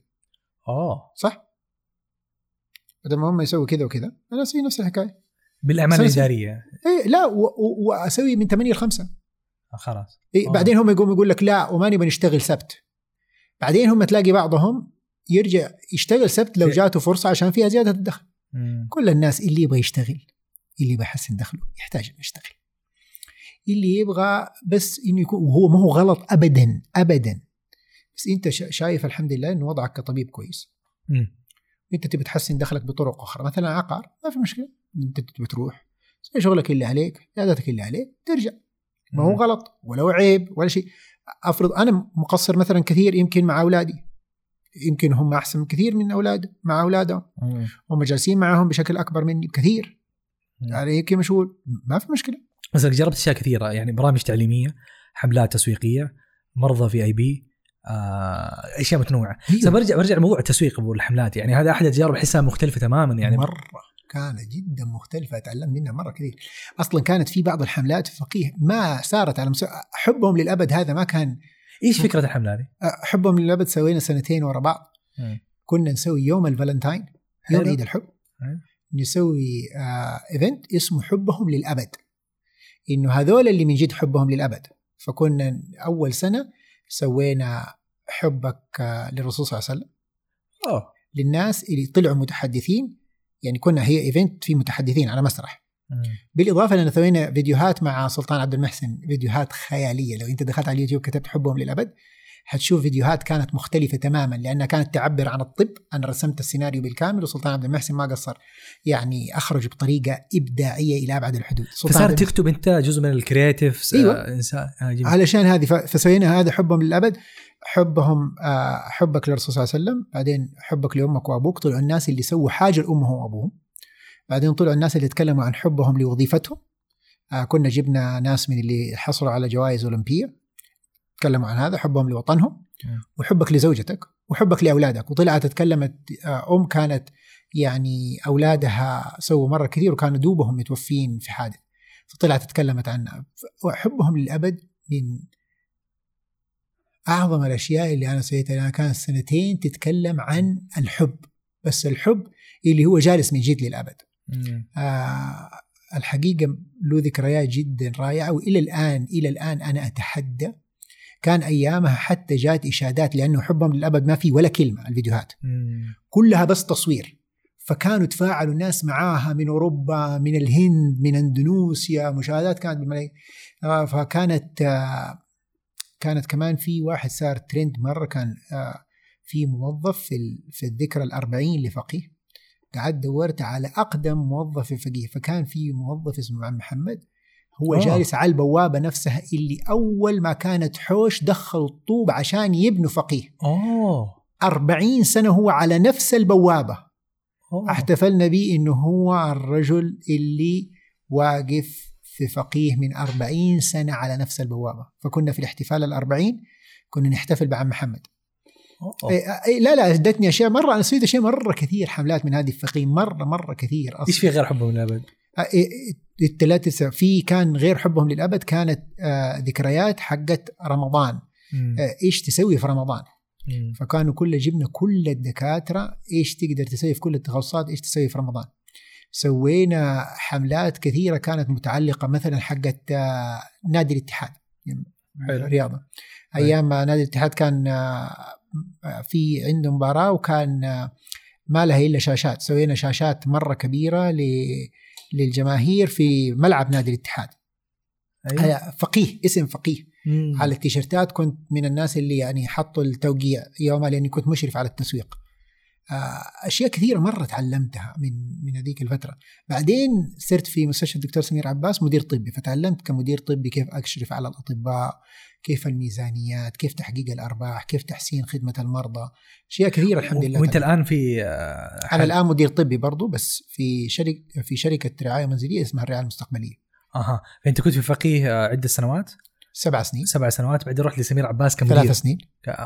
اوه صح؟ بدل ما هم يسووا كذا وكذا أنا أسوي نفس الحكاية. سلسلة. الاداريه إيه لا واسوي من 8 ل 5 آه، خلاص إيه آه. بعدين هم يقوم يقول لك لا وما نبغى نشتغل سبت بعدين هم تلاقي بعضهم يرجع يشتغل سبت لو إيه. جاته فرصة عشان فيها زيادة الدخل مم. كل الناس اللي يبغى يشتغل اللي يبغى يحسن دخله يحتاج إنه يشتغل اللي يبغى بس إنه يكون وهو ما هو غلط ابدا ابدا بس أنت شا- شايف الحمد لله إنه وضعك كطبيب كويس مم. أنت تبي تحسن دخلك بطرق أخرى مثلا عقار ما في مشكلة انت تبي تروح تسوي شغلك اللي عليك عيادتك اللي عليك ترجع. ما هو. غلط ولا هو عيب ولا شيء. افرض أنا مقصر مثلا كثير يمكن مع أولادي. يمكن هم أحسن كثير من أولاد مع أولادهم. هم جالسين معهم بشكل أكبر مني بكثير. يعني يمكن مشغول. ما في مشكلة. مثلا جربت أشياء كثيرة يعني برامج تعليمية حملات تسويقية مرضى في آي بي آه، أشياء متنوعة. بس برجع برجع لموضوع التسويق والحملات يعني هذا أحد التجارب احسها مختلفة تماما. يعني مرة. كانت جدا مختلفة اتعلم منها مرة كثير. أصلا كانت في بعض الحملات في فقيه ما صارت على مستوى حبهم للأبد هذا ما كان إيش فكرة؟ الحملة هذه؟ حبهم للأبد سوينا سنتين ورا بعض. كنا نسوي يوم الفالنتاين يوم. عيد الحب. حلو. نسوي آه event اسمه حبهم للأبد. إنه هذول اللي من جد حبهم للأبد. فكنا أول سنة سوينا حبك آه للرسول صلى الله عليه وسلم. أوه. للناس اللي طلعوا متحدثين يعني كنا هي event في متحدثين على مسرح مم. بالإضافة لنا سوينا فيديوهات مع سلطان عبد المحسن فيديوهات خيالية لو أنت دخلت على اليوتيوب كتبت حبهم للأبد حتشوف فيديوهات كانت مختلفة تماما لأنها كانت تعبر عن الطب أنا رسمت السيناريو بالكامل وسلطان عبد المحسن ما قصر يعني أخرج بطريقة إبداعية إلى أبعد الحدود فصار تكتب أنت جزء من الكرياتيف أيوة. انسان آه. علشان هذه فسوينا هذا حبهم للأبد حبهم آه، حبك للرسول صلى الله عليه وسلم بعدين حبك لأمك وأبوك طلعوا الناس اللي سووا حاجة لأمهم وأبوهم. بعدين طلعوا الناس اللي تكلموا عن حبهم لوظيفتهم. آه، كنا جبنا ناس من اللي حصلوا على جوائز أولمبية تكلموا عن هذا حبهم لوطنهم. مم. وحبك لزوجتك وحبك لأولادك. وطلعت تكلمت آه، أم كانت يعني أولادها سووا مرة كثير وكانوا دوبهم متوفين في حادث. فطلعت تكلمت عنها وحبهم للأبد من أعظم الأشياء اللي أنا سويتها أنا كانت سنتين تتكلم عن الحب بس الحب اللي هو جالس من جد للأبد. مم. آه الحقيقة له ذكريات جدا رائعة وإلى الآن إلى الآن أنا أتحدى. كان أيامها حتى جات إشادات لأنه حبهم للأبد ما في ولا كلمة الفيديوهات. مم. كلها بس تصوير. فكانوا تفاعلوا الناس معاها من أوروبا من الهند من أندونوسيا مشاهدات كانت بالملايين. آه، فكانت آه، كانت كمان في واحد صار ترند مرة كان آه، في موظف في في الذكرى الأربعين لفقيه قعدت دورت على أقدم موظف في فقيه. فكان في موظف اسمه عم محمد هو آه. جالس على البوابة نفسها اللي أول ما كانت حوش دخلوا الطوب عشان يبنوا فقيه. اوه أربعين سنة هو على نفس البوابة. أوه. احتفلنا به إنه هو الرجل اللي واقف في فقيه من أربعين سنة على نفس البوابة فكنا في الاحتفال الأربعين كنا نحتفل بعم محمد أوه. إيه إيه لا لا ادتني أشياء مرة أنا سويت أشياء مرة كثير حملات من هذه الفقيه مرة مرة كثير أصلا إيش في غير حبهم للأبد؟ إيه، الثلاثة في كان غير حبهم للأبد كانت آه، ذكريات حقت رمضان مم. آه، إيش تسوي في رمضان مم. فكانوا كل جبنا كل الدكاترة إيش تقدر تسوي في كل التخصصات إيش تسوي في رمضان سوينا حملات كثيرة كانت متعلقة مثلا حقت آه، نادي الاتحاد. يعني حلو. الرياضه أيام نادي الاتحاد كان آه، آه، في عنده مباراة وكان ما لها إلا شاشات. سوينا شاشات مرة كبيرة للجماهير في ملعب نادي الاتحاد. أيوة. فقيه اسم فقيه. مم. على التيشيرتات كنت من الناس اللي يعني حطوا التوقيع يومها لأني كنت مشرف على التسويق. أشياء كثيرة مرة تعلمتها من من هذيك الفترة. بعدين صرت في مستشفى الدكتور سمير عباس مدير طبي فتعلمت كمدير طبي كيف اشرف على الأطباء كيف الميزانيات كيف تحقيق الأرباح كيف تحسين خدمة المرضى. أشياء كثيرة الحمد لله وأنت. الآن في آه، أنا الآن مدير طبي برضو بس في شركه في شركة رعاية منزلية اسمها الرعاية المستقبلية. أها. فانت كنت في فقيه آه، عدة سنوات؟ سبع سنين. سبع سنوات بعدين رحت لسمير عباس كمدير. ثلاث سنين.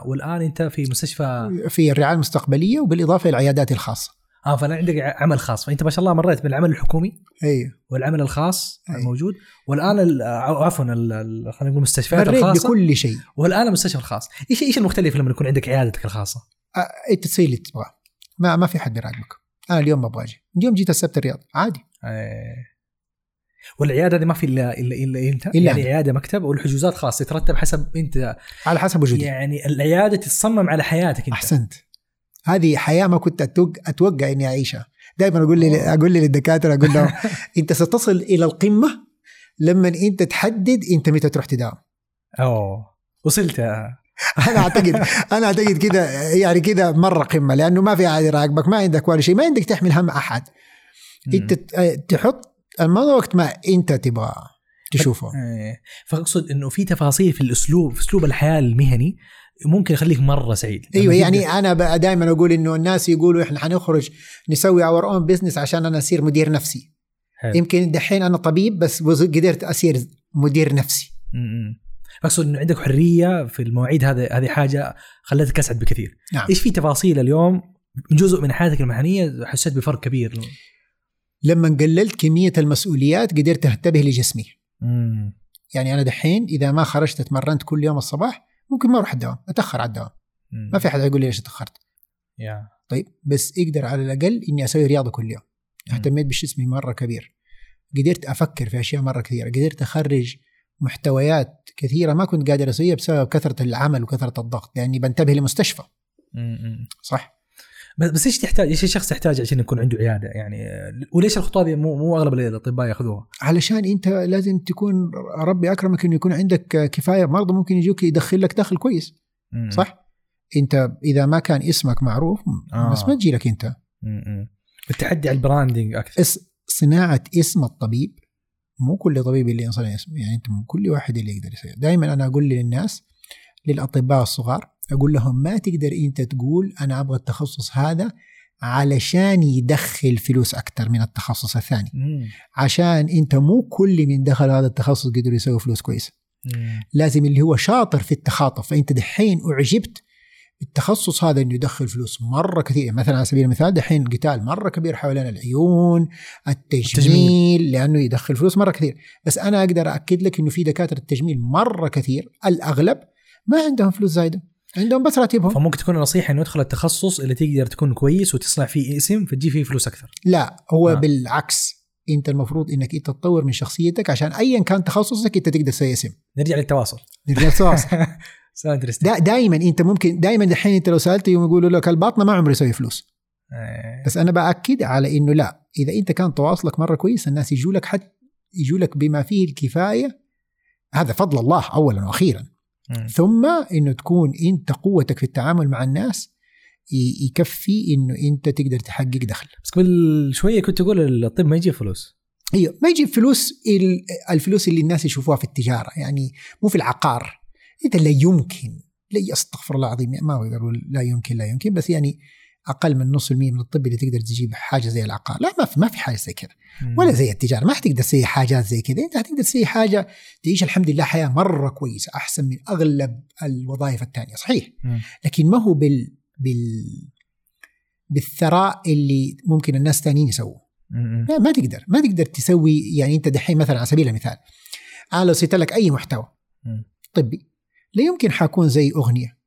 والآن أنت في مستشفى في الرعاية المستقبلية وبالإضافة إلى العيادات الخاصة. آه فالان عندك عمل خاص. فأنت ما شاء الله مريت بالعمل الحكومي أيوه والعمل الخاص أي. الموجود. والآن ال- ع- عفوا خلينا نقول المستشفيات مريت الخاصة. بكل شيء. والآن المستشفى الخاص. إيش إيش المختلف لما يكون عندك عيادتك الخاصة؟ آه، انت تسوي اللي تبغاه. ما ما في حد يراقبك. أنا اليوم ما أبغى أجي. اليوم جيت السبت الرياض. عادي. إيه. والعيادة هذه ما في الا الا إلا أنت؟ إلا يعني أنا. عيادة مكتب والحجوزات خاصة تترتب حسب أنت على حسب وجودي. يعني العيادة تتصمم على حياتك أنت. أحسنت. هذه حياة ما كنت أتوقع إني أعيشها. دائما أقول لي أقول لي للدكاترة أقول لهم أنت ستصل إلى القمة لما أنت تحدد أنت متى تروح تداوم. أوه. وصلت. أنا اعتقد أنا أعتقد كذا يعني كذا مرة قمة لأنه ما في احد يراقبك ما عندك ولا شيء ما عندك تحمل هم أحد. أنت تحط الموضوع وقت ما انت تبغى تشوفه. إيه. فأقصد إنه في تفاصيل في الأسلوب في أسلوب الحياة المهني ممكن يخليك مرة سعيد. أيوه يعني أنا دائما أقول إنه الناس يقولوا إحنا حنخرج نسوي our own business عشان أنا أصير مدير نفسي. حلو. يمكن دحين أنا طبيب بس قدرت أصير مدير نفسي. اقصد إنه عندك حرية في المواعيد هذا هذه حاجة خلتك أسعد بكثير. نعم. إيش في تفاصيل اليوم؟ جزء من حياتك المهنية حسيت بفرق كبير. لما قللت كمية المسؤوليات قدرت انتبه لجسمي. م. يعني أنا دحين إذا ما خرجت أتمرنت كل يوم الصباح ممكن ما أروح الدوام أتأخر على الدوام. م. ما في حد يقول لي ليش أتأخرت. يا. طيب بس أقدر على الأقل إني أسوي رياضة كل يوم. اهتميت بجسمي مرة كبير. قدرت أفكر في أشياء مرة كثيرة. قدرت أخرج محتويات كثيرة ما كنت قادر أسويها بسبب كثرة العمل وكثرة الضغط لأني بنتبه لمستشفى. صح؟ بس إيش تحتاج إيش الشخص يحتاج عشان يكون عنده عيادة؟ يعني وليش الخطوه هذه مو مو أغلب الأطباء يأخذوها؟ علشان أنت لازم تكون ربي أكرمك إنه يكون عندك كفاية. مرضى ممكن يجوك يدخل لك دخل كويس م. صح؟ أنت إذا ما كان اسمك معروف آه. بس ما تجي لك أنت. م- م. التحدي على ال branding أكثر. اس صناعة اسم الطبيب مو كل طبيب اللي ينصنع اسمه يعني أنت كل واحد اللي يقدر يسوي. دائما أنا أقول للناس للأطباء الصغار. أقول لهم ما تقدر أنت تقول أنا أبغى التخصص هذا علشان يدخل فلوس أكثر من التخصص الثاني. م. عشان أنت مو كل من دخل هذا التخصص قدر يسوي فلوس كويسه م. لازم اللي هو شاطر في التخاطف. فانت دحين أعجبت بالتخصص هذا إنه يدخل فلوس مرة كثير. مثلا على سبيل المثال دحين قتال مرة كبير حوالين العيون التجميل, التجميل. لأنه يدخل فلوس مرة كثير. بس أنا أقدر اكد لك إنه في دكاترة تجميل مرة كثير. الأغلب ما عندهم فلوس زايدة. عندهم بس راتبهم. فممكن تكون النصيحه إنه ادخل التخصص اللي تقدر تكون كويس وتصنع فيه اسم فتجي فيه فلوس أكثر. لا هو آه. آه. بالعكس. أنت المفروض إنك انت تطور من شخصيتك عشان ايا كان تخصصك أنت تقدر تسوي اسم. نرجع للتواصل. نرجع تواصل so interesting دا دائما أنت ممكن دائما دحين أنت لو سالت يوم يقولوا لك الباطنه ما عمره يسوي فلوس. بس أنا بأكد على إنه لا. إذا أنت كان تواصلك مرة كويس الناس يجوا لك حتى يجوا لك بما فيه الكفاية. هذا فضل الله اولا وأخيرا. ثم إنه تكون أنت قوتك في التعامل مع الناس يكفي إنه أنت تقدر تحقق دخل. بس قبل شوية كنت تقول الطب ما يجيب فلوس. أيوه ما يجيب فلوس ال- الفلوس اللي الناس يشوفوها في التجارة يعني مو في العقار. انت لا يمكن لا أستغفر الله العظيم ما أقول لا يمكن لا يمكن بس يعني أقل من نص المية من الطب اللي تقدر تجيب حاجة زي العقار. لا ما في ما في حاجة زي كذا ولا زي التجارة. ما حتقدر تسوي حاجات زي كذا. أنت حتقدر تسوي حاجة تعيش الحمد لله حياة مرة كويسة أحسن من أغلب الوظائف الثانية. صحيح. مم. لكن ما هو بال بال بالثراء اللي ممكن الناس الثانيين يسووه. لا ما تقدر. ما تقدر تسوي يعني أنت دحين مثلا على سبيل المثال أنا لو سيت لك أي محتوى مم. طبي لا يمكن حكون زي أغنية.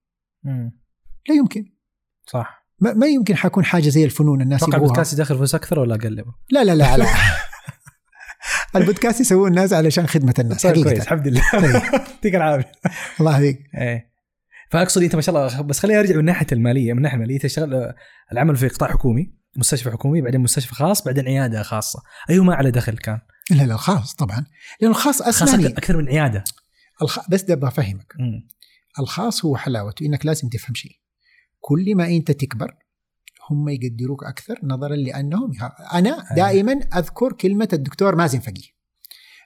مم. لا يمكن. صح. ما, ما يمكن حكون حاجة زي الفنون الناس يبغوها. البودكاست يدخل فلوس أكثر ولا أقل؟ لا لا لا لا. البودكاست يسووه الناس علشان خدمة الناس طيب كويس الحمد لله. يعطيك العافية. الله يهديك. إيه. فأقصد أنت ما شاء الله بس خليني أرجع من ناحية المالية من الناحيه المالية. تشتغل العمل في قطاع حكومي مستشفى حكومي بعدين مستشفى خاص بعدين عيادة خاصة. ايهما اعلى دخل كان؟ لا لا الخاص طبعا. لأن الخاص خاصة أسناني. أكثر من عيادة. الخ... بس ده بفهمك مم. الخاص هو حلاوته إنك لازم تفهم شيء. كل ما أنت تكبر هم يقدروك أكثر نظرا لأنهم أنا دائما أذكر كلمة الدكتور مازن فقيه.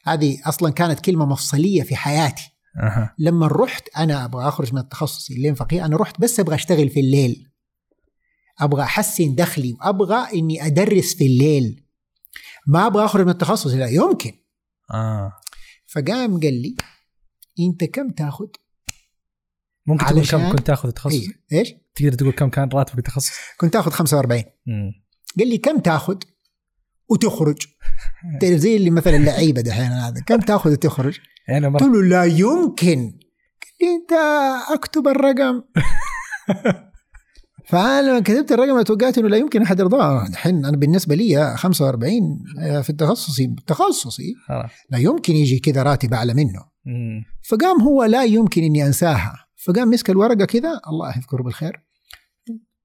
هذه أصلا كانت كلمة مفصلية في حياتي. أها. لما رحت أنا أبغى أخرج من التخصص اللين فقيه أنا رحت بس أبغى أشتغل في الليل. أبغى أحسن دخلي وابغى إني أدرس في الليل. ما أبغى أخرج من التخصص لا يمكن. آه. فقام قال لي أنت كم تأخذ؟ ممكن تقول كم كنت تاخذ التخصص إيه. إيش؟ تقدر تقول كم كان راتبك التخصص كنت تاخذ 45 مم. قال لي كم تاخذ وتخرج؟ تعرف زي اللي مثلا اللعيبة دحين هذا. كم تاخذ وتخرج؟ يعني قلت له لا يمكن. قال لي أنت أكتب الرقم. فأنا لما كتبت الرقم توقعت إنه لا يمكن أحد يرضاه. الحين أنا بالنسبة لي 45 في التخصصي تخصصي خلاص. لا يمكن يجي كذا راتب أعلى منه. فقام هو لا يمكن إني أنساها. فقام مسك الورقة كذا الله يذكره بالخير.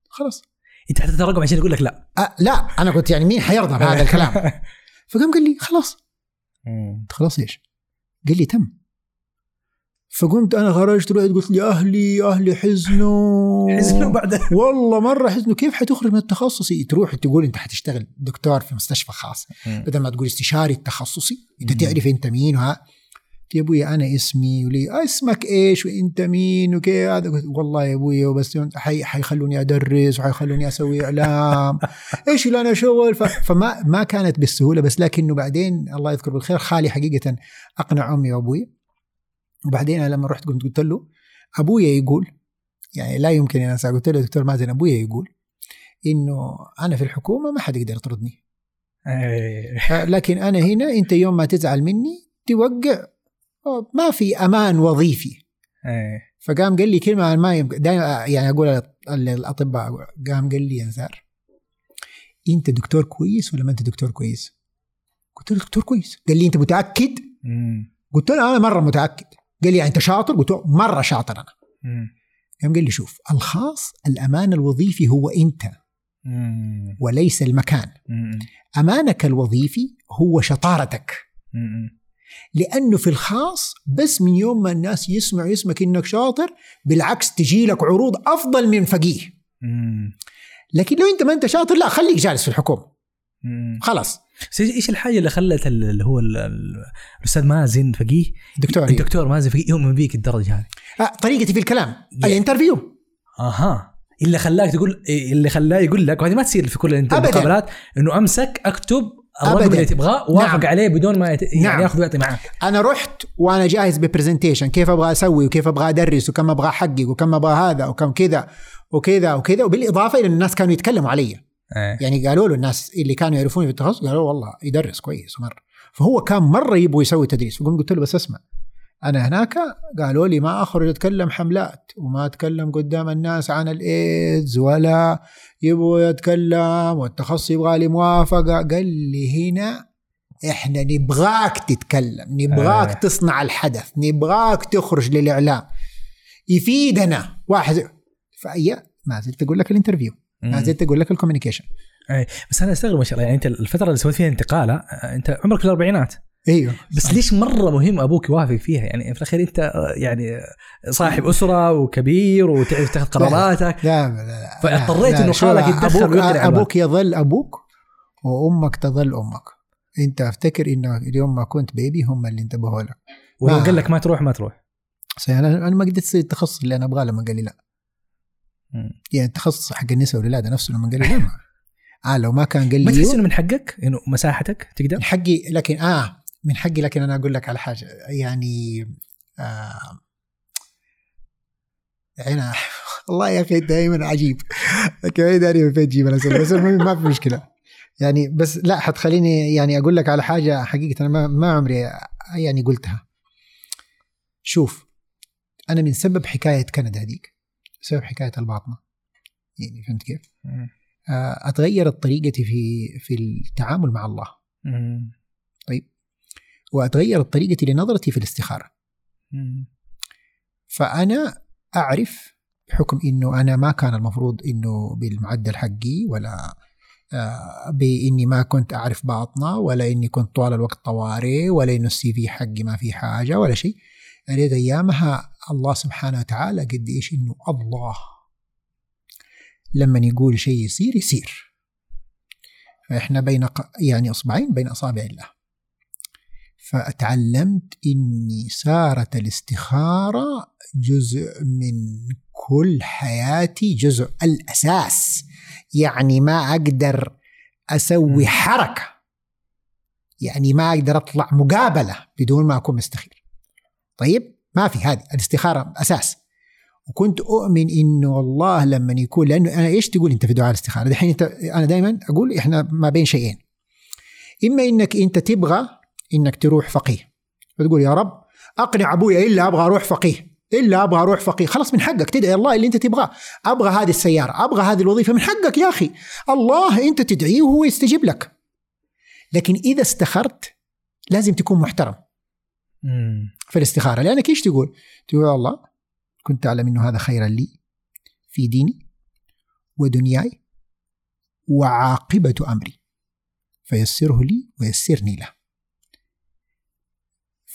خلاص. انت حطيت الرقم عشان يقول لك لا. أه لا أنا قلت يعني مين حيرضى بهذا الكلام؟ فقام قال لي خلاص. قلت خلاص إيش؟ قال لي تم. فقمت أنا خرجت رحت قلت لي أهلي أهلي حزنوا. حزنوا بعد. والله مرة حزنوا. كيف حتخرج من التخصصي تروح تقول أنت حتشتغل دكتور في مستشفى خاص. بدل ما تقول استشاري التخصصي أنت. تعرف أنت مين وها. يا أبوي أنا اسمي ولي. اسمك إيش؟ وأنت مين؟ وكيف هذا. والله يا أبوي بس حي حيخلوني أدرس وحيخلوني أسوي إعلام. إيش اللي أنا شغل. فما ما كانت بالسهولة بس لكنه بعدين الله يذكر بالخير خالي حقيقة أقنع أمي وابوي وبعدين أنا لما رحت قمت قلت له ابويا يقول يعني لا يمكن أن أنسى قلت له دكتور مازن ابويا يقول إنه أنا في الحكومة ما حد يقدر يطردني. إيه. لكن أنا هنا أنت يوم ما تزعل مني توقع ما في أمان وظيفي إيه. فقام قال لي كلمة ما دائما يعني أقول للأطباء قام قال لي يا نزار أنت دكتور كويس ولا ما أنت دكتور كويس؟ قلت له دكتور كويس قال لي أنت متأكد؟ مم. قلت له أنا مرة متأكد قال لي يعني أنت شاطر؟ قلت له مرة شاطر أنا. قام قال لي شوف الخاص الأمان الوظيفي هو أنت مم. وليس المكان مم. أمانك الوظيفي هو شطارتك مم. لأنه في الخاص بس من يوم ما الناس يسمعوا اسمك إنك شاطر بالعكس تجي لك عروض أفضل من فقيه. لكن لو أنت ما أنت شاطر لا خليك جالس في الحكومة. خلاص. بس إيش الحاجة اللي خلت ال- اللي هو ال- ال- الأستاذ مازن فقيه؟ دكتور. الدكتور مازن فقيه يؤمن بيك الدرجة هذه. آه طريقتي في الكلام. ال interview. أها. اللي خلاك تقول اللي خلاه يقول لك وهذه ما تصير في كل. المقابلات إنه أمسك أكتب أبداً. اللي تبغاه وافق نعم. عليه بدون ما يت... يعني نعم. ياخذ ويعطي معاك أنا رحت وأنا جاهز ب presentation كيف أبغى أسوي وكيف أبغى أدرس وكم أبغى أحقق وكم أبغى هذا وكم كذا وكذا وكذا وبالإضافة إلى الناس كانوا يتكلموا علي إيه. يعني قالوا له الناس اللي كانوا يعرفوني في التخصص قالوا والله يدرس كويس مره فهو كان مرة يبغى يسوي تدريس فقمت قلت له بس اسمع أنا هناك قالوا لي ما أخرج أتكلم حملات وما أتكلم قدام الناس عن الإيدز ولا يبغوا يتكلم والتخصص يبغى لي موافقة. قال لي هنا إحنا نبغاك تتكلم نبغاك آه. تصنع الحدث نبغاك تخرج للإعلام. يفيدنا واحد. فأي ما زلت أقول لك ال interview ما. زلت أقول لك ال communication. بس أنا أستغرب ما شاء الله يعني أنت الفترة اللي سويت فيها انتقالة أنت عمرك في الأربعينات؟ إيوه. بس ليش مرة مهم أبوك يوافق فيها؟ يعني في الأخير أنت يعني صاحب أسرة وكبير وتعرف تاخذ قراراتك. لا لا لا فاضطريت شو، خالك يتدخل أبوك. أبوك يظل أبوك وأمك تظل أمك. أنت أفتكر إنه اليوم ما كنت بيبي هم اللي انتبهوا لك. ولو ما- قال لك ما تروح ما تروح. أنا أنا ما قدرت اصير التخصص اللي أنا أبغاه لما قال لي لا. مم. يعني التخصص حق النساء والولاده نفسه لما قال لي لا ما. آه لو ما كان قال ما لي تحس يو، إنه من حقك؟ إنه مساحتك تقدر؟ من حقي لكن آه من حقي لكن أنا أقول لك على حاجة. يعني آه أنا والله يا أخي دائما عجيب. كمان داري من فين تجيب بس ما في مشكلة. يعني بس لا حتخليني يعني أقول لك على حاجة حقيقة أنا ما, عمري يعني قلتها. شوف أنا من سبب حكاية كندا هذيك سبب حكاية الباطنة. يعني فهمت كيف؟ آه، أتغيرت طريقتي في في التعامل مع الله. مم. وأتغيرت طريقتي لنظرتي في الاستخارة. فأنا أعرف بحكم إنه أنا ما كان المفروض إنه بالمعدل حقي ولا آه، بإني ما كنت أعرف باطنة ولا إني كنت طوال الوقت طوارئ ولا إنه السي في حقي ما في حاجة ولا شيء. ريت أيامها الله سبحانه وتعالى قد إيش إنه الله لما يقول شيء يصير يصير. فإحنا بين يعني أصبعين بين أصابع الله. فتعلمت إني صارت الاستخارة جزء من كل حياتي جزء الأساس. يعني ما أقدر أسوي حركة. يعني ما أقدر أطلع مقابلة بدون ما أكون مستخير. طيب؟ ما في هذه. الاستخارة أساس. وكنت أؤمن إنه الله لما يكون لأنه أنا إيش تقول أنت في دعاء الاستخارة؟ دحين أنت أنا دائما أقول إحنا ما بين شيئين. إما إنك أنت تبغى إنك تروح فقيه. فتقول يا رب أقنع ابويا إلا أبغى أروح فقيه. إلا أبغى أروح فقيه. خلاص من حقك تدعي الله اللي أنت تبغاه. أبغى هذه السيارة أبغى هذه الوظيفة من حقك يا أخي. الله أنت تدعيه وهو يستجيب لك. لكن إذا استخرت لازم تكون محترم. في الاستخارة. لأنك إيش تقول؟ تقول الله كنت أعلم إنه هذا خيرا لي في ديني ودنياي وعاقبة أمري. فيسره لي ويسرني له.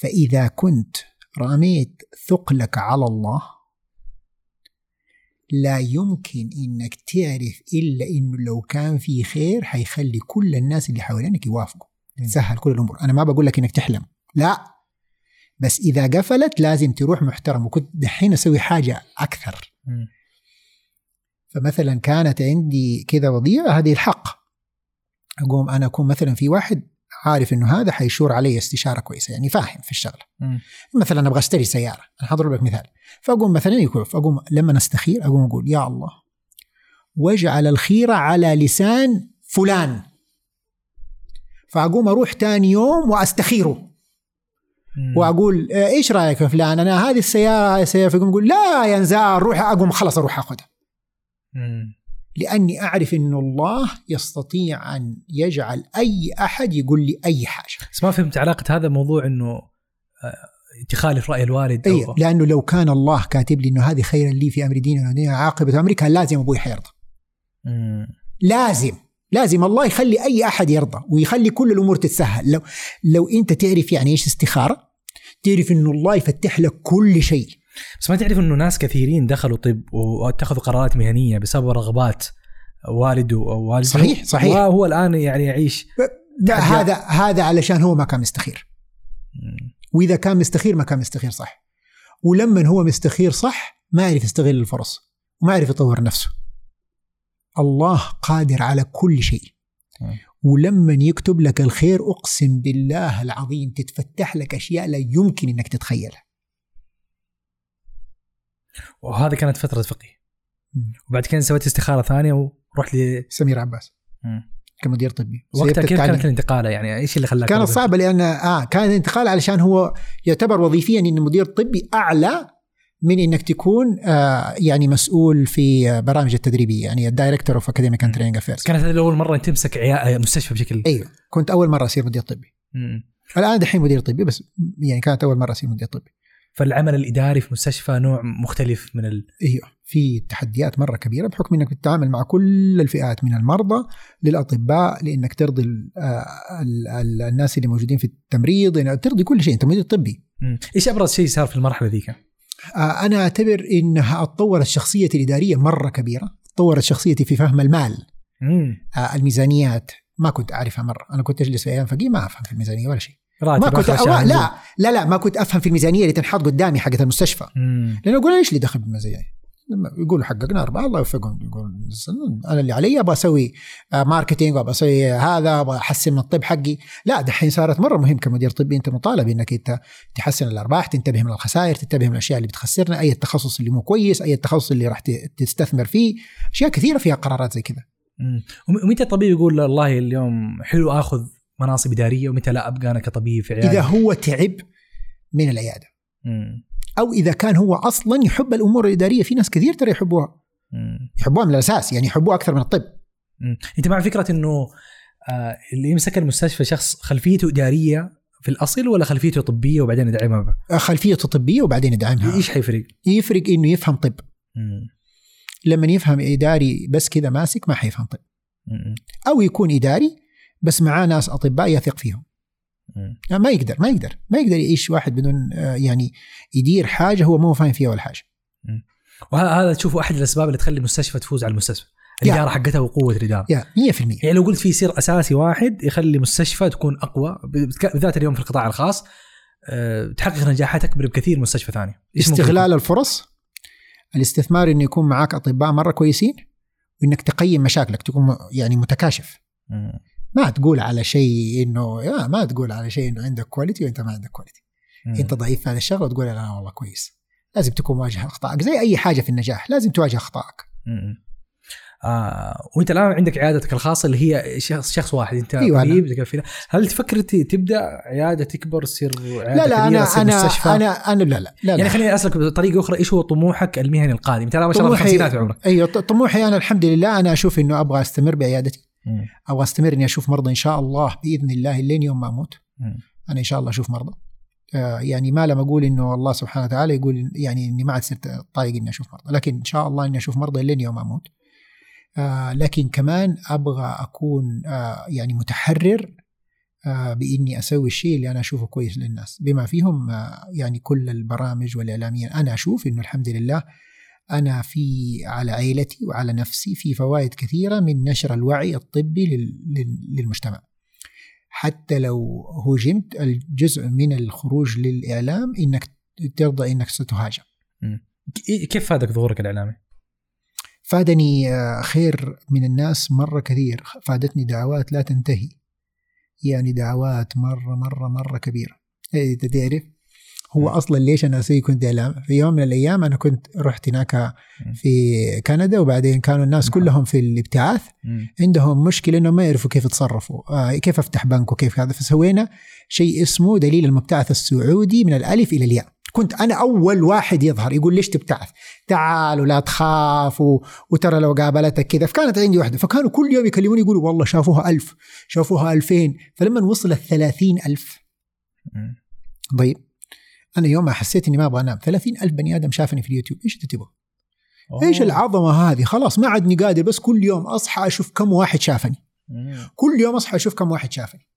فإذا كنت رميت ثقلك على الله لا يمكن إنك تعرف إلا إنه لو كان في خير حيخلي كل الناس اللي حوالينك يوافقوا. تسهل كل الأمور. أنا ما بقول لك إنك تحلم. لا. بس إذا قفلت لازم تروح محترم. وكنت دحين أسوي حاجة أكثر. فمثلا كانت عندي كذا وضيعة هذه الحق. أقوم أنا أكون مثلا في واحد عارف إنه هذا حيشور علي استشارة كويسة يعني فاهم في الشغلة. م. مثلا أبغى أشتري سيارة أنا حضرب لك مثال. فأقوم مثلا يكوف اقوم لما استخير أقوم أقول يا الله واجعل الخيره على لسان فلان. فأقوم أروح ثاني يوم وأستخيره. وأقول آه، إيش رأيك في فلان؟ أنا هذه السيارة هذه السياره فيقوم يقول لا يا نزار روح أقوم خلاص أروح أخذها. لأني أعرف انه الله يستطيع أن يجعل أي أحد يقول لي أي حاجة. بس ما فهمت علاقة هذا موضوع إنه آه، تخالف راي الوالد اي لأنه لو كان الله كاتب لي إنه هذه خيرا لي في أمر ديني ودنيا عاقبة أمري كان لازم أبوي حيرضى. لازم لازم الله يخلي أي أحد يرضى ويخلي كل الأمور تتسهل. لو لو أنت تعرف يعني إيش استخارة؟ تعرف انه الله يفتح لك كل شيء. بس ما تعرف إنه ناس كثيرين دخلوا طب واتخذوا قرارات مهنية بسبب رغبات والده أو والده. صحيح صحيح. وهو الآن يعني يعيش هذا هذا علشان هو ما كان مستخير. وإذا كان مستخير ما كان مستخير صح. ولما هو مستخير صح ما يعرف يستغل الفرص وما يعرف يطور نفسه. الله قادر على كل شيء. ولما يكتب لك الخير أقسم بالله العظيم تتفتح لك أشياء لا يمكن إنك تتخيلها. وهذا كانت فترة فقه وبعد كده سويت استخارة ثانية ورحت ل سمير عباس. كمدير طبي. وقتها كيف كانت الانتقالة؟ يعني إيش اللي خلاك كانت صعبه لأن آه كان الانتقال علشان هو يعتبر وظيفيا إن مدير طبي أعلى من إنك تكون آه يعني مسؤول في برامج التدريبية يعني ال director of academic and training affairs كانت هذه اول مرة تمسك عيا... مستشفى بشكل أيوه كنت أول مرة أصير مدير طبي. مم. الآن دحين مدير طبي بس يعني كانت أول مرة أصير مدير طبي. فالعمل الإداري في مستشفى نوع مختلف من ال... أيوه في تحديات مرة كبيرة بحكم إنك بتتعامل مع كل الفئات من المرضى للأطباء لإنك ترضي ال ال ال الناس اللي موجودين في التمريض يعني ترضي كل شيء انت مدير طبي إيش أبرز شيء صار في المرحلة ذيك؟ آه أنا أعتبر إنها اتطورت شخصيتي الإدارية مرة كبيرة تطورت شخصيتي في فهم المال. آه الميزانيات ما كنت أعرفها مرة أنا كنت أجلس في أيام فقيه ما أفهم في الميزانية ولا شيء. ما كنت أو لا لا لا ما كنت أفهم في الميزانية اللي تنحط قدامي حقت المستشفى. لأنه أقول إيش اللي دخل بالميزانية؟ لما يقولوا حققنا أربعة الله يوفقهم. يقول أنا اللي علي أبغى أسوي ماركتينج وأبغى أسوي هذا أبغى أحسن من الطب حقي. لا دحين صارت مرة مهم كمدير طبي أنت مطالب أنك أنت تحسن الأرباح تنتبه من الخسائر تنتبه من الأشياء اللي بتخسرنا أي التخصص اللي مو كويس أي التخصص اللي راح تستثمر فيه. أشياء كثيرة فيها قرارات زي كذا. ومتى الطبيب يقول والله اليوم حلو آخذ مناصب إدارية ومتى لا أبقى أنا كطبيب في عيادة إذا هو تعب من العيادة مم. أو إذا كان هو أصلا يحب الأمور الإدارية في ناس كثير ترى يحبوها مم. يحبوها من الأساس يعني يحبوها أكثر من الطب مم. أنت مع فكرة إنه آه اللي يمسك المستشفى شخص خلفيته إدارية في الأصل ولا خلفيته طبية وبعدين يدعمها؟ آه، خلفيته طبية وبعدين يدعمها إيش حيفرق؟ يفرق إنه يفهم طب مم. لما يفهم إداري بس كذا ماسك ما حيفهم طب مم. أو يكون إداري بس معاه ناس أطباء يثق فيهم. لا، ما يقدر ما يقدر ما يقدر يعيش واحد بدون آه، يعني يدير حاجة هو مو فاهم فيها ولا حاجة. وهذا تشوفه احد الأسباب اللي تخلي المستشفى تفوز على المستشفى. الإدارة حقتها وقوة الإدارة. يا 100% يعني لو قلت في سر أساسي واحد يخلي مستشفى تكون أقوى بالذات اليوم في القطاع الخاص آه، تحقق نجاحات اكبر بكثير من مستشفى ثاني. إيش ممكن استغلال الفرص الاستثمار انه يكون معاك أطباء مرة كويسين وإنك تقيم مشاكلك تكون يعني متكاشف. ما تقول على شيء إنه يا ما تقول على شيء إنه عندك quality وأنت ما عندك quality. أنت ضعيف في هذا الشغل وتقول لا والله كويس لازم تكون واجه أخطائك زي أي حاجة في النجاح لازم تواجه أخطائك. آه وأنت الآن عندك عيادتك الخاصة اللي هي شخص شخص واحد أنت أيوة. طبيب هل تفكر تبدأ عيادة تكبر تصير عيادة لا لا أنا أنا مستشفى؟ أنا أنا لا لا لا, يعني. خليني أسألك بطريقة أخرى إيش هو طموحك المهني القادم؟ أنت الآن ما شاء الله في عمرك أيوه طموحي أنا الحمد لله أنا أشوف إنه أبغى أستمر بعيادتي مم. أبغى أستمر إني أشوف مرضى إن شاء الله بإذن الله لين يوم ما أموت. مم. أنا إن شاء الله أشوف مرضى. آه، يعني ما لما أقول إنه الله سبحانه وتعالى يقول يعني إني ما عاد صرت طايق إني أشوف مرضى. لكن إن شاء الله إني أشوف مرضى لين يوم أموت. آه، لكن كمان أبغى أكون آه، يعني متحرر بإني أسوي الشيء اللي أنا أشوفه كويس للناس. بما فيهم يعني كل البرامج والإعلامية أنا أشوف إنه الحمد لله أنا في على عائلتي وعلى نفسي في فوائد كثيرة من نشر الوعي الطبي لل- لل- للمجتمع. حتى لو هجمت الجزء من الخروج للإعلام إنك ترضى إنك ستهاجم. كيف فادك ظهورك الإعلامي؟ فادني آه، خير من الناس مرة كثير. فادتني دعوات لا تنتهي. يعني دعوات مرة مرة مرة كبيرة. إيه، أنت تعرف؟ هو. أصلا ليش أنا أسوي كنت اعلام في يوم من الأيام أنا كنت رحت هناك في كندا وبعدين كانوا الناس نعم. كلهم في الابتعاث. عندهم مشكلة إنهم ما يعرفوا كيف يتصرفوا آه كيف أفتح بنك وكيف هذا فسوينا شيء اسمه دليل المبتعث السعودي من الألف إلى الياء كنت أنا أول واحد يظهر يقول ليش تبتعث تعال ولا تخاف. وترى لو قابلتك كذا فكانت عندي واحدة فكانوا كل يوم يكلموني يقولوا والله شافوها ألف شافوها ألفين فلما وصلت ثلاثين ألف. طيب أنا يوم ما حسيت إني ما أبغى أنام. ثلاثين ألف بني آدم شافني في اليوتيوب. إيش أنت تبغى؟ إيش. العظمة هذه؟ خلاص ما عادني قادر بس كل يوم أصحى أشوف كم واحد شافني. مم. كل يوم أصحى أشوف كم واحد شافني.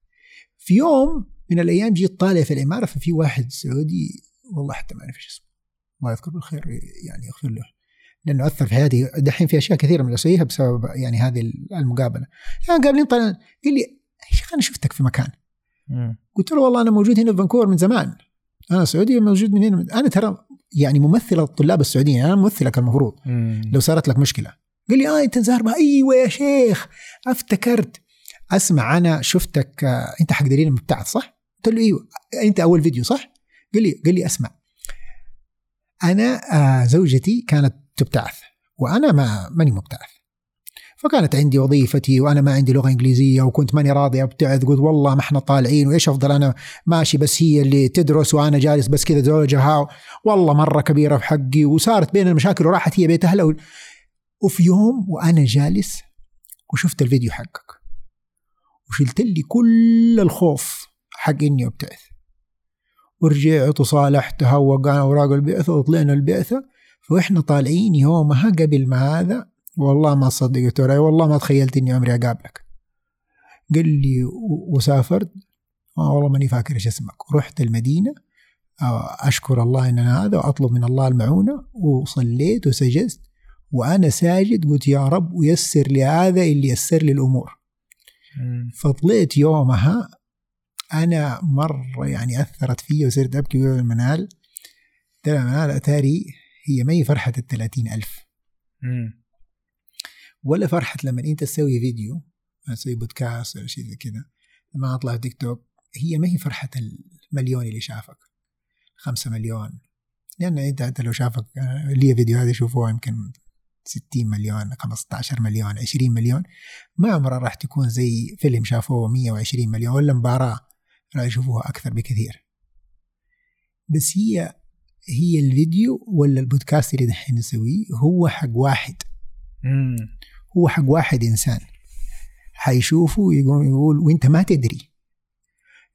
في يوم من الأيام جيت طالع في العماره ففي واحد سعودي والله حتى ما أعرف إيش اسمه. الله يذكره بالخير يعني يغفر له. لأنه أثر في حياتي. دحين في أشياء كثيرة من اسويها بسبب يعني هذه المقابلة. يعني قابلين طلع قال لي يا شيخ أنا شفتك في مكان؟ مم. قلت له والله أنا موجود هنا في فانكوفر من زمان. أنا سعودي موجود من هنا أنا ترى يعني ممثل الطلاب السعوديين أنا ممثلك المفروض. مم. لو صارت لك مشكلة. قال لي آه أنت زهربا أيوه يا شيخ أفتكرت. أسمع أنا شفتك آه، أنت حق دليل المبتعث صح؟ قلت له أيوه. أنت أول فيديو صح؟ قال لي قال لي أسمع. أنا آه، زوجتي كانت تبتعث وأنا ما ماني مبتعث. فكانت عندي وظيفتي وأنا ما عندي لغة إنجليزية وكنت ماني راضي ابتعث قلت والله ما إحنا طالعين وإيش أفضل أنا ماشي بس هي اللي تدرس وأنا جالس بس كذا زوجها والله مرة كبيرة في حقي وصارت بين المشاكل وراحت هي بيت أهلها. وفي يوم وأنا جالس وشفت الفيديو حقك وشلت لي كل الخوف حق إني أبتعث ورجعت وصالحتها ووقعنا اوراق البعثة وطلعنا البعثة فإحنا طالعين يومها قبل ما هذا والله ما صدق قلت له والله ما تخيلت إني عمري أقابلك. قال لي وسافرت. آه والله ماني فاكر إيش اسمك. ورحت المدينة. آه، أشكر الله إن أنا هذا وأطلب من الله المعونة وصليت وسجدت وأنا ساجد قلت يا رب ويسر لي هذا اللي يسر لي الأمور. مم. فطلعت يومها. أنا مرة يعني أثرت فيا وصرت أبكي ويا المنال. ترى منال أتاري هي ما هي فرحة الثلاثين ألف. مم. ولا فرحة لما أنت تسوي فيديو تسوي بودكاست ولا شيء زي كذا لما أطلع في تيك توك هي ما هي فرحة المليون اللي شافك خمسة مليون. لأن أنت حتى لو شافك آه، لي فيديوهات يشوفوها يمكن 60 مليون 15 مليون 20 مليون. ما عمرها راح تكون زي فيلم شافوه 120 مليون ولا مباراة راح يشوفوها أكثر بكثير. بس هي هي الفيديو ولا البودكاست اللي دحين نسويه هو حق واحد. هو حق واحد إنسان. حيشوفه ويقوم يقول وأنت ما تدري.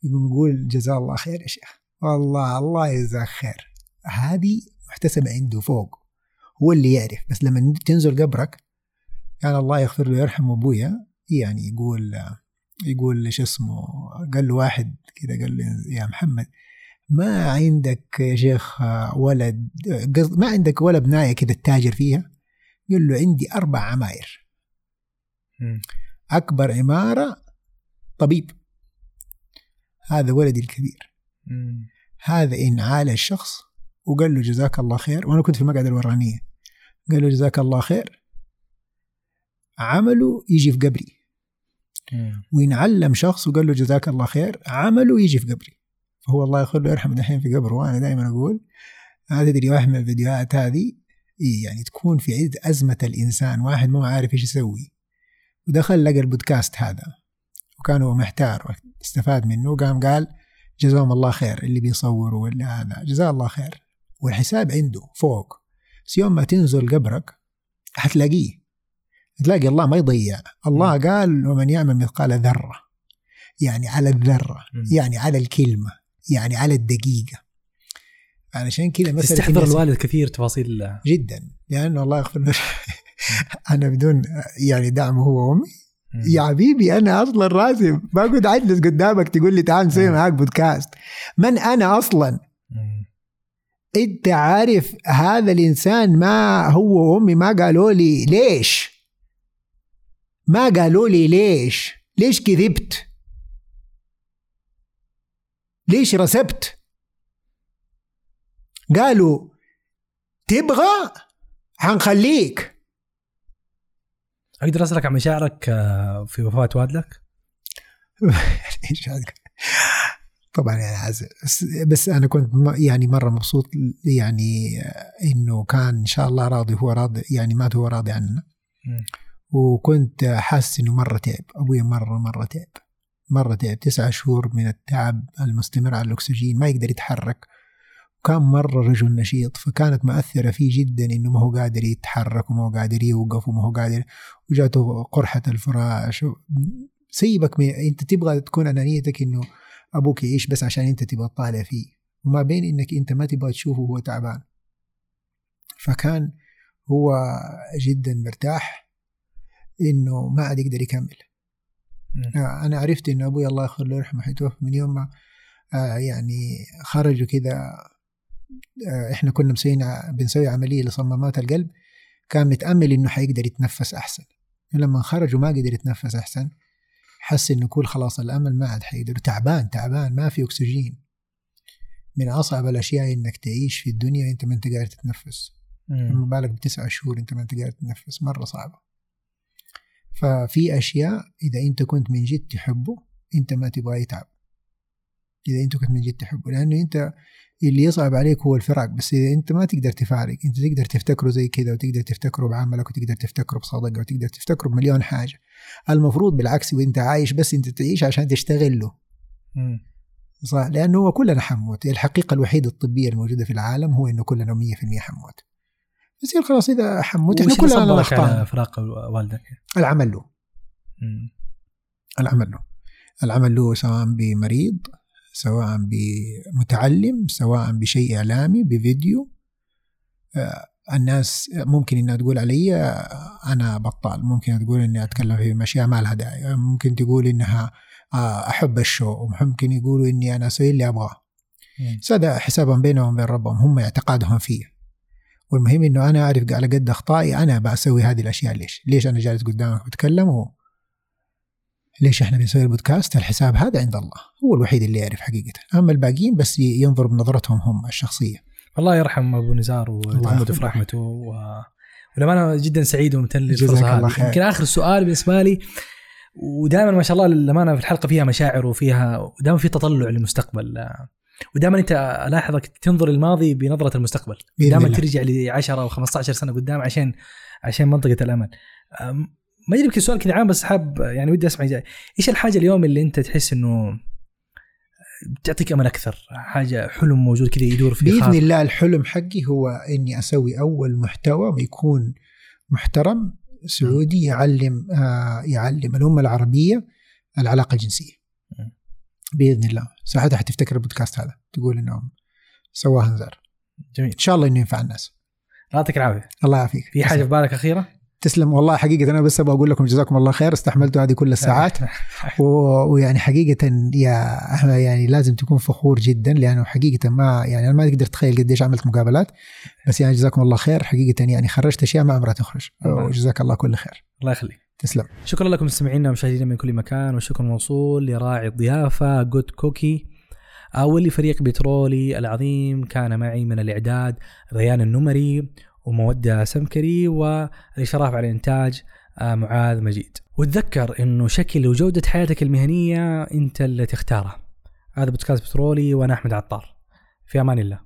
يقوم يقول جزاه الله خير يا شيخ. والله الله يجزاك خير. هذه محتسبة عنده فوق. هو اللي يعرف. بس لما تنزل قبرك كان الله يغفر له ويرحم أبويا يعني يقول يقول إيش اسمه قال له واحد كذا قال له يا محمد ما عندك يا شيخ ولد ما عندك ولا بناية كذا تتاجر فيها؟ قال له عندي أربع عماير. مم. أكبر عمارة طبيب. هذا ولدي الكبير. هذا إن عال الشخص وقال له جزاك الله خير. وأنا كنت في المقعدة الورانية. قال له جزاك الله خير. عمله يجي في قبري. وإن علم شخص وقال له جزاك الله خير عمله يجي في قبري. فهو الله يغفر له يرحمه دحين في قبره. وأنا دائما أقول هذا تدري واحد من الفيديوهات هذه إيه يعني تكون في عز أزمة الإنسان واحد ما عارف إيش يسوي. ودخل لقى البودكاست هذا وكان هو محتار استفاد منه وقام قال جزاهم الله خير اللي بيصوروا ولا هذا. جزاه الله خير. والحساب عنده فوق. بس يوم ما تنزل قبرك حتلاقيه. تلاقي الله ما يضيع. الله قال ومن يعمل مثقال ذرة يعني على الذرة. يعني على الكلمة يعني على الدقيقة. علشان كذا مسألة تستحضر الوالد كثير تفاصيل. جدا. لأنه الله يغفر له. أنا بدون يعني دعم هو وأمي. مم. يا حبيبي أنا أصلا راسي ما كنت اجلس قدامك تقول لي تعال نسوي معاك بودكاست من أنا أصلا. أنت عارف هذا الإنسان ما هو وأمي ما قالوا لي ليش؟ ما قالوا لي ليش؟ ليش كذبت؟ ليش رسبت؟ قالوا تبغى حنخليك. أقدر أسألك عن مشاعرك آه، في وفاة والدك؟ طبعا يعني بس, بس أنا كنت يعني مرة مبسوط يعني آه، إنه كان إن شاء الله راضي هو راضي يعني مات هو راضي عننا. وكنت حاسس إنه مرة تعب أبوي مره مرة تعب. مرة تعب تسعة شهور من التعب المستمر على الأكسجين ما يقدر يتحرك. وكان مرة رجل نشيط فكانت مؤثرة فيه جدا إنه ما هو قادر يتحرك وما هو قادر يوقف وما هو قادر. وجاته قرحة الفراش. سيبك من أنت تبغى تكون أنانيتك إنه أبوك يعيش بس عشان أنت تبغى تطالع فيه. وما بين إنك أنت ما تبغى تشوفه وهو تعبان. فكان هو جدا مرتاح إنه ما عاد يقدر يكمل. مم. أنا عرفت إنه أبوي الله يغفر له ويرحمه حيتوفى من يوم ما آه، يعني خرجوا كذا آه، إحنا كنا مسويين بنسوي عملية لصمامات القلب. كان متأمل إنه حيقدر يتنفس أحسن. لما خرج وما قدر يتنفس أحسن حس إنه كل خلاص الأمل ما عاد حيقدر. تعبان تعبان ما في أكسجين. من أصعب الأشياء إنك تعيش في الدنيا انت ما أنت قادر تتنفس. فما بالك بتسعة شهور أنت ما أنت قادر تتنفس. مرة صعبة. ففي أشياء إذا أنت كنت من جد تحبه أنت ما تبغاه يتعب. إذا أنت كنت من جد تحبه لأنه أنت اللي يصعب عليك هو الفراق بس إذا أنت ما تقدر تفارق أنت تقدر تفتكره زي كذا وتقدر تفتكره بعملك وتقدر تفتكره بصدقة وتقدر تفتكره بمليون حاجة. المفروض بالعكس وأنت عايش بس أنت تعيش عشان تشتغل له. صح؟ لأنه هو كلنا حنموت الحقيقة الوحيده الطبية الموجودة في العالم هو إنه كلنا 100% حنموت يصير خلاص إذا حنموت إحنا كلنا اخطاء فراق والدك؟ العمل له. العمل له. العمل له سواء بمريض سواء بمتعلم سواء بشيء إعلامي بفيديو. آه، الناس ممكن إنها تقول علي آه، أنا بطال. ممكن تقول إني أتكلم في اشياء ما لها داعي. ممكن تقول إنها آه، أحب الشو وممكن يقولوا إني أنا أسوي اللي أبغاه. هذا حسابهم بينهم وبين ربهم هم اعتقادهم فيه. والمهم إنه أنا أعرف على قد أخطائي أنا بسوي هذه الأشياء. ليش؟ ليش أنا جالس قدامك بتكلم ليش إحنا بنسوي البودكاست؟ الحساب هذا عند الله هو الوحيد اللي يعرف حقيقه، أما الباقيين بس ينظر بنظرتهم هم الشخصية. الله يرحم أبو نزار يرحمه. في رحمته و... ولما جدا سعيد وممتن للفرصه هذه. يمكن آخر سؤال بالنسبة لي ودائما ما شاء الله للأمانة في الحلقة فيها مشاعر وفيها ودائما في تطلع للمستقبل ودائما أنت ألاحظك تنظر للماضي بنظرة المستقبل دائما. ترجع ل 10 و15 سنة قدام عشان عشان منطقة الأمل ما ادري يمكن سؤال كذا عام بس حاب يعني ودي أسمع إجابة. إيش الحاجة اليوم اللي أنت تحس إنه بتعطيك أمل أكثر؟ حاجة حلم موجود كذا يدور في بإذن الله الحلم حقي هو إني أسوي أول محتوى يكون محترم سعودي يعلم آه يعلم الأمة العربية العلاقة الجنسية. مم. بإذن الله. ساعتها حتفتكر البودكاست هذا. تقول إنه سواها نزار جميل. إن شاء الله إنه ينفع الناس. يعطيك العافية. الله يعافيك. في حاجة في بالك أخيرة؟ تسلم. والله حقيقة أنا بس أبغى أقول لكم جزاكم الله خير. استحملتوا هذه كل الساعات. و- ويعني حقيقة يا يعني لازم تكون فخور جدا لأنه حقيقة ما يعني أنا ما تقدر تتخيل قديش عملت مقابلات. بس يعني جزاكم الله خير. حقيقة يعني خرجت أشياء ما عمرها تخرج. وجزاك الله كل خير. الله يخليك. تسلم. شكرا لكم مستمعينا ومشاهدينا من كل مكان والشكر موصول لراعي الضيافة جود كوكي واللي فريق بترولي العظيم كان معي من الإعداد ريان النمري. ومودة سمكري والإشراف على الإنتاج آه، معاذ مجيد. وتذكر أنه شكل وجودة حياتك المهنية أنت اللي تختارها. هذا بودكاست بترولي وأنا أحمد عطار. في أمان الله.